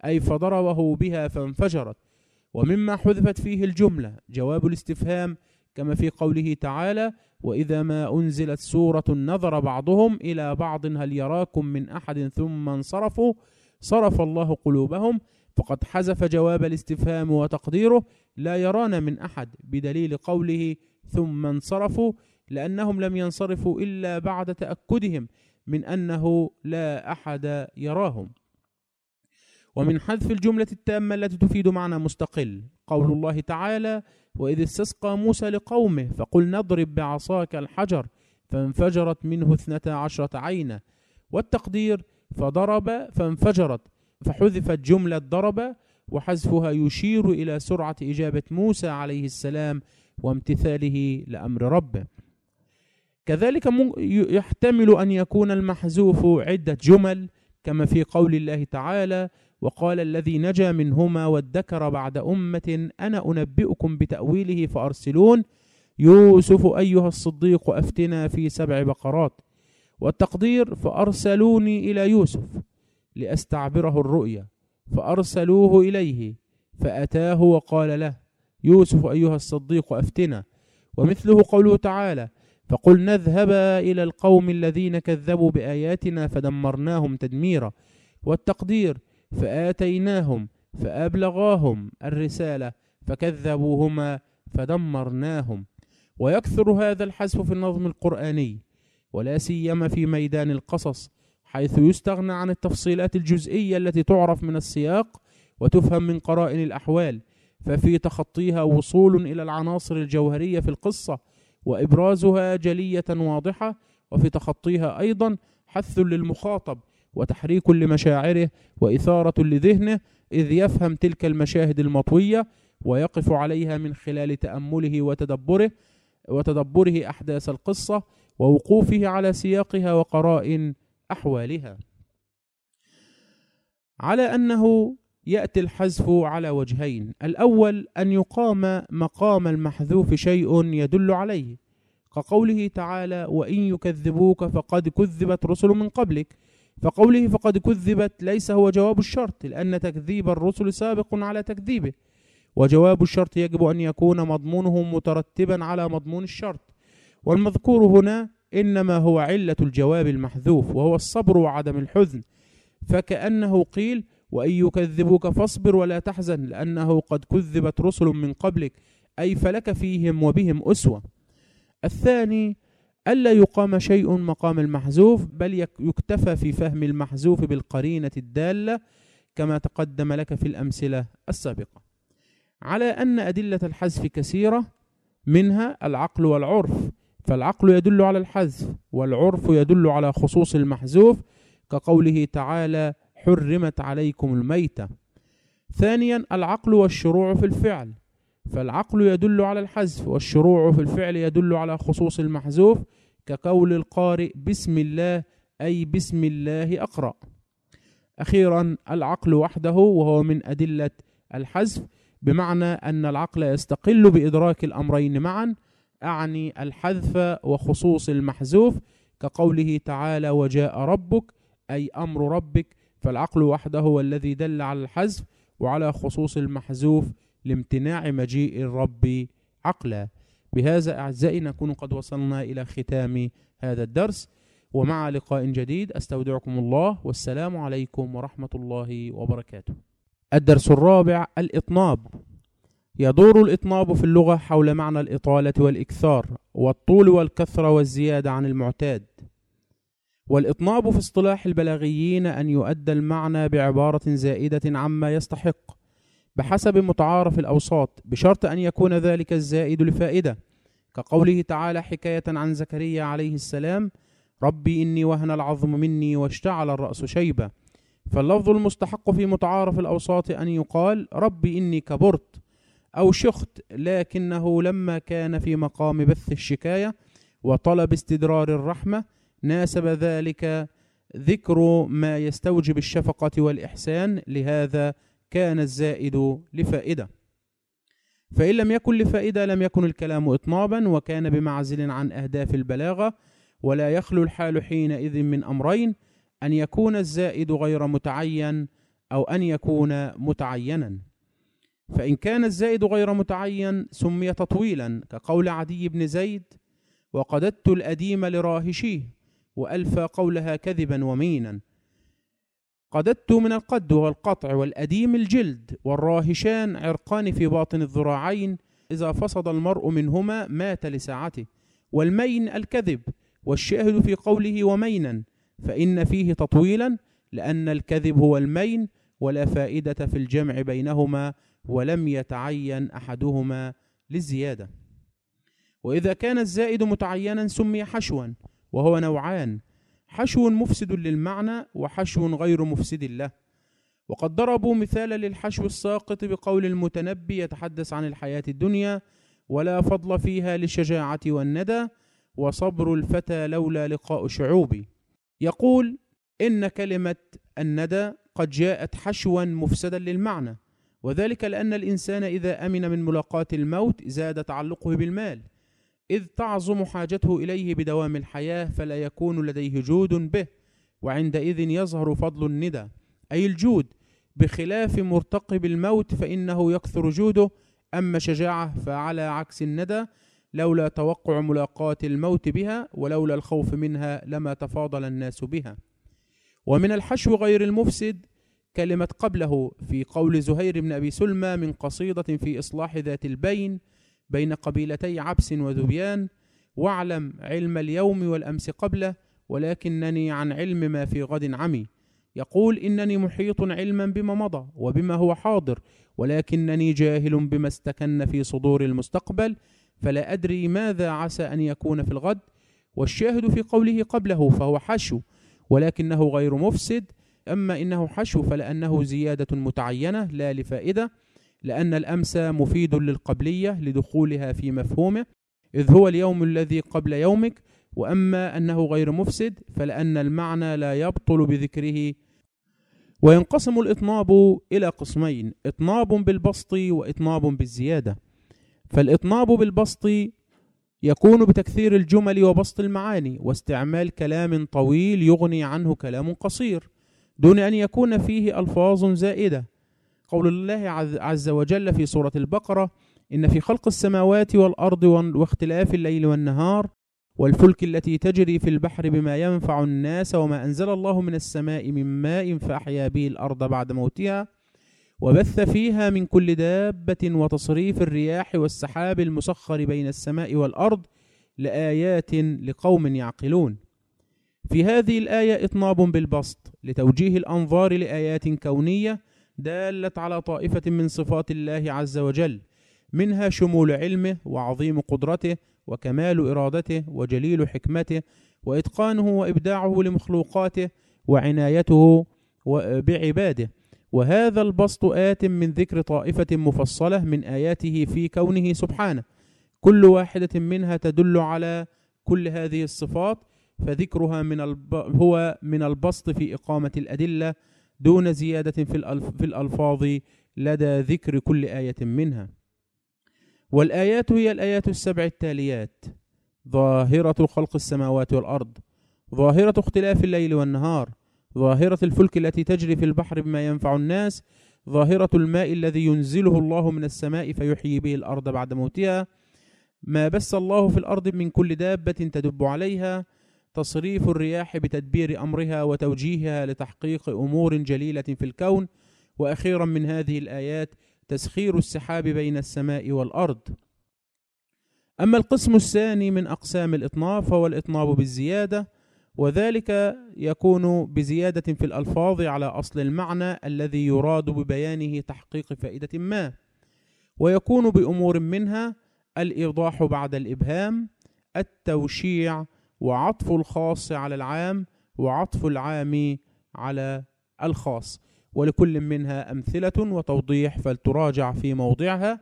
أي فضربه بها فانفجرت. ومما حذفت فيه الجملة جواب الاستفهام كما في قوله تعالى وإذا ما أنزلت سورة نظر بعضهم إلى بعض هل يراكم من أحد ثم انصرفوا؟ صرف الله قلوبهم. فقد حذف جواب الاستفهام وتقديره لا يرانا من أحد بدليل قوله ثم انصرفوا. لأنهم لم ينصرفوا إلا بعد تأكدهم من أنه لا أحد يراهم. ومن حذف الجملة التامة التي تفيد معنى مستقل قول الله تعالى وإذ استسقى موسى لقومه فقل نضرب بعصاك الحجر فانفجرت منه اثنتا عشرة عينا. والتقدير فضرب فانفجرت فحذفت جملة ضرب وحذفها يشير إلى سرعة إجابة موسى عليه السلام وامتثاله لأمر ربه. كذلك يحتمل أن يكون المحذوف عدة جمل كما في قول الله تعالى وقال الذي نجا منهما وادكر بعد أمة أنا أنبئكم بتأويله فأرسلون. يوسف أيها الصديق أفتنا في سبع بقرات. والتقدير فأرسلوني إلى يوسف لأستعبره الرؤيا. فأرسلوه إليه فأتاه وقال له يوسف أيها الصديق أفتنا. ومثله قوله تعالى فقل نذهبا إلى القوم الذين كذبوا بآياتنا فدمرناهم تدميرا والتقدير فآتيناهم فأبلغاهم الرسالة فكذبوهما فدمرناهم. ويكثر هذا الحذف في النظم القرآني ولا سيما في ميدان القصص حيث يستغنى عن التفصيلات الجزئية التي تعرف من السياق وتفهم من قرائن الأحوال ففي تخطيها وصول إلى العناصر الجوهرية في القصة وإبرازها جلية واضحة وفي تخطيها أيضا حث للمخاطب وتحريك لمشاعره وإثارة لذهنه إذ يفهم تلك المشاهد المطوية ويقف عليها من خلال تأمله وتدبره وتدبره أحداث القصة ووقوفه على سياقها وقرائن أحوالها. على أنه يأتي الحذف على وجهين. الأول أن يقام مقام المحذوف شيء يدل عليه. كقوله تعالى وإن يكذبوك فقد كذبت رسل من قبلك. فقوله فقد كذبت ليس هو جواب الشرط لأن تكذيب الرسل سابق على تكذيبه. وجواب الشرط يجب أن يكون مضمونه مترتبا على مضمون الشرط. والمذكور هنا إنما هو علة الجواب المحذوف وهو الصبر وعدم الحزن. فكأنه قيل وإن يكذبوك فاصبر ولا تحزن لأنه قد كذبت رسل من قبلك أي فلك فيهم وبهم أسوة. الثاني ألا يقام شيء مقام المحذوف بل يكتفى في فهم المحذوف بالقرينة الدالة كما تقدم لك في الأمثلة السابقة. على أن أدلة الحذف كثيرة منها العقل والعرف. فالعقل يدل على الحذف والعرف يدل على خصوص المحذوف كقوله تعالى حرمت عليكم الميتة. ثانيا العقل والشروع في الفعل. فالعقل يدل على الحذف والشروع في الفعل يدل على خصوص المحذوف كقول القارئ بسم الله أي بسم الله أقرأ. أخيرا العقل وحده وهو من أدلة الحذف بمعنى أن العقل يستقل بإدراك الأمرين معا أعني الحذف وخصوص المحذوف كقوله تعالى وجاء ربك أي أمر ربك فالعقل وحده هو الذي دل على الحذف وعلى خصوص المحذوف لامتناع مجيء الرب عقلا. بهذا أعزائي نكون قد وصلنا إلى ختام هذا الدرس ومع لقاء جديد أستودعكم الله والسلام عليكم ورحمة الله وبركاته. الدرس الرابع الإطناب. يدور الإطناب في اللغة حول معنى الإطالة والإكثار والطول والكثرة والزيادة عن المعتاد. والإطناب في اصطلاح البلاغيين أن يؤدى المعنى بعبارة زائدة عما يستحق بحسب متعارف الأوساط بشرط أن يكون ذلك الزائد لفائدة. كقوله تعالى حكاية عن زكريا عليه السلام ربي إني وهن العظم مني واشتعل الرأس شيبة. فاللفظ المستحق في متعارف الأوساط أن يقال ربي إني كبرت أو شخت لكنه لما كان في مقام بث الشكاية وطلب استدرار الرحمة ناسب ذلك ذكر ما يستوجب الشفقة والإحسان لهذا كان الزائد لفائدة. فإن لم يكن لفائدة لم يكن الكلام إطنابا وكان بمعزل عن أهداف البلاغة ولا يخلو الحال حينئذ من أمرين أن يكون الزائد غير متعين أو أن يكون متعينا. فإن كان الزائد غير متعين سمي تطويلا كقول عدي بن زيد وقددت الأديم لراهشيه وألفى قولها كذبا ومينا. قددت من القد والقطع والأديم الجلد والراهشان عرقان في باطن الذراعين إذا فصد المرء منهما مات لساعته. والمين الكذب والشاهد في قوله ومينا فإن فيه تطويلا لأن الكذب هو المين ولا فائدة في الجمع بينهما ولم يتعين أحدهما للزيادة. وإذا كان الزائد متعينا سمي حشوا وهو نوعان حشو مفسد للمعنى وحشو غير مفسد له. وقد ضربوا مثالا للحشو الساقط بقول المتنبي يتحدث عن الحياة الدنيا ولا فضل فيها للشجاعة والندى وصبر الفتى لولا لقاء شعوبي يقول إن كلمة الندى قد جاءت حشوا مفسدا للمعنى وذلك لأن الإنسان إذا أمن من ملاقاة الموت زاد تعلقه بالمال. إذ تعظم حاجته إليه بدوام الحياة فلا يكون لديه جود به وعندئذ يظهر فضل الندى أي الجود بخلاف مرتقب الموت فإنه يكثر جوده أما شجاعة فعلى عكس الندى لولا توقع ملاقاة الموت بها ولولا الخوف منها لما تفاضل الناس بها. ومن الحشو غير المفسد كلمة قبله في قول زهير بن أبي سلمى من قصيدة في إصلاح ذات البين بين قبيلتي عبس وذبيان واعلم علم اليوم والأمس قبله ولكنني عن علم ما في غد عمي. يقول إنني محيط علما بما مضى وبما هو حاضر ولكنني جاهل بما استكن في صدور المستقبل فلا أدري ماذا عسى أن يكون في الغد. والشاهد في قوله قبله فهو حشو ولكنه غير مفسد أما إنه حشو فلأنه زيادة متعينة لا لفائدة. لأن الأمس مفيد للقبلية لدخولها في مفهومه إذ هو اليوم الذي قبل يومك وأما أنه غير مفسد فلأن المعنى لا يبطل بذكره. وينقسم الإطناب إلى قسمين إطناب بالبسط وإطناب بالزيادة. فالإطناب بالبسط يكون بتكثير الجمل وبسط المعاني واستعمال كلام طويل يغني عنه كلام قصير دون أن يكون فيه ألفاظ زائدة. قول الله عز وجل في سورة البقرة إن في خلق السماوات والأرض واختلاف الليل والنهار والفلك التي تجري في البحر بما ينفع الناس وما أنزل الله من السماء من ماء فأحيا به الأرض بعد موتها وبث فيها من كل دابة وتصريف الرياح والسحاب المسخر بين السماء والأرض لآيات لقوم يعقلون. في هذه الآية إطناب بالبسط لتوجيه الأنظار لآيات كونية دالة على طائفة من صفات الله عز وجل منها شمول علمه وعظيم قدرته وكمال إرادته وجليل حكمته وإتقانه وإبداعه لمخلوقاته وعنايته بعباده وهذا البسط آت من ذكر طائفة مفصلة من آياته في كونه سبحانه. كل واحدة منها تدل على كل هذه الصفات فذكرها من الب... هو من البسط في إقامة الأدلة دون زيادة في, الألف... في الألفاظ لدى ذكر كل آية منها. والآيات هي الآيات السبع التاليات. ظاهرة خلق السماوات والأرض. ظاهرة اختلاف الليل والنهار. ظاهرة الفلك التي تجري في البحر بما ينفع الناس. ظاهرة الماء الذي ينزله الله من السماء فيحيي به الأرض بعد موتها. ما بس الله في الأرض من كل دابة تدب عليها. تصريف الرياح بتدبير أمرها وتوجيهها لتحقيق أمور جليلة في الكون. وأخيرا من هذه الآيات تسخير السحاب بين السماء والأرض. أما القسم الثاني من أقسام الإطناب فهو الإطناب بالزيادة وذلك يكون بزيادة في الألفاظ على أصل المعنى الذي يراد ببيانه تحقيق فائدة ما. ويكون بأمور منها الإيضاح بعد الإبهام التوشيع وعطف الخاص على العام وعطف العام على الخاص. ولكل منها أمثلة وتوضيح فلتراجع في موضعها.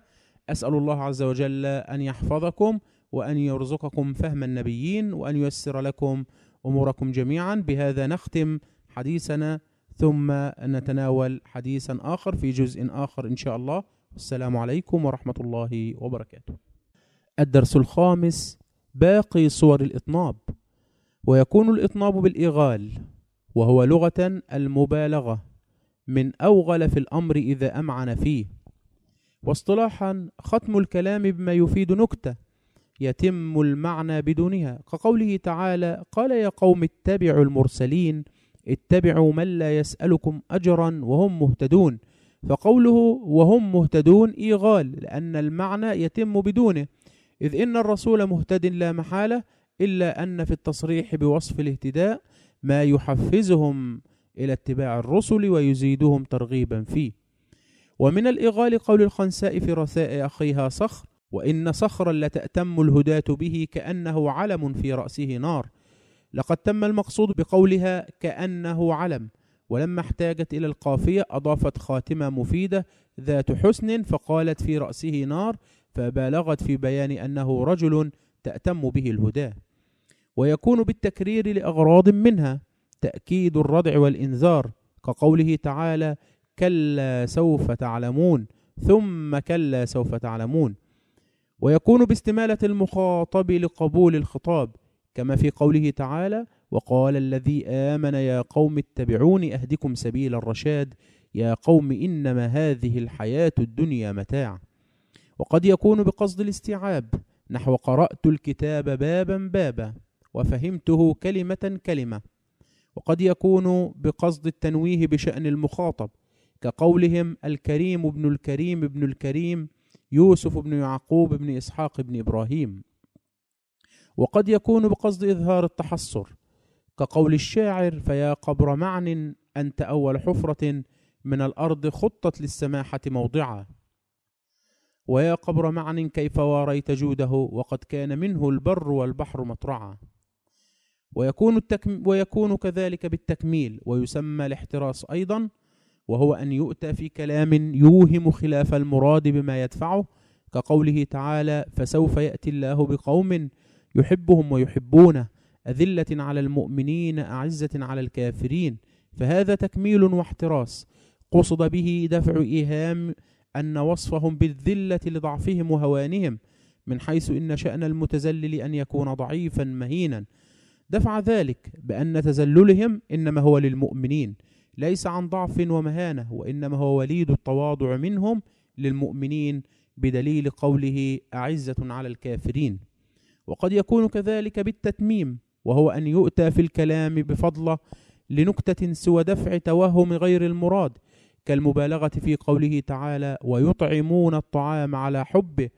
أسأل الله عز وجل أن يحفظكم وأن يرزقكم فهم النبيين وأن ييسر لكم أموركم جميعا. بهذا نختم حديثنا ثم نتناول حديثا آخر في جزء آخر إن شاء الله. السلام عليكم ورحمة الله وبركاته. الدرس الخامس باقي صور الإطناب ويكون الإطناب بالإغال وهو لغة المبالغة من أوغل في الأمر إذا أمعن فيه. واصطلاحا ختم الكلام بما يفيد نكتة يتم المعنى بدونها. كقوله تعالى قال يا قوم اتبعوا المرسلين اتبعوا من لا يسألكم أجرا وهم مهتدون. فقوله وهم مهتدون إيغال لأن المعنى يتم بدونه. إذ إن الرسول مهتد لا محالة إلا أن في التصريح بوصف الاهتداء ما يحفزهم إلى اتباع الرسل ويزيدهم ترغيبا فيه. ومن الإغال قول الخنساء في رثاء أخيها صخر وإن صخرا لتأتم الهداة به كأنه علم في رأسه نار. لقد تم المقصود بقولها كأنه علم ولما احتاجت إلى القافية أضافت خاتمة مفيدة ذات حسن فقالت في رأسه نار فبالغت في بيان أنه رجل تأتم به الهداة ويكون بالتكرير لأغراض منها تأكيد الردع والإنذار كقوله تعالى كلا سوف تعلمون ثم كلا سوف تعلمون ويكون باستمالة المخاطب لقبول الخطاب كما في قوله تعالى وقال الذي آمن يا قوم اتبعون أهدكم سبيل الرشاد يا قوم إنما هذه الحياة الدنيا متاع وقد يكون بقصد الاستيعاب. نحو قرأت الكتاب بابا بابا وفهمته كلمة كلمة. وقد يكون بقصد التنويه بشأن المخاطب كقولهم الكريم ابن الكريم ابن الكريم يوسف بن يعقوب بن إسحاق بن إبراهيم. وقد يكون بقصد إظهار التحصر كقول الشاعر فيا قبر معن أنت أول حفرة من الأرض خطت للسماحة موضعا ويا قبر معن كيف واريت جوده وقد كان منه البر والبحر مطرعا. ويكون, التكم ويكون كذلك بالتكميل ويسمى الاحتراس أيضا وهو أن يؤتى في كلام يوهم خلاف المراد بما يدفعه كقوله تعالى فسوف يأتي الله بقوم يحبهم ويحبونه أذلة على المؤمنين أعزة على الكافرين فهذا تكميل واحتراس. قصد به دفع إيهام أن وصفهم بالذلة لضعفهم وهوانهم من حيث إن شأن المتزلل أن يكون ضعيفا مهينا. دفع ذلك بأن تزللهم إنما هو للمؤمنين ليس عن ضعف ومهانة وإنما هو وليد التواضع منهم للمؤمنين بدليل قوله أعزة على الكافرين. وقد يكون كذلك بالتتميم وهو أن يؤتى في الكلام بفضلة لنكتة سوى دفع توهم غير المراد كالمبالغة في قوله تعالى ويطعمون الطعام على حبه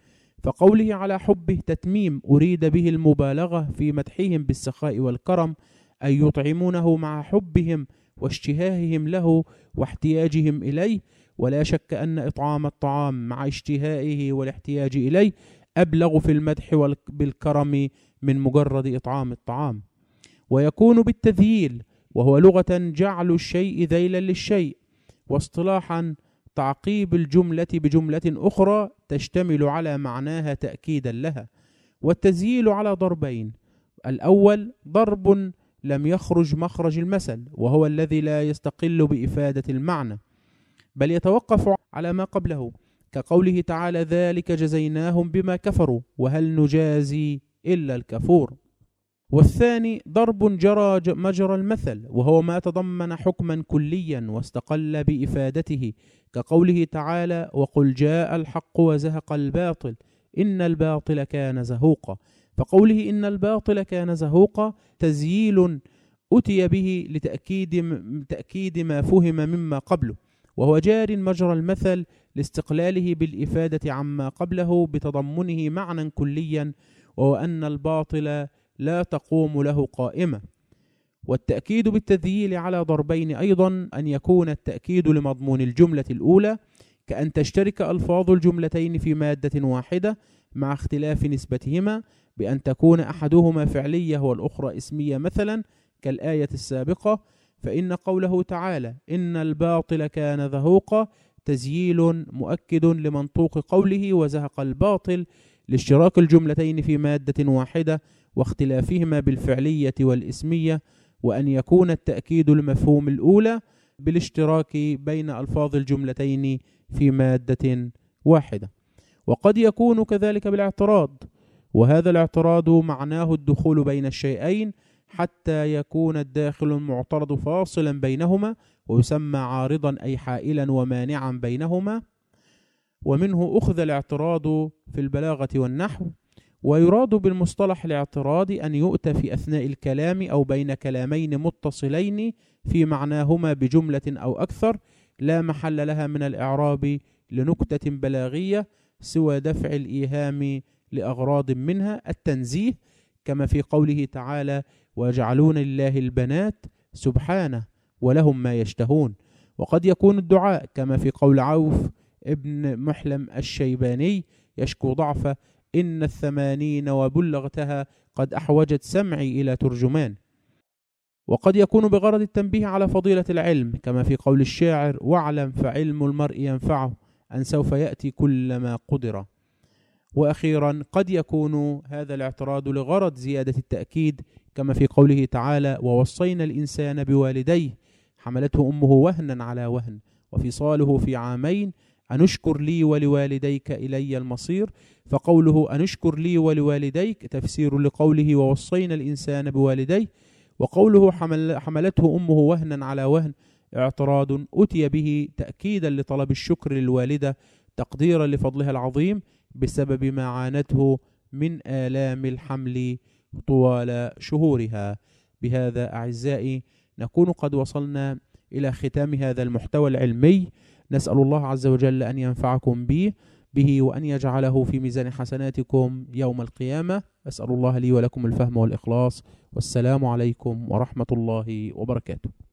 فقوله على حبه تتميم أريد به المبالغة في مدحهم بالسخاء والكرم أي يطعمونه مع حبهم واشتهاههم له واحتياجهم إليه ولا شك أن إطعام الطعام مع اشتهائه والاحتياج إليه أبلغ في المدح بالكرم من مجرد إطعام الطعام. ويكون بالتذييل وهو لغة جعل الشيء ذيلا للشيء واصطلاحا تعقيب الجملة بجملة أخرى تشتمل على معناها تأكيدا لها والتزييل على ضربين. الأول ضرب لم يخرج مخرج المثل وهو الذي لا يستقل بإفادة المعنى بل يتوقف على ما قبله. كقوله تعالى ذلك جزيناهم بما كفروا وهل نجازي إلا الكفور؟ والثاني ضرب جرى مجرى المثل وهو ما تضمن حكما كليا واستقل بإفادته كقوله تعالى وقل جاء الحق وزهق الباطل إن الباطل كان زهوقا. فقوله إن الباطل كان زهوقا تزييل أتي به لتأكيد تأكيد ما فهم مما قبله وهو جار مجرى المثل لاستقلاله بالإفادة عما قبله بتضمنه معنى كليا وهو أن الباطل لا تقوم له قائمة. والتأكيد بالتذييل على ضربين أيضا أن يكون التأكيد لمضمون الجملة الأولى كأن تشترك ألفاظ الجملتين في مادة واحدة مع اختلاف نسبتهما بأن تكون أحدهما فعلية والأخرى اسمية مثلا كالآية السابقة فإن قوله تعالى إن الباطل كان ذهوقا تزييل مؤكد لمنطوق قوله وزهق الباطل لاشتراك الجملتين في مادة واحدة واختلافهما بالفعلية والإسمية وأن يكون التأكيد المفهوم الأولى بالاشتراك بين ألفاظ الجملتين في مادة واحدة. وقد يكون كذلك بالاعتراض وهذا الاعتراض معناه الدخول بين الشيئين حتى يكون الداخل المعترض فاصلا بينهما ويسمى عارضا أي حائلا ومانعا بينهما. ومنه أخذ الاعتراض في البلاغة والنحو ويراد بالمصطلح الاعتراضي أن يؤتى في أثناء الكلام أو بين كلامين متصلين في معناهما بجملة أو أكثر لا محل لها من الإعراب لنكتة بلاغية سوى دفع الإيهام لأغراض منها التنزيه كما في قوله تعالى ويجعلون لله البنات سبحانه ولهم ما يشتهون وقد يكون الدعاء كما في قول عوف ابن محلم الشيباني يشكو ضعف إن الثمانين وبلغتها قد أحوجت سمعي إلى ترجمان. وقد يكون بغرض التنبيه على فضيلة العلم كما في قول الشاعر واعلم فعلم المرء ينفعه أن سوف يأتي كلما قدر. وأخيرا قد يكون هذا الاعتراض لغرض زيادة التأكيد كما في قوله تعالى ووصينا الإنسان بوالديه حملته أمه وهنا على وهن وفصاله في عامين أنشكر لي ولوالديك إلي المصير؟ فقوله أنشكر لي ولوالديك تفسير لقوله ووصينا الإنسان بوالديه وقوله حمل حملته أمه وهنا على وهن اعتراض أتي به تأكيدا لطلب الشكر للوالدة تقديرا لفضلها العظيم بسبب ما عانته من آلام الحمل طوال شهورها. بهذا أعزائي نكون قد وصلنا إلى ختام هذا المحتوى العلمي. نسأل الله عز وجل أن ينفعكم به به وأن يجعله في ميزان حسناتكم يوم القيامة. أسأل الله لي ولكم الفهم والإخلاص. والسلام عليكم ورحمة الله وبركاته.